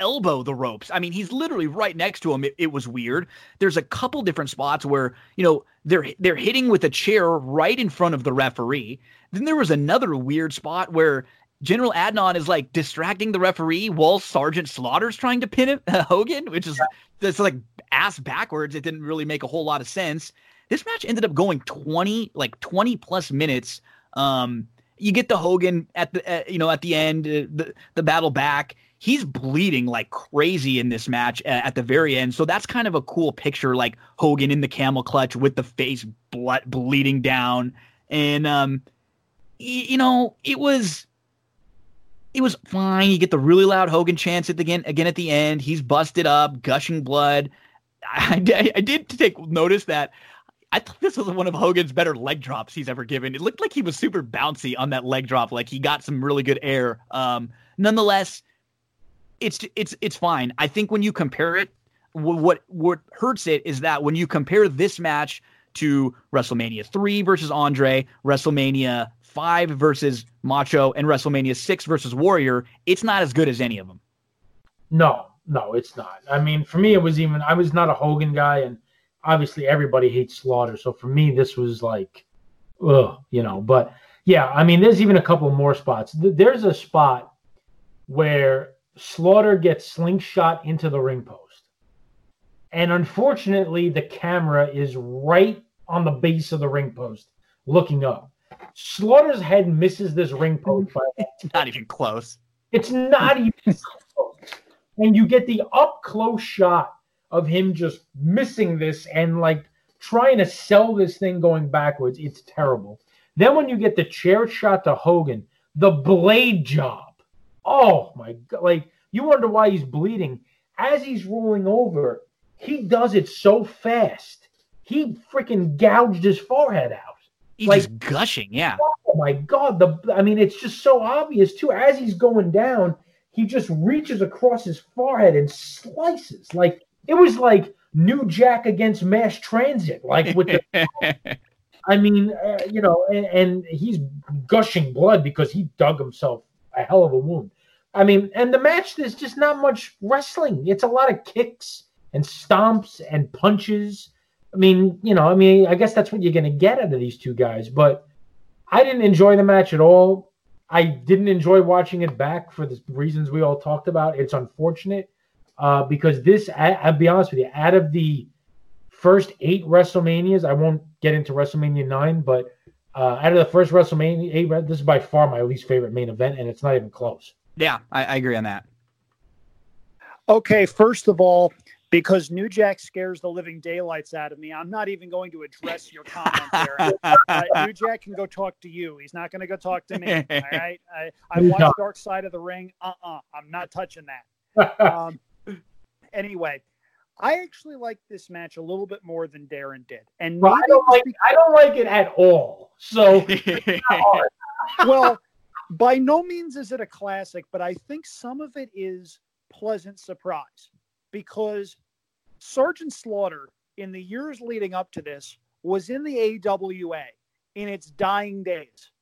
elbow the ropes. I mean, he's literally right next to him. It, it, was weird. There's a couple different spots where you know they're they're hitting with a chair right in front of the referee. Then there was another weird spot where General Adnan is like distracting the referee while Sergeant Slaughter's trying to pin him, uh, (laughs) Hogan, which is that's like ass backwards. It didn't really make a whole lot of sense. This match ended up going 20 like 20 plus minutes. Um, you get the Hogan at the uh, you know at the end uh, the the battle back he's bleeding like crazy in this match at the very end. So that's kind of a cool picture, like Hogan in the camel clutch with the face blood bleeding down. And um, y- you know, it was it was fine. You get the really loud Hogan chants at the again again at the end. He's busted up, gushing blood. (laughs) I, I, I did take notice that I thought this was one of Hogan's better leg drops he's ever given. It looked like he was super bouncy on that leg drop, like he got some really good air. Um, nonetheless, it's it's it's fine. I think when you compare it, what what hurts it is that when you compare this match to WrestleMania three versus Andre, WrestleMania five versus Macho, and WrestleMania six versus Warrior, it's not as good as any of them. No, no, it's not. I mean, for me, it was even. I was not a Hogan guy, and obviously everybody hates Slaughter. So for me, this was like, ugh, you know. But yeah, I mean, there's even a couple more spots. There's a spot where Slaughter gets slingshot into the ring post. And unfortunately, the camera is right on the base of the ring post looking up. Slaughter's head misses this ring post. (laughs) it's not even close. It's not even (laughs) close. And you get the up close shot of him just missing this and like trying to sell this thing going backwards. It's terrible. Then when you get the chair shot to Hogan, the blade job oh my god, like you wonder why he's bleeding. As he's rolling over, he does it so fast. He freaking gouged his forehead out. He's like, just gushing, yeah. Oh my god, the I mean it's just so obvious too. As he's going down, he just reaches across his forehead and slices. Like it was like New Jack against Mass Transit, like with the. (laughs) I mean, uh, you know, and, and, he's gushing blood because he dug himself a hell of a wound. I mean, and the match there's just not much wrestling. It's a lot of kicks and stomps and punches. I mean, you know, I mean, I guess that's what you're going to get out of these two guys. But I didn't enjoy the match at all. I didn't enjoy watching it back for the reasons we all talked about. It's unfortunate uh, because this, I, I'll be honest with you, out of the first eight WrestleManias, I won't get into WrestleMania nine, but uh, out of the first WrestleMania eight, this is by far my least favorite main event, and it's not even close. Yeah, I, I agree on that. Okay, first of all, because New Jack scares the living daylights out of me, I'm not even going to address your comment there. (laughs) uh, New Jack can go talk to you. He's not going to go talk to me. (laughs) All right. I, I watched Dark Side of the Ring. Uh uh-uh, uh. i am not touching that. (laughs) Um, anyway, I actually like this match a little bit more than Darren did. And well, I don't like because... I don't like it at all. So well, by no means is it a classic, but I think some of it is pleasant surprise because Sergeant Slaughter in the years leading up to this was in the AWA in its dying days.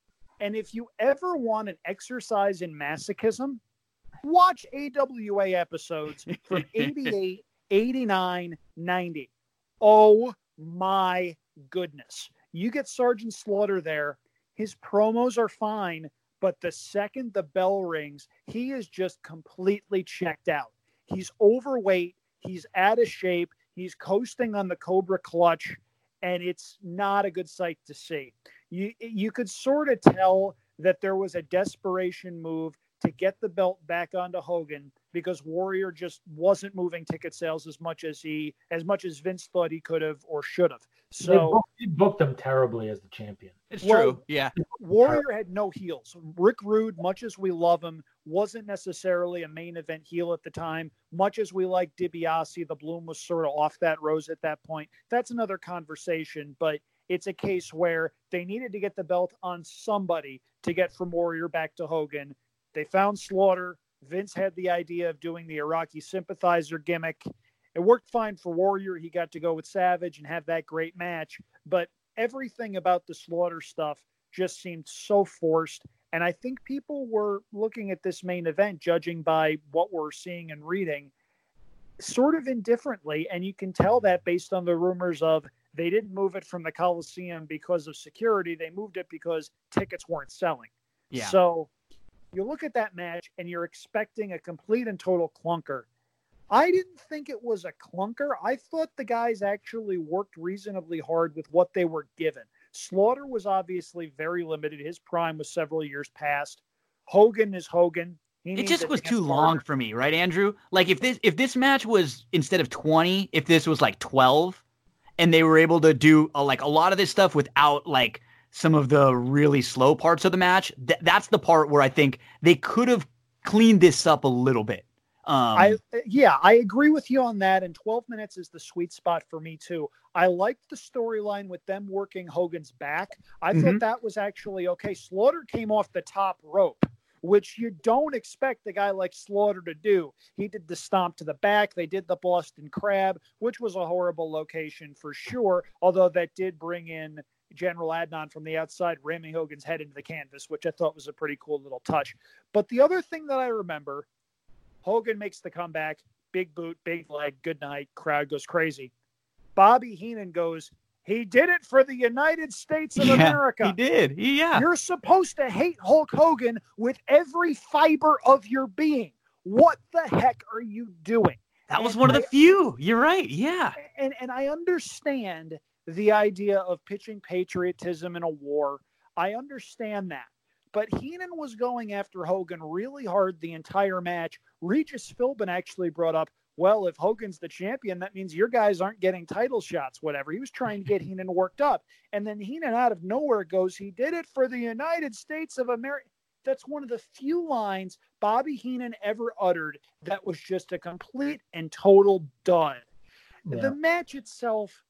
And if you ever want an exercise in masochism, watch AWA episodes from (laughs) 88, 89, 90. Oh my goodness. You get Sergeant Slaughter there. His promos are fine, But the second the bell rings, he is just completely checked out. He's overweight. He's out of shape. He's coasting on the Cobra clutch, and it's not a good sight to see. You you could sort of tell that there was a desperation move to get the belt back onto Hogan because Warrior just wasn't moving ticket sales as much as he as much as Vince thought he could have or should have. So they booked, they booked him terribly as the champion. It's Well, true. Yeah. Warrior had no heels. Rick Rude, much as we love him, wasn't necessarily a main event heel at the time. Much as we like DiBiase, the bloom was sort of off that rose at that point. That's another conversation, but it's a case where they needed to get the belt on somebody to get from Warrior back to Hogan. They found Slaughter. Vince had the idea of doing the Iraqi sympathizer gimmick. It worked fine for Warrior. He got to go with Savage and have that great match. But everything about the Slaughter stuff just seemed so forced. And I think people were looking at this main event, judging by what we're seeing and reading, sort of indifferently. And you can tell that based on the rumors of they didn't move it from the Coliseum because of security, they moved it because tickets weren't selling. Yeah. So you look at that match and you're expecting a complete and total clunker. I didn't think it was a clunker. I thought the guys actually worked reasonably hard with what they were given. Slaughter was obviously very limited. His prime was several years past. Hogan is Hogan. He It just was too long for me, right, Andrew? Like if this if this match was instead of 20, if this was like 12 and they were able to do uh, like a lot of this stuff without like some of the really slow parts of the match, th- that's the part where I think they could have cleaned this up a little bit. Um I yeah, I agree with you on that. And 12 minutes is the sweet spot for me too. I liked the storyline with them working Hogan's back. I Mhm. thought that was actually okay. Slaughter came off the top rope, which you don't expect a guy like Slaughter to do. He did the stomp to the back. They did the Boston Crab, which was a horrible location for sure. Although that did bring in General Adnan from the outside, ramming Hogan's head into the canvas, which I thought was a pretty cool little touch. But the other thing that I remember Hogan makes the comeback, big boot, big leg, good night, crowd goes crazy. Bobby Heenan goes, he did it for the United States of Yeah, America. he did. He, yeah. You're supposed to hate Hulk Hogan with every fiber of your being. What the heck are you doing? That was and one of the few. You're right. Yeah. and and I understand the idea of pitching patriotism in a war. I understand that. But Heenan was going after Hogan really hard the entire match. Regis Philbin actually brought up, well, if Hogan's the champion, that means your guys aren't getting title shots, whatever. He was trying to get (laughs) Heenan worked up. And then Heenan out of nowhere goes, he did it for the United States of America. That's one of the few lines Bobby Heenan ever uttered that was just a complete and total dud. Yeah. The match itself,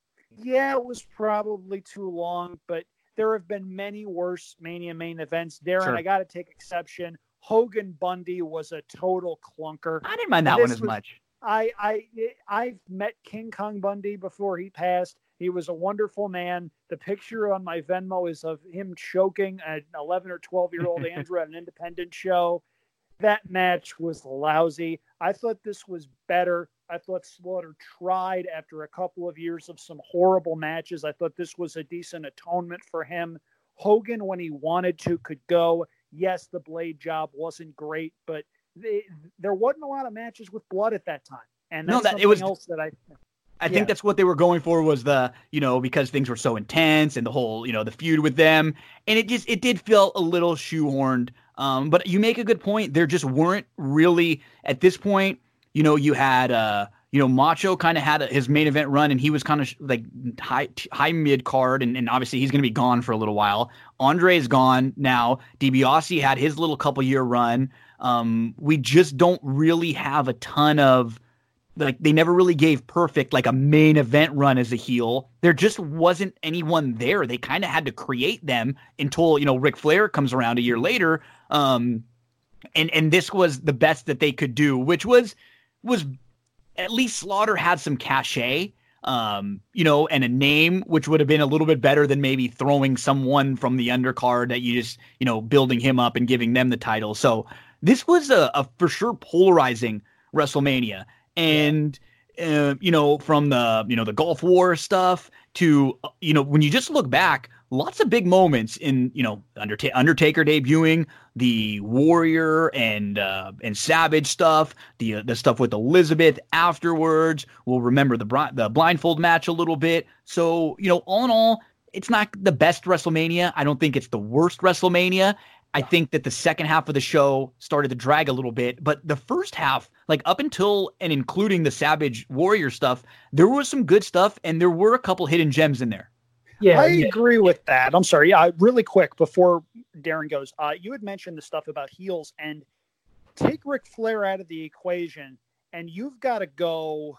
yeah, it was probably too long, but there have been many worse Mania main events. Darren, Sure. I got to take exception. Hogan Bundy was a total clunker. I didn't mind that This one as was- much. I I I've met King Kong Bundy before he passed. He was a wonderful man. The picture on my Venmo is of him choking an 11 or 12 year old (laughs) Andrew at an independent show. That match was lousy. I thought this was better. I thought Slaughter tried after a couple of years of some horrible matches. I thought this was a decent atonement for him. Hogan, when he wanted to, could go. Yes, the blade job wasn't great, but they, there wasn't a lot of matches with blood at that time. And No, that- something it was- else that I I Yeah. think that's what they were going for was the, you know, because things were so intense and the whole, you know, the feud with them. And it just it did feel a little shoehorned. Um, but you make a good point. There just weren't really at this point, you know, you had uh, you know, Macho kind of had a, his main event run and he was kind of like high high mid card and, and obviously he's gonna be gone for a little while. Andre's gone now. DiBiase had his little couple year run. Um, we just don't really have a ton of like they never really gave perfect like a main event run as a heel. There just wasn't anyone there. They kind of had to create them until you know Ric Flair comes around a year later. Um, and and this was the best that they could do, which was was at least Slaughter had some cachet. Um, you know, and a name which would have been a little bit better than maybe throwing someone from the undercard that you just, you know, building him up and giving them the title. So this was a, a for sure polarizing WrestleMania and uh, you know from the you know the Gulf War stuff to uh, you know when you just look back lots of big moments in you know Undertaker, Undertaker debuting, the Warrior and uh, and Savage stuff, the uh, the stuff with Elizabeth afterwards. We'll remember the the blindfold match a little bit. So you know, all in all, it's not the best WrestleMania. I don't think it's the worst WrestleMania. I think that the second half of the show started to drag a little bit, but the first half, like up until and including the Savage Warrior stuff, there was some good stuff and there were a couple hidden gems in there. Yeah, I yeah. agree with that. I'm sorry. Yeah, really quick before Darren goes, uh, you had mentioned the stuff about heels and take Ric Flair out of the equation, and you've got to go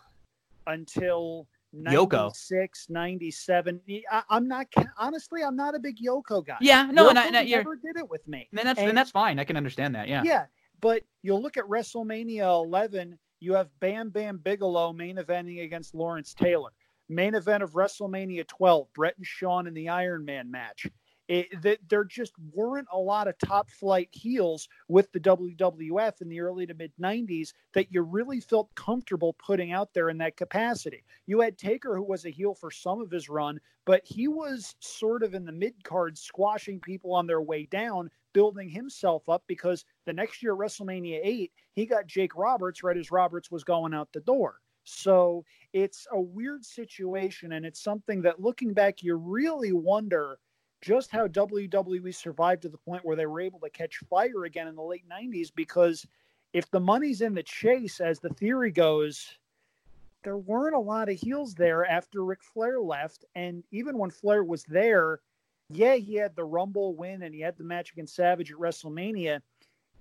until Yoko. 96, 97. I, am not honestly, I'm not a big Yoko guy. Yeah, no, Yoko and I, and I never did it with me. And that's and, and that's fine. I can understand that. Yeah. Yeah, but you'll look at WrestleMania 11. You have Bam Bam Bigelow main eventing against Lawrence Taylor. Main event of WrestleMania 12, Bret and Shawn in the Iron Man match it, that there just weren't a lot of top flight heels with the WWF in the early to mid 90s that you really felt comfortable putting out there in that capacity. You had Taker, who was a heel for some of his run, but he was sort of in the mid card, squashing people on their way down, building himself up because the next year, WrestleMania 8, he got Jake Roberts right as Roberts was going out the door. So it's a weird situation, and it's something that looking back, you really wonder just how WWE survived to the point where they were able to catch fire again in the late 90s because if the money's in the chase, as the theory goes, there weren't a lot of heels there after Ric Flair left. And even when Flair was there, yeah, he had the Rumble win and he had the match against Savage at WrestleMania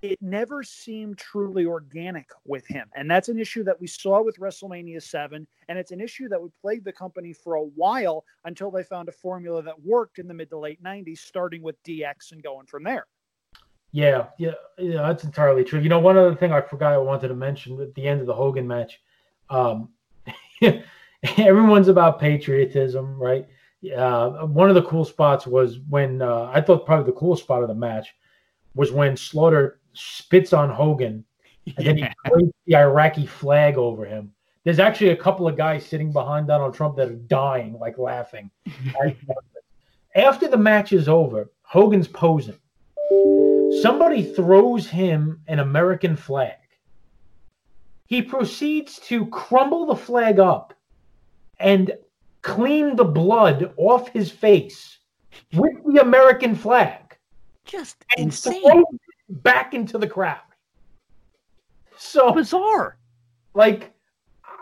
it never seemed truly organic with him. And that's an issue that we saw with WrestleMania 7. And it's an issue that would plague the company for a while until they found a formula that worked in the mid to late 90s, starting with DX and going from there. Yeah, yeah, yeah, that's entirely true. You know, one other thing I forgot I wanted to mention at the end of the Hogan match, um, (laughs) everyone's about patriotism, right? Uh, one of the cool spots was when uh, I thought probably the coolest spot of the match was when Slaughter spits on Hogan, and yeah. then he throws the Iraqi flag over him. There's actually a couple of guys sitting behind Donald Trump that are dying, like laughing. (laughs) After the match is over, Hogan's posing. Somebody throws him an American flag. He proceeds to crumble the flag up and clean the blood off his face with the American flag. Just insane back into the crowd. So bizarre. Like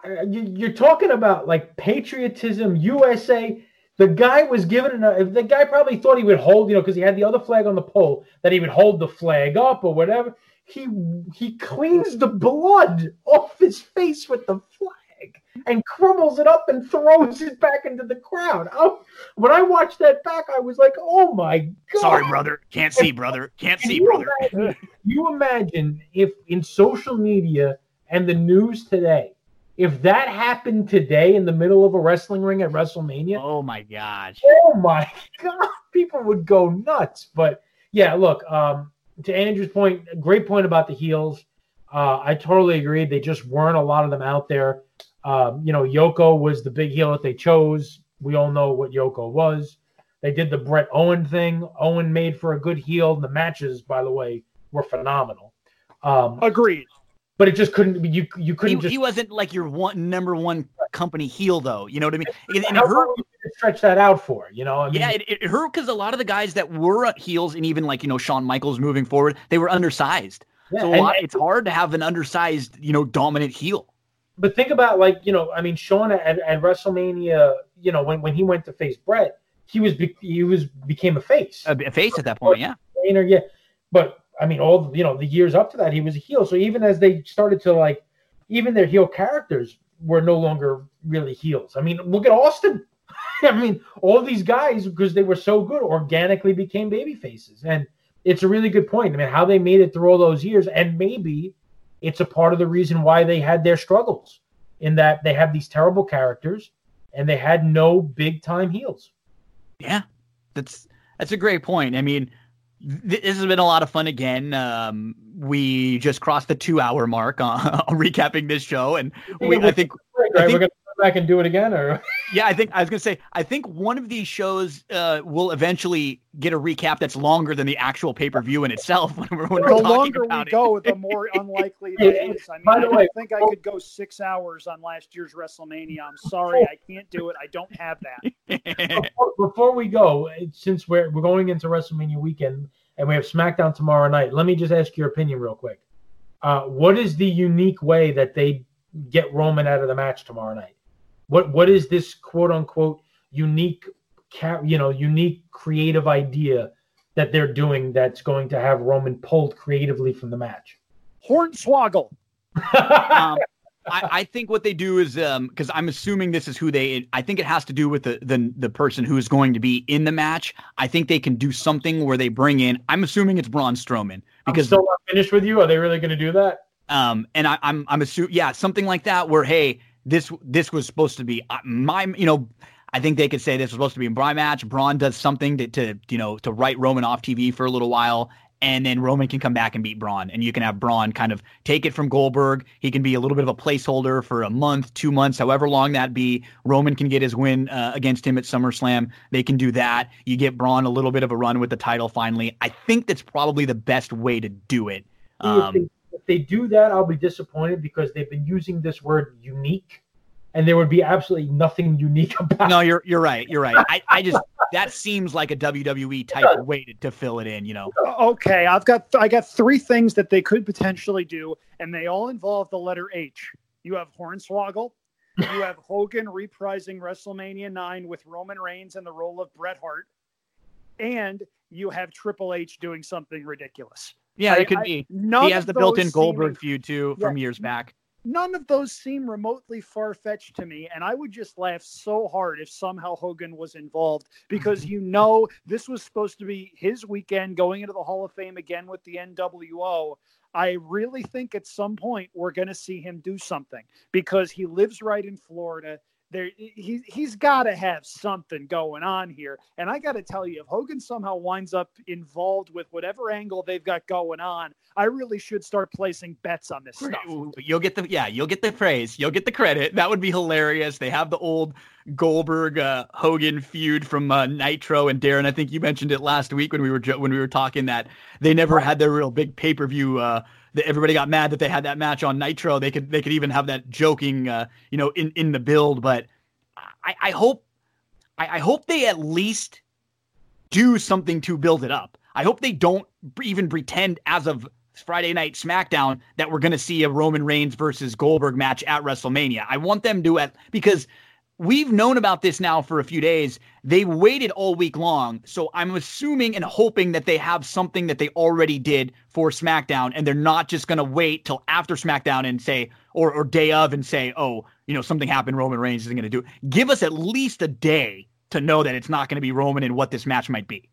uh, you're talking about like patriotism, USA. The guy was given a, uh, the guy probably thought he would hold, you know, because he had the other flag on the pole that he would hold the flag up or whatever. He he cleans the blood off his face with the flag and crumbles it up and throws it back into the crowd. Oh, when I watched that back, I was like, "Oh my god!" Sorry, brother. Can't see, brother. Can't see, brother. Imagine, you imagine if in social media and the news today, if that happened today in the middle of a wrestling ring at WrestleMania, oh my gosh, oh my god, people would go nuts. But yeah, look, um, to Andrew's point, great point about the heels. Uh, I totally agree. They just weren't a lot of them out there. Um, you know, Yoko was the big heel that they chose. We all know what Yoko was. They did the Bret Owen thing. Owen made for a good heel. The matches, by the way, were phenomenal. Um, Agreed. But it just couldn't. You you couldn't. He, just, he wasn't like your one number one company heel, though. You know what I mean? And, and it hurt. Stretch that out for you know. I mean, yeah, it, it hurt because a lot of the guys that were heels, and even like you know Shawn Michaels moving forward, they were undersized. Yeah, so a lot, it's hard to have an undersized, you know, dominant heel but think about like you know, I mean, Shawn at, at WrestleMania, you know, when, when he went to face Bret, he was be, he was became a face, a, face at that point, yeah. Trainer, yeah. But I mean, all you know, the years up to that, he was a heel. So even as they started to like, even their heel characters were no longer really heels. I mean, look at Austin. (laughs) I mean, all these guys because they were so good organically became baby faces, and it's a really good point. I mean, how they made it through all those years, and maybe it's a part of the reason why they had their struggles in that they have these terrible characters and they had no big time heels. Yeah, that's that's a great point. I mean, th- this has been a lot of fun again. Um, we just crossed the two hour mark on, on (laughs) recapping this show, and we, I think, I think back and do it again, or (laughs) yeah, I think I was gonna say I think one of these shows uh, will eventually get a recap that's longer than the actual pay per view in itself. (laughs) When we're, when the we're longer we it. go, the (laughs) more unlikely that is. I mean, I don't way, think I could go six hours on last year's WrestleMania. I'm sorry, I can't do it. I don't have that. before, before we go, since we're we're going into WrestleMania weekend and we have SmackDown tomorrow night, let me just ask your opinion real quick. Uh, what is the unique way that they get Roman out of the match tomorrow night? What what is this quote unquote unique, you know, unique creative idea that they're doing that's going to have Roman pulled creatively from the match? Hornswoggle. (laughs) um, I, I, think what they do is because um, I'm assuming this is who they. I think it has to do with the, the the person who is going to be in the match. I think they can do something where they bring in. I'm assuming it's Braun Strowman because I'm still not finished with you. Are they really going to do that? Um, and I, I'm I'm assuming yeah something like that where hey this this was supposed to be uh, my you know I think they could say this was supposed to be a Braun match. Braun does something to, to you know to write Roman off TV for a little while, and then Roman can come back and beat Braun, and you can have Braun kind of take it from Goldberg. He can be a little bit of a placeholder for a month, two months, however long that be. Roman can get his win uh, against him at SummerSlam. They can do that. You get Braun a little bit of a run with the title finally. I think that's probably the best way to do it. Um, if they do that, I'll be disappointed because they've been using this word unique, and there would be absolutely nothing unique (laughs) about. No, you're you're right. You're right. I, I just that seems like a WWE type of way to, to fill it in. You know. Okay, I've got I got three things that they could potentially do, and they all involve the letter H. You have Hornswoggle. You have (laughs) Hogan reprising WrestleMania 9 with Roman Reigns in the role of Bret Hart. And you have Triple H doing something ridiculous. Yeah, I, it could I, be. He has the built-in Goldberg feud too from yeah, years back. None of those seem remotely far-fetched to me, and I would just laugh so hard if somehow Hogan was involved because (laughs) you know this was supposed to be his weekend going into the Hall of Fame again with the NWO. I really think at some point we're going to see him do something because he lives right in Florida there he he's got to have something going on here. And I got to tell you, if Hogan somehow winds up involved with whatever angle they've got going on, I really should start placing bets on this stuff. You'll get the yeah, you'll get the praise, you'll get the credit. That would be hilarious. They have the old Goldberg uh, Hogan feud from uh, Nitro and Darren. I think you mentioned it last week when we were when we were talking that they never had their real big pay per view. Uh, that everybody got mad that they had that match on Nitro. They could they could even have that joking, uh, you know, in in the build. But I, I hope I, I hope they at least do something to build it up. I hope they don't even pretend as of Friday night SmackDown that we're going to see a Roman Reigns versus Goldberg match at WrestleMania. I want them to at because we've known about this now for a few days. They waited all week long. So I'm assuming and hoping that they have something that they already did for SmackDown and they're not just going to wait till after SmackDown and say, or, or day of and say, oh, you know, something happened. Roman Reigns isn't going to do it. Give us at least a day to know that it's not going to be Roman and what this match might be.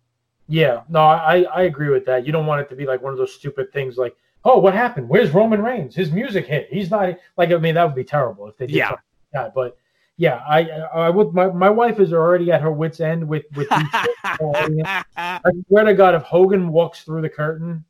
Yeah, no, I, I agree with that. You don't want it to be like one of those stupid things like, oh, what happened? Where's Roman Reigns? His music hit. He's not like I mean that would be terrible if they did yeah. Yeah, but yeah, I I would my, my wife is already at her wits end with with these (laughs) I swear to God, if Hogan walks through the curtain,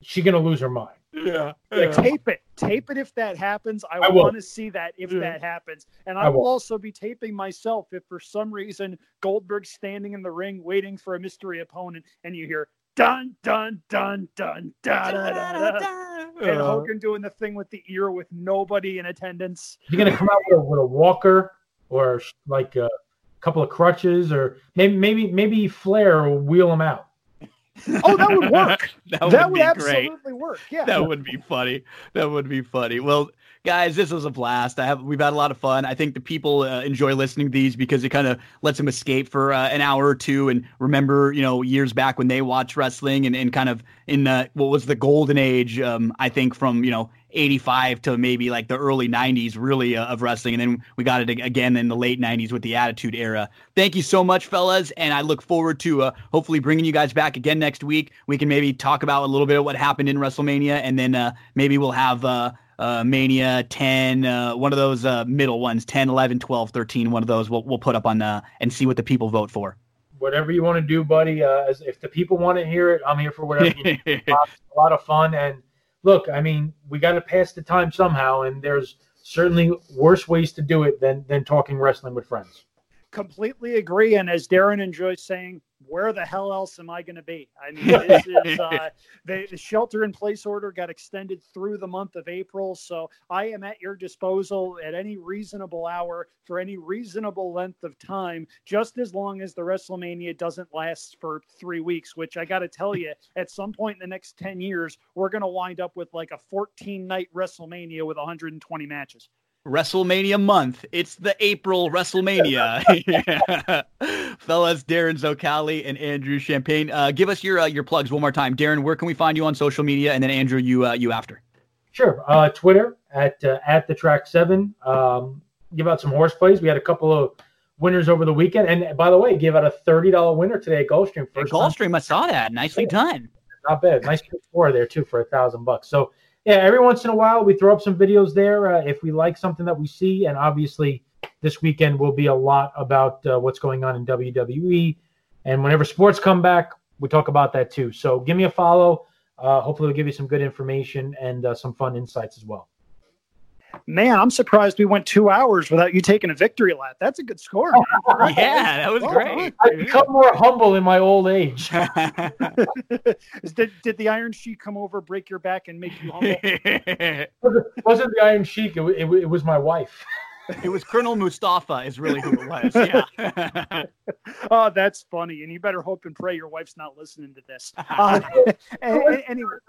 she's gonna lose her mind. Yeah, yeah. tape it, tape it if that happens. I, I want to see that if yeah. that happens, and I, I will. will also be taping myself if for some reason Goldberg's standing in the ring waiting for a mystery opponent, and you hear dun dun dun dun dun da, da, da, and Hogan doing the thing with the ear with nobody in attendance. You're gonna come out with a, with a walker or like a couple of crutches, or maybe maybe maybe Flair will wheel him out. (laughs) oh, that would work. (laughs) that would, that would absolutely great. work. Yeah, that would be funny. That would be funny. Well, guys, this was a blast. I have we've had a lot of fun. I think the people uh, enjoy listening to these because it kind of lets them escape for uh, an hour or two and remember, you know, years back when they watched wrestling and, and kind of in the what was the golden age. Um, I think from you know 85 to maybe like the early 90s really uh, of wrestling and then we got it again in the late 90s with the attitude era thank you so much fellas and i look forward to uh, hopefully bringing you guys back again next week we can maybe talk about a little bit of what happened in wrestlemania and then uh, maybe we'll have uh, uh, Mania 10, uh, one of those uh, middle ones, 10, 11, 12, 13, one of those we'll, we'll put up on uh, and see what the people vote for. Whatever you want to do, buddy. Uh, as, if the people want to hear it, I'm here for whatever. (laughs) a lot of fun. And look, I mean, we got to pass the time somehow. And there's certainly worse ways to do it than than talking wrestling with friends. Completely agree. And as Darren enjoys saying, where the hell else am I going to be? I mean, (laughs) this is uh, the, the shelter in place order got extended through the month of April. So I am at your disposal at any reasonable hour for any reasonable length of time, just as long as the WrestleMania doesn't last for three weeks, which I got to tell you, at some point in the next 10 years, we're going to wind up with like a 14 night WrestleMania with 120 matches. WrestleMania month. It's the April WrestleMania. (laughs) (laughs) Fellas, Darren Zocali and Andrew Champagne. Uh, give us your uh, your plugs one more time. Darren, where can we find you on social media? And then Andrew, you uh, you after. Sure. Uh, Twitter at uh, at the track seven. Um, give out some horse plays. We had a couple of winners over the weekend. And by the way, give out a thirty dollar winner today at Gulfstream. First Gulfstream, I saw that. Nicely done. Not bad. Nice score there too for a thousand bucks. So yeah, every once in a while we throw up some videos there uh, if we like something that we see, and obviously this weekend will be a lot about uh, what's going on in WWE, and whenever sports come back, we talk about that too. So give me a follow. Uh, hopefully, we'll give you some good information and uh, some fun insights as well. Man, I'm surprised we went two hours without you taking a victory lap. That's a good score. (laughs) yeah, that was great. I've become more humble in my old age. (laughs) (laughs) did, did the Iron Sheik come over, break your back, and make you humble? it wasn't the Iron Sheik. It, it, it was my wife. It was Colonel Mustafa, is really who it was. Yeah. oh, that's funny. And you better hope and pray your wife's not listening to this. Uh, anyway,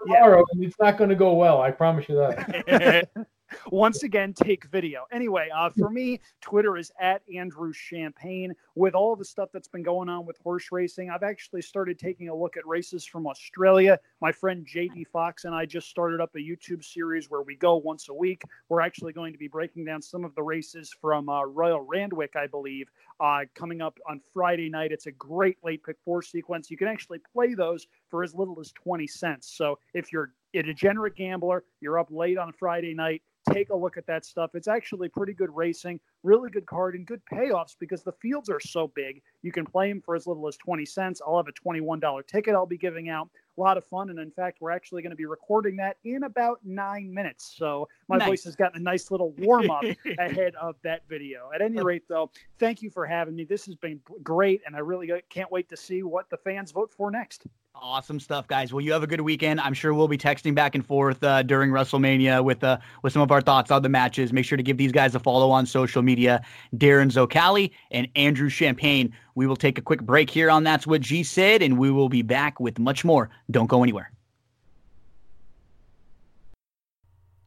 yeah. it's not going to go well. I promise you that once again take video. Anyway, uh, for me, Twitter is at Andrew Champagne. With all the stuff that's been going on with horse racing, I've actually started taking a look at races from Australia. My friend JD Fox and I just started up a YouTube series where we go once a week. We're actually going to be breaking down some of the races from uh, Royal Randwick, I believe, uh, coming up on Friday night. It's a great late pick four sequence. You can actually play those for as little as 20 cents. So if you're a degenerate gambler, you're up late on a Friday night, take a look at that stuff. It's actually pretty good racing, really good card, and good payoffs because the fields are so big. You can play them for as little as 20 cents. I'll have a $21 ticket I'll be giving out. A lot of fun. And in fact, we're actually going to be recording that in about nine minutes. So my nice. voice has gotten a nice little warm up (laughs) ahead of that video. At any rate, though, thank you for having me. This has been great. And I really uh, can't wait to see what the fans vote for next. Awesome stuff, guys. Well, you have a good weekend. I'm sure we'll be texting back and forth uh, during WrestleMania with uh, with some of our thoughts on the matches. Make sure to give these guys a follow on social media. Darren Zocali and Andrew Champagne. We will take a quick break here on That's What G Said, and we will be back with much more. Don't go anywhere.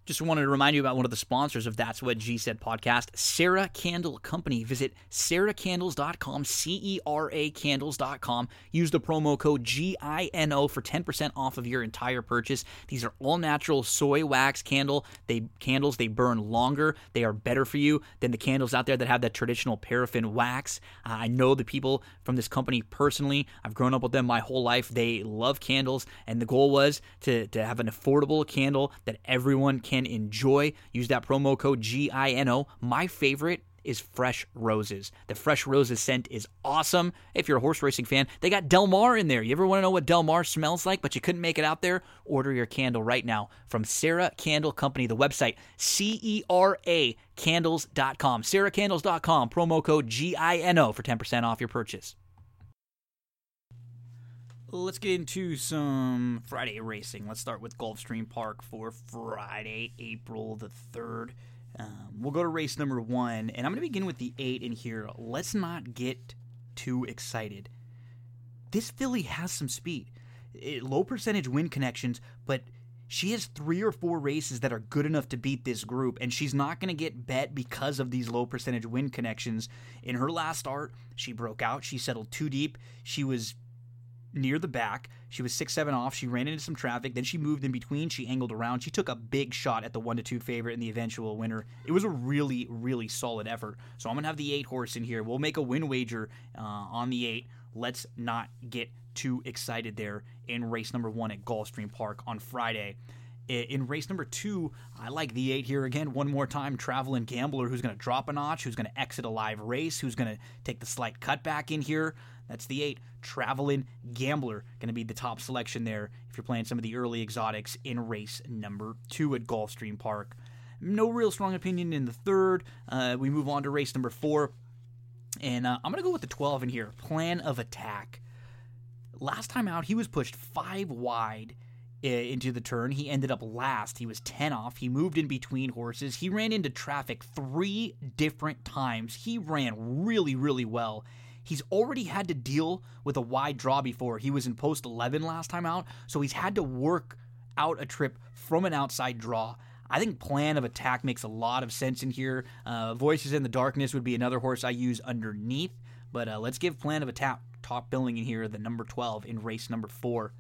Just wanted to remind you about one of the sponsors of That's What G Said podcast, Cera Candle Company. Visit ceracandles.com, C E R A candles.com. Use the promo code GINO for 10% off of your entire purchase. These are all natural soy wax candle. They candles, they burn longer. They are better for you than the candles out there that have that traditional paraffin wax. Uh, I know the people from this company personally. I've grown up with them my whole life. They love candles, and the goal was to, to have an affordable candle that everyone can can enjoy. Use that promo code GINO. My favorite is Fresh Roses. The Fresh Roses scent is awesome. If you're a horse racing fan, they got Del Mar in there. You ever want to know what Del Mar smells like, but you couldn't make it out there? Order your candle right now from Cera Candle Company. The website, C E R A candles.com. CeraCandles.com, promo code GINO for 10% off your purchase. Let's get into some Friday racing. Let's start with Gulfstream Park for Friday, April the 3rd. Um, we'll go to race number one, and I'm going to begin with the eight in here. Let's not get too excited. This filly has some speed, it, low percentage win connections, but she has three or four races that are good enough to beat this group, and she's not going to get bet because of these low percentage win connections. In her last start, she broke out, she settled too deep, she was near the back. She was six seven off. She ran into some traffic. Then she moved in between. She angled around. She took a big shot at the one to two favorite and the eventual winner. It was a really really solid effort. So I'm gonna have the eight horse in here. We'll make a win wager uh, on the eight. Let's not get too excited there in race number one at Gulfstream Park on Friday. In race number two, I like the eight here again. One more time, traveling gambler who's going to drop a notch, who's going to exit a live race, who's going to take the slight cutback in here. That's the eight. Traveling Gambler going to be the top selection there if you're playing some of the early exotics in race number two at Gulfstream Park. No real strong opinion in the third. Uh, we move on to race number four. And uh, I'm going to go with the 12 in here Plan of Attack. Last time out, he was pushed five wide uh, into the turn. He ended up last. He was 10 off. He moved in between horses. He ran into traffic three different times. He ran really, really well. He's already had to deal with a wide draw before. He was in post 11 last time out, so he's had to work out a trip from an outside draw. I think plan of attack makes a lot of sense in here. Uh, Voices in the Darkness would be another horse I use underneath, but uh, let's give plan of attack top billing in here, the number 12 in race number four.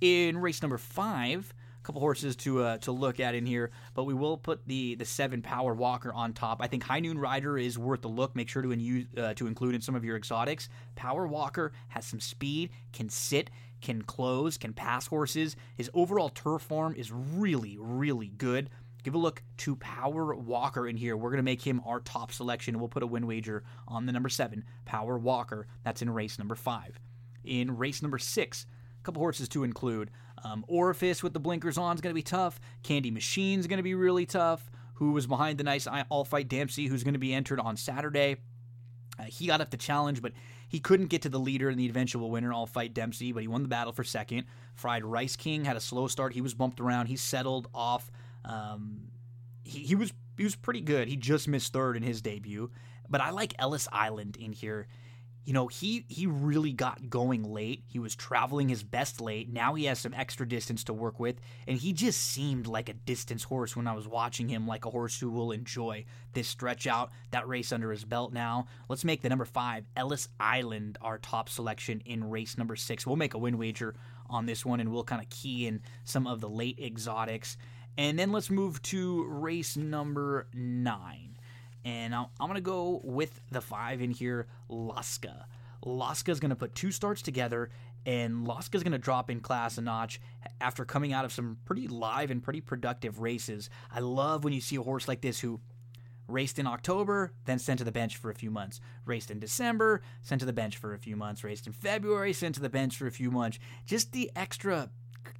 In race number five, couple horses to uh, to look at in here, but we will put the the seven Power Walker on top. I think High Noon Rider is worth a look. Make sure to in, uh, to include in some of your exotics. Power Walker has some speed, can sit, can close, can pass horses. His overall turf form is really, really good. Give a look to Power Walker in here. We're going to make him our top selection. We'll put a win wager on the number seven, Power Walker. That's in race number five. In race number six, a couple horses to include. Um, Orifice with the blinkers on is going to be tough. Candy Machine is going to be really tough. Who was behind the nice All Fight Dempsey, who's going to be entered on Saturday. Uh, he got up the challenge, but he couldn't get to the leader and the eventual winner, All Fight Dempsey, but he won the battle for second. Fried Rice King had a slow start. He was bumped around. He settled off. Um, he, he was he was pretty good. He just missed third in his debut. But I like Ellis Island in here you know, he he really got going late. He was traveling his best late. Now he has some extra distance to work with, and he just seemed like a distance horse when I was watching him, like a horse who will enjoy this stretch out, that race under his belt now. Let's make the number five, Ellis Island, our top selection in race number six. We'll make a win wager on this one, and we'll kind of key in some of the late exotics. And then let's move to race number nine. And I'm, going to go with the five in here, Laska. Laska is going to put two starts together, and Laska is going to drop in class a notch after coming out of some pretty live and pretty productive races. I love when you see a horse like this who raced in October, then sent to the bench for a few months. Raced in December, sent to the bench for a few months. Raced in February, sent to the bench for a few months. Just the extra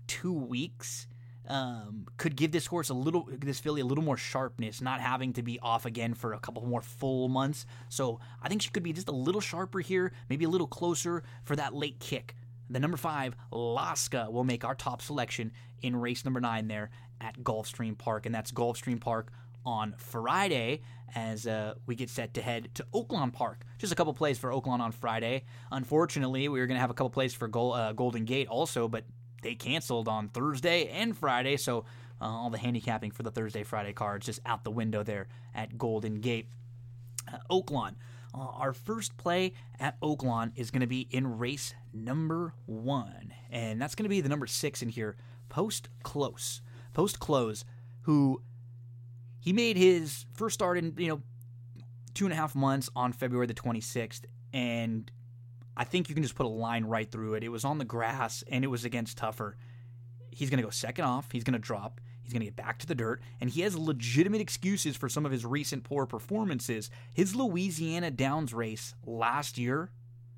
two weeks um, could give this horse a little, this filly a little more sharpness, not having to be off again for a couple more full months. So I think she could be just a little sharper here, maybe a little closer for that late kick. The number five, Laska, will make our top selection in race number nine there at Gulfstream Park, and that's Gulfstream Park on Friday as uh, we get set to head to Oaklawn Park. Just a couple plays for Oaklawn on Friday. Unfortunately, we were going to have a couple plays for Gold, uh, Golden Gate also, but they canceled on Thursday and Friday, so uh, all the handicapping for the Thursday Friday cards just out the window there at Golden Gate. Uh, Oaklawn. Uh, our first play at Oaklawn is going to be in race number one, and that's going to be the number six in here, Post Close. Post Close, who he made his first start in you know two and a half months on February the 26th, and I think you can just put a line right through it. It was on the grass and it was against Tougher. He's going to go second off. He's going to drop. He's going to get back to the dirt. And he has legitimate excuses for some of his recent poor performances. His Louisiana Downs race last year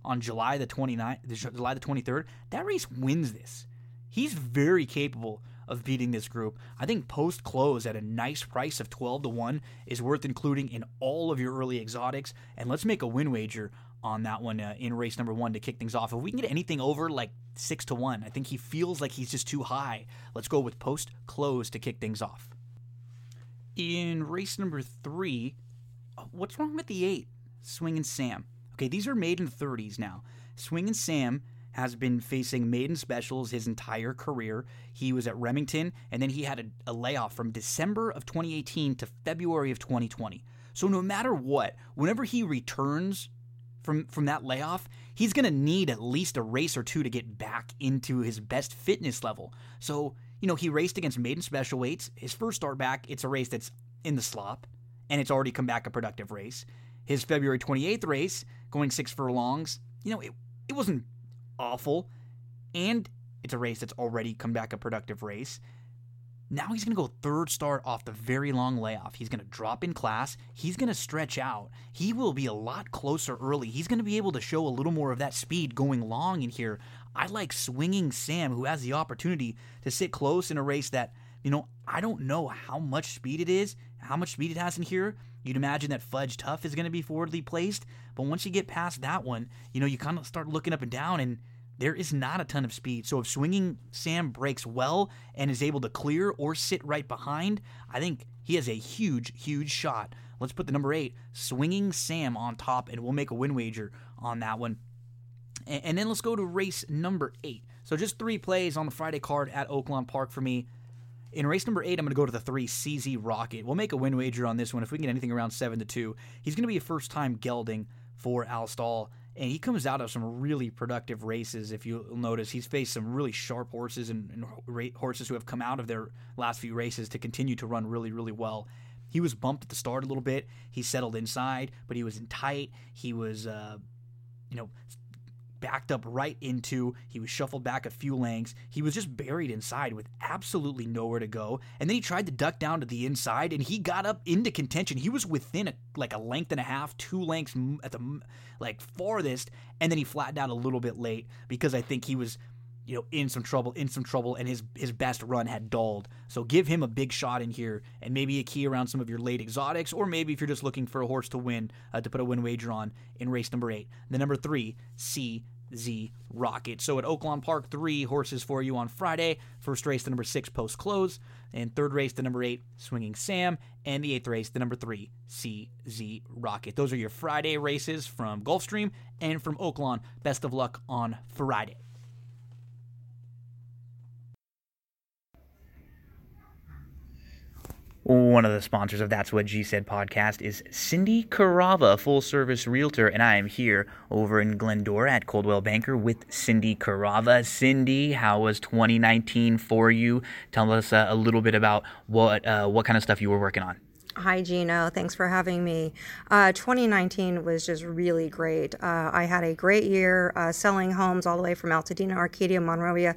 on July the 29th, July the 23rd, that race wins this. He's very capable of beating this group. I think post close at a nice price of 12 to 1 is worth including in all of your early exotics. And let's make a win wager on that one uh, in race number one to kick things off. If we can get anything over like six to one, I think he feels like he's just too high. Let's go with post close to kick things off. In race number three, uh, what's wrong with the eight? Swinging Sam. Okay, these are maiden 30s now. Swinging Sam has been facing maiden specials his entire career. He was at Remington, and then he had a, a layoff from December of 2018 to February of 2020. So no matter what, whenever he returns from from that layoff, he's going to need at least a race or two to get back into his best fitness level. So, you know, he raced against maiden special weights. His first start back, it's a race that's in the slop and it's already come back a productive race. His February 28th race, going 6 furlongs, you know, it it wasn't awful and it's a race that's already come back a productive race. Now he's going to go third start off the very long layoff. He's going to drop in class. He's going to stretch out. He will be a lot closer early. He's going to be able to show a little more of that speed going long in here. I like swinging Sam, who has the opportunity to sit close in a race that You know, I don't know how much speed it is, how much speed it has in here. You'd imagine that Fudge Tough is going to be forwardly placed, but once you get past that one, you know, you kind of start looking up and down and there is not a ton of speed. So if swinging Sam breaks well and is able to clear or sit right behind, I think he has a huge, huge shot. Let's put the number eight, swinging Sam, on top, and we'll make a win wager on that one. And then let's go to race number eight. So just three plays on the Friday card at Oaklawn Park for me. In race number eight, I'm going to go to the three CZ Rocket. We'll make a win wager on this one if we can get anything around seven to two. He's going to be a first time gelding for Al Stall and he comes out of some really productive races. If you'll notice, he's faced some really sharp horses and, and, horses who have come out of their last few races to continue to run really, really well. He was bumped at the start a little bit. He settled inside, but he was in tight. He was, uh, you know, backed up right into. He was shuffled back a few lengths. He was just buried inside with absolutely nowhere to go. And then he tried to duck down to the inside and he got up into contention. He was within a, like a length and a half, two lengths at the like farthest, and then he flattened out a little bit late because I think he was you know, in some trouble, in some trouble, and his his best run had dulled. So give him a big shot in here, and maybe a key around some of your late exotics, or maybe if you're just looking for a horse to win, uh, to put a win wager on in race number eight. The number three, C Z Rocket. So at Oaklawn Park, three horses for you on Friday. First race, the number six, Post Close. And third race, the number eight, Swinging Sam. And the eighth race, the number three, CZ Rocket. Those are your Friday races from Gulfstream and from Oaklawn. Best of luck on Friday. One of the sponsors of That's What G Said podcast is Cindy Carava, full service realtor, and I am here over in Glendora at Coldwell Banker with Cindy Carava. Cindy, how was 2019 for you? Tell us uh, a little bit about what uh, what kind of stuff you were working on. Hi, Gino. Thanks for having me. Uh, 2019 was just really great. Uh, I had a great year uh, selling homes all the way from Altadena, Arcadia, Monrovia,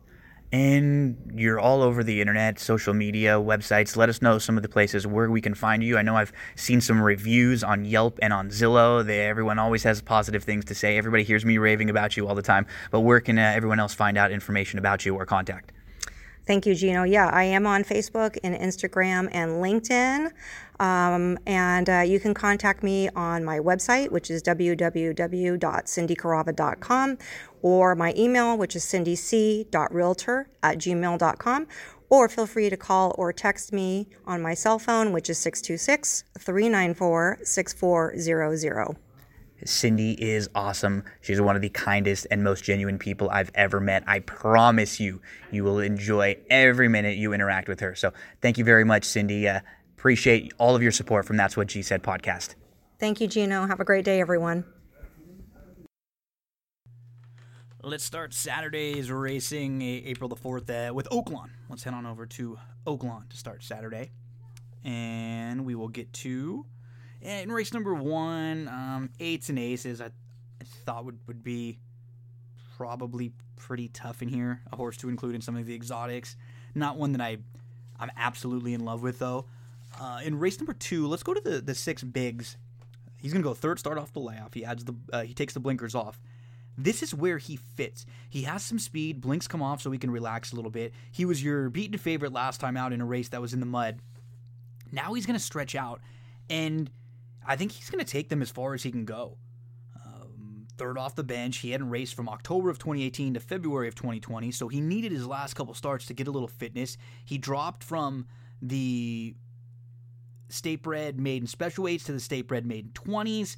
and you're all over the internet, social media, websites. Let us know some of the places where we can find you. I know I've seen some reviews on Yelp and on Zillow. They, everyone always has positive things to say. Everybody hears me raving about you all the time. But where can uh, everyone else find out information about you or contact? Thank you, Gino. Yeah, I am on Facebook and Instagram and LinkedIn. Um, and uh, you can contact me on my website, which is www.cindycarava.com, or my email, which is cindyc.realtor at gmail.com, or feel free to call or text me on my cell phone, which is 626 394 6400. Cindy is awesome. She's one of the kindest and most genuine people I've ever met. I promise you, you will enjoy every minute you interact with her. So thank you very much, Cindy. Uh, appreciate all of your support from That's What G Said podcast. Thank you, Gino. Have a great day, everyone. Let's start Saturday's racing April the 4th uh, with Oaklawn. Let's head on over to Oaklawn to start Saturday. And we will get to in race number one, um, eights and aces, I, I thought would, would be probably pretty tough in here. A horse to include in some of the exotics. Not one that I, I'm absolutely in love with, though. Uh, in race number two, let's go to the, the six bigs. He's going to go third start off the layoff. He adds the uh, he takes the blinkers off. This is where he fits. He has some speed, blinks come off so he can relax a little bit. He was your beaten favorite last time out in a race that was in the mud. Now he's going to stretch out, and I think he's going to take them as far as he can go. Um, third off the bench. He hadn't raced from October of 2018 to February of 2020, so he needed his last couple starts to get a little fitness. He dropped from the state bred maiden special weights to the state bred maiden 20s,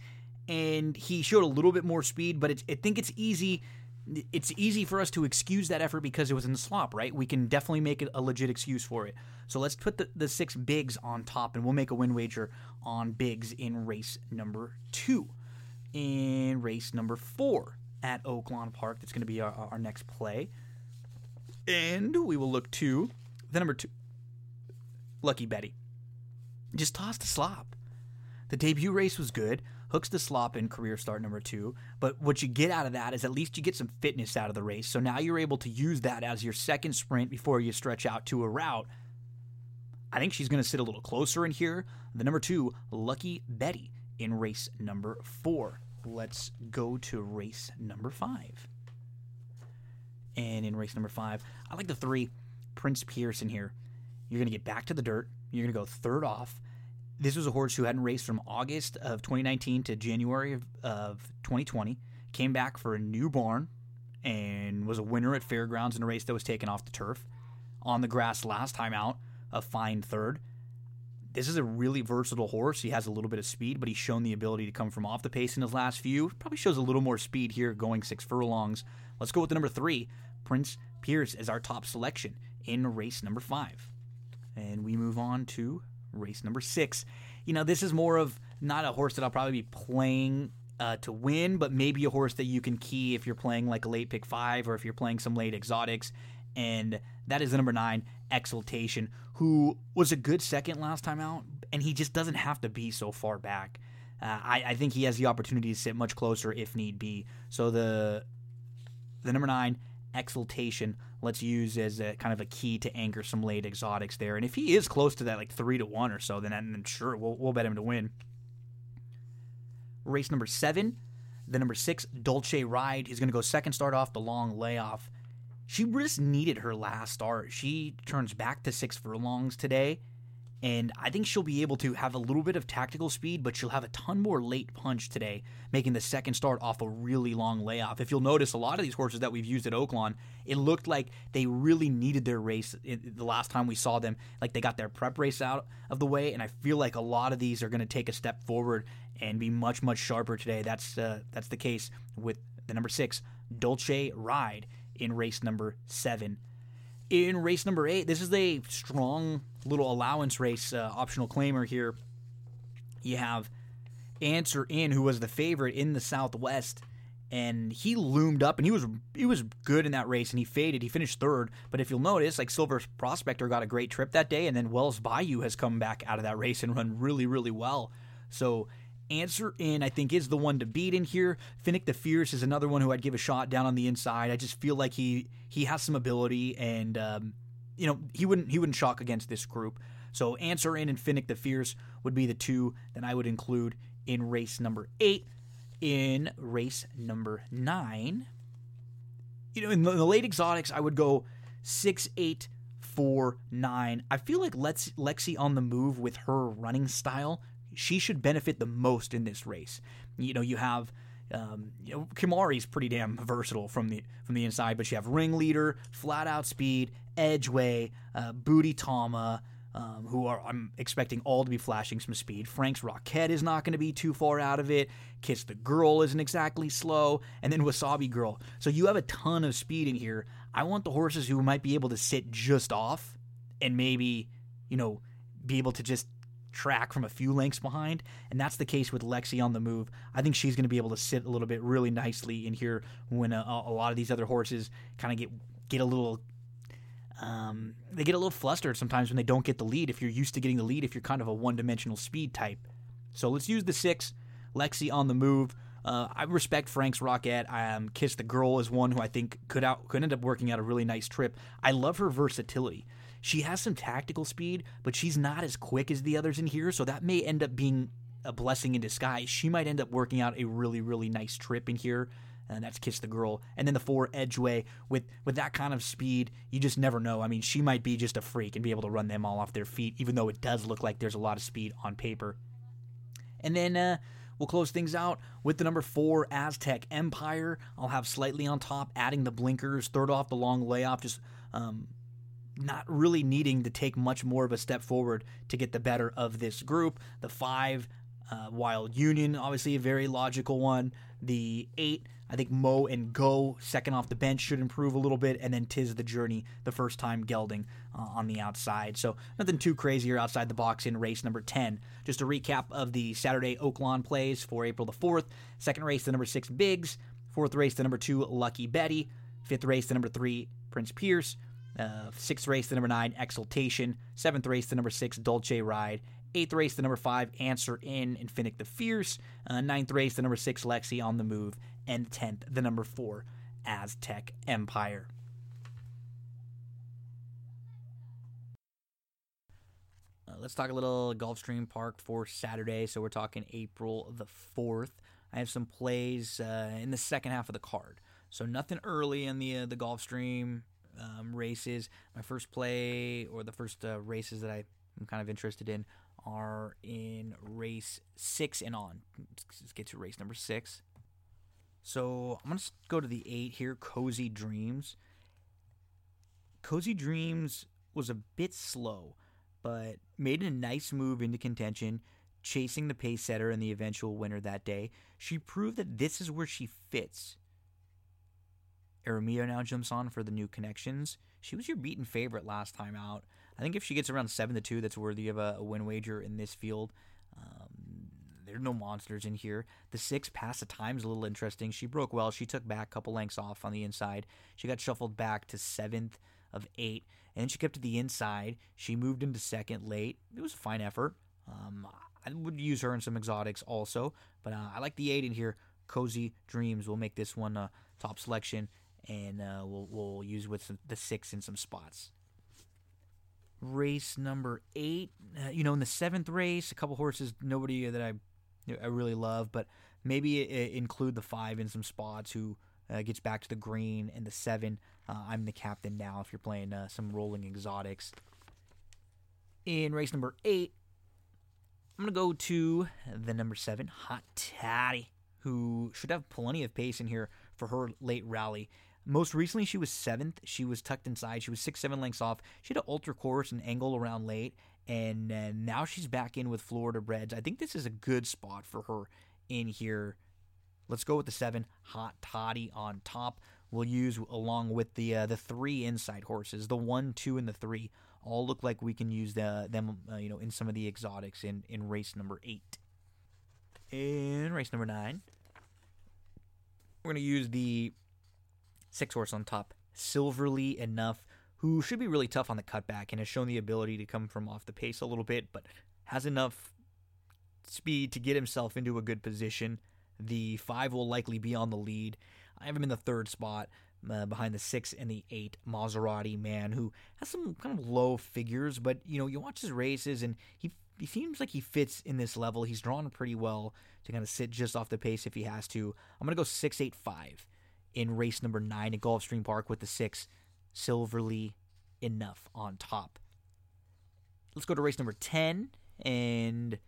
and he showed a little bit more speed, but I think it's easy. It's easy for us to excuse that effort because it was in the slop, right? We can definitely make a legit excuse for it. So let's put the, the six bigs on top, and we'll make a win wager on bigs in race number two in race number four at Oaklawn Park. That's going to be our, our next play. And we will look to the number two, Lucky Betty. Just toss the slop. The debut race was good. Hooks the slop in career start number two. But what you get out of that is at least you get some fitness out of the race. So now you're able to use that as your second sprint before you stretch out to a route. I think she's going to sit a little closer in here. The number two, Lucky Betty, in race number four. Let's go to race number five. And in race number five, I like the three, Prince Pearson here. You're going to get back to the dirt. You're going to go third off. This was a horse who hadn't raced from August of 2019 to January of, of 2020. Came back for a new barn and was a winner at fairgrounds in a race that was taken off the turf. On the grass last time out, a fine third. This is a really versatile horse. He has a little bit of speed, but he's shown the ability to come from off the pace in his last few. Probably shows a little more speed here going six furlongs. Let's go with the number three, Prince Pierce, as our top selection in race number five. And we move on to race number six. You know, this is more of not a horse that I'll probably be playing uh, to win, but maybe a horse that you can key if you're playing like a late pick five or if you're playing some late exotics. And that is the number nine, Exultation, who was a good second last time out, and he just doesn't have to be so far back. Uh, I, I think he has the opportunity to sit much closer if need be. So the the number nine, Exultation, let's use as a kind of a key to anchor some late exotics there. And if he is close to that, like three to one or so, then, then sure, we'll, we'll bet him to win. Race number seven, the number six, Dolce Ride, is going to go second start off the long layoff. She just needed her last start. She turns back to six furlongs today and I think she'll be able to have a little bit of tactical speed, but she'll have a ton more late punch today, making the second start off a really long layoff. If you'll notice, a lot of these horses that we've used at Oaklawn, it looked like they really needed their race the last time we saw them. Like they got their prep race out of the way, and I feel like a lot of these are going to take a step forward and be much much sharper today. That's uh, that's the case with the number six Dolce Ride in race number seven in race number eight, this is a strong little allowance race, uh, optional claimer here. You have Answer In, who was the favorite in the Southwest, and he loomed up, and he was he was good in that race, and he faded. He finished third, but if you'll notice, like Silver Prospector got a great trip that day, and then Wells Bayou has come back out of that race and run really really well. So Answer in, I think, is the one to beat in here. Finnick the Fierce is another one who I'd give a shot down on the inside. I just feel like he he has some ability, and um, you know he wouldn't he wouldn't shock against this group. So Answer in and Finnick the Fierce would be the two that I would include in race number eight. In race number nine, you know, in the, in the late exotics, I would go six, eight, four, nine. I feel like Lex, Lexi on the move with her running style she should benefit the most in this race. You know, you have um, you know, Kimari's pretty damn versatile from the from the inside, but you have ringleader, flat out speed, edgeway, uh, booty Tama, um, who are I'm expecting all to be flashing some speed. Frank's Rocket is not going to be too far out of it. Kiss the Girl isn't exactly slow, and then Wasabi Girl. So you have a ton of speed in here. I want the horses who might be able to sit just off and maybe you know be able to just track from a few lengths behind, and that's the case with Lexi on the move. I think she's going to be able to sit a little bit really nicely in here when a, a lot of these other horses kind of get get a little. Um, they get a little flustered sometimes when they don't get the lead. If you're used to getting the lead, if you're kind of a one-dimensional speed type, so let's use the six. Lexi on the move. Uh, I respect Frank's Rocket. I um, Kiss the Girl is one who I think could out could end up working out a really nice trip. I love her versatility. She has some tactical speed, but she's not as quick as the others in here, so that may end up being a blessing in disguise. She might end up working out a really, really nice trip in here. And that's Kiss the Girl. And then the four Edgeway with with that kind of speed, you just never know. I mean, she might be just a freak and be able to run them all off their feet, even though it does look like there's a lot of speed on paper. And then uh, We'll close things out with the number four Aztec Empire. I'll have slightly on top, adding the blinkers, third off the long layoff, just um, not really needing to take much more of a step forward to get the better of this group. The five, uh, Wild Union, obviously a very logical one. The eight, I think Mo and Go, second off the bench, should improve a little bit. And then Tis the Journey, the first time gelding uh, on the outside. So nothing too crazy here outside the box in race number 10. Just a recap of the Saturday Oaklawn plays for April the 4th. Second race, the number six Biggs. Fourth race, the number two Lucky Betty. Fifth race, the number three Prince Pierce. Uh, sixth race, the number nine Exultation. Seventh race, the number six Dolce Ride. Eighth race, the number five Answer In Infinite the Fierce. Uh, ninth race, the number six Lexi on the Move. And tenth, the number four Aztec Empire. Uh, let's talk a little Gulfstream Park for Saturday. So we're talking April the 4th. I have some plays uh, in the second half of the card. So nothing early in the uh, the Gulfstream um, races. My first play or the first uh, races that I am kind of interested in are in race six and on. Let's get to race number six. So I'm going to go to the eight here Cozy Dreams. Cozy Dreams was a bit slow, but made a nice move into contention, chasing the pace setter and the eventual winner that day. She proved that this is where she fits. Jaramillo now jumps on for the new connections. She was your beaten favorite last time out. I think if she gets around seven to two, that's worthy of a, a win wager in this field. Um, there's no monsters in here. The six pass at times a little interesting. She broke well. She took back a couple lengths off on the inside. She got shuffled back to seventh of eight, and then she kept to the inside. She moved into second late. It was a fine effort. Um, I would use her in some exotics also, but uh, I like the eight in here. Cozy Dreams will make this one a top selection and uh, we'll, we'll use with the six in some spots. Race number eight, uh, you know, in the seventh race, a couple horses, nobody that I I really love, but maybe include the five in some spots who uh, gets back to the green and the seven. Uh, I'm the captain now if you're playing uh, some rolling exotics. In race number eight, I'm going to go to the number seven, Hot Toddy, who should have plenty of pace in here for her late rally. Most recently, she was seventh. She was tucked inside. She was six, seven lengths off. She had an ultra course and angle around late, and uh, now she's back in with Florida breds. I think this is a good spot for her in here. Let's go with the seven, Hot Toddy on top. We'll use along with the uh, the three inside horses, the one, two, and the three. All look like we can use the, them, uh, you know, in some of the exotics in in race number eight. In race number nine, we're to use the six horse on top, Silverly enough, who should be really tough on the cutback and has shown the ability to come from off the pace a little bit, but has enough speed to get himself into a good position. The five will likely be on the lead. I have him in the third spot. Uh, behind the six and the eight Maserati man, who has some kind of low figures, but you know you watch his races and he he seems like he fits in this level. He's drawn pretty well to kind of sit just off the pace if he has to. I'm gonna go six eight five in race number nine at Gulfstream Park with the six Silverly enough on top. Let's go to race number 10, and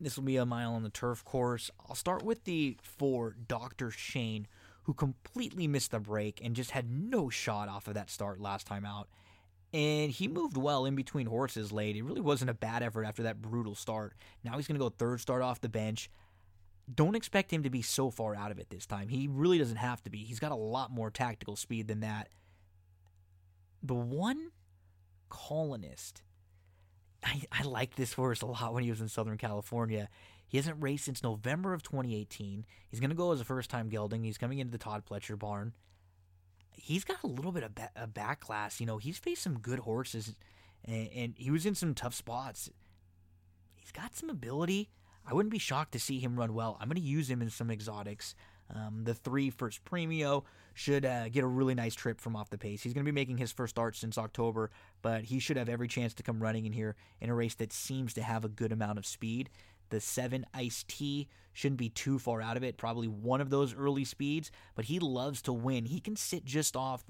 this will be a mile on the turf course. I'll start with the four Dr. Shane, who completely missed the break and just had no shot off of that start last time out. And he moved well in between horses late. It really wasn't a bad effort after that brutal start. Now he's going to go third start off the bench don't expect him to be so far out of it this time. He really doesn't have to be. He's got a lot more tactical speed than that. The one colonist, I, I liked this horse a lot when he was in Southern California. He hasn't raced since November of 2018. He's going to go as a first time gelding. He's coming into the Todd Pletcher barn. He's got a little bit of ba- a back class. You know, he's faced some good horses and, and he was in some tough spots. He's got some ability. I wouldn't be shocked to see him run well. I'm going to use him in some exotics. Um, the three first premio should uh, get a really nice trip from off the pace. He's going to be making his first start since October, but he should have every chance to come running in here in a race that seems to have a good amount of speed. The seven Ice T shouldn't be too far out of it. Probably one of those early speeds, but he loves to win. He can sit just off.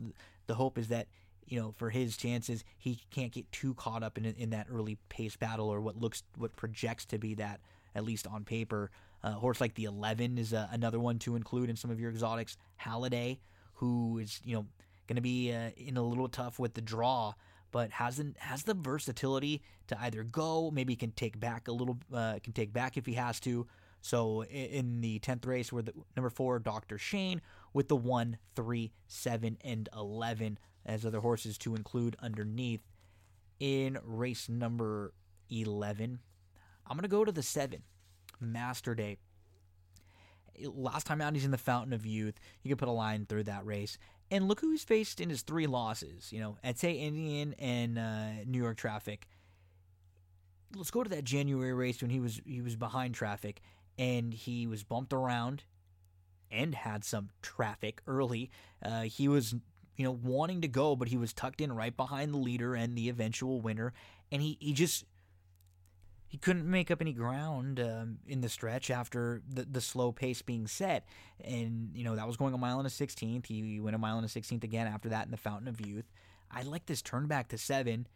The hope is that you know for his chances he can't get too caught up in in that early pace battle or what looks what projects to be that at least on paper. A horse like the 11 is uh, another one to include in some of your exotics. Halliday, who is you know going to be uh, in a little tough with the draw, but hasn't has the versatility to either go, maybe can take back a little, uh, can take back if he has to. So in the tenth race, we're the number four, Doctor Shane, with the one, three, seven, and eleven as other horses to include underneath. In race number eleven, I'm gonna go to the seven, Master Day. Last time out, he's in the Fountain of Youth. You can put a line through that race. And look who he's faced in his three losses. You know, Ete Indien and uh, New York Traffic. Let's go to that January race when he was he was behind traffic and he was bumped around and had some traffic early. Uh, he was you know wanting to go, but he was tucked in right behind the leader and the eventual winner, and he he just he couldn't make up any ground um, in the stretch after the, the slow pace being set. And, you know, that was going a mile and a 16th. He went a mile and a 16th again after that in the Fountain of Youth. I like this turn back to seven.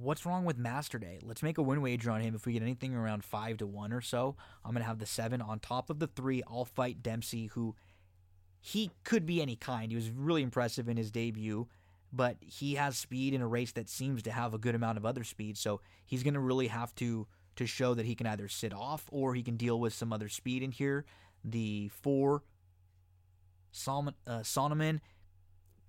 What's wrong with Master Day? Let's make a win wager on him. If we get anything around five to one or so, I'm going to have the seven on top of the three. I'll fight Dempsey, who he could be any kind. He was really impressive in his debut but he has speed in a race that seems to have a good amount of other speed. So he's going to really have to to show that he can either sit off or he can deal with some other speed in here. The four Solomon, uh,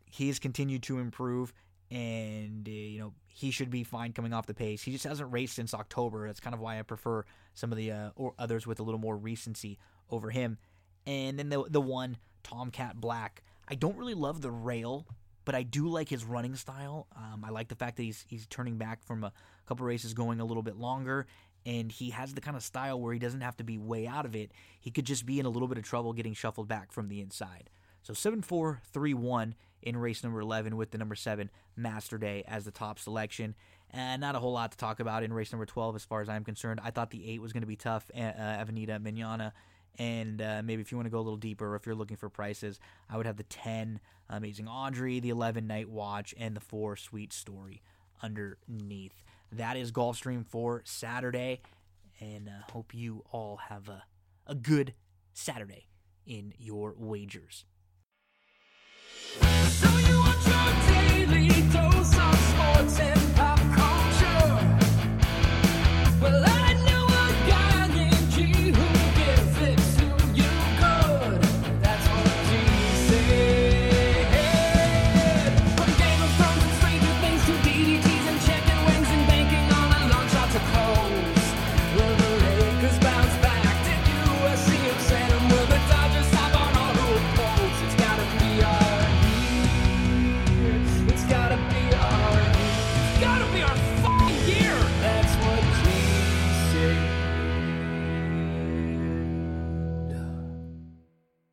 he has continued to improve, and uh, you know he should be fine coming off the pace. He just hasn't raced since October. That's kind of why I prefer some of the uh, or others with a little more recency over him. And then the the one Tomcat Black. I don't really love the rail but I do like his running style. Um, I like the fact that he's he's turning back from a couple races going a little bit longer, and he has the kind of style where he doesn't have to be way out of it. He could just be in a little bit of trouble getting shuffled back from the inside. So 7 4 3 1 in race number 11 with the number 7 Master Day as the top selection. And not a whole lot to talk about in race number 12 as far as I'm concerned. I thought the 8 was going to be tough. Uh, Avenida Manana and uh, maybe if you want to go a little deeper, if you're looking for prices, I would have the 10 Amazing Audrey, the 11 Night Watch, and the 4 Sweet Story underneath. That is Gulfstream for Saturday, and uh, hope you all have a, a good Saturday in your wagers. So you well, I-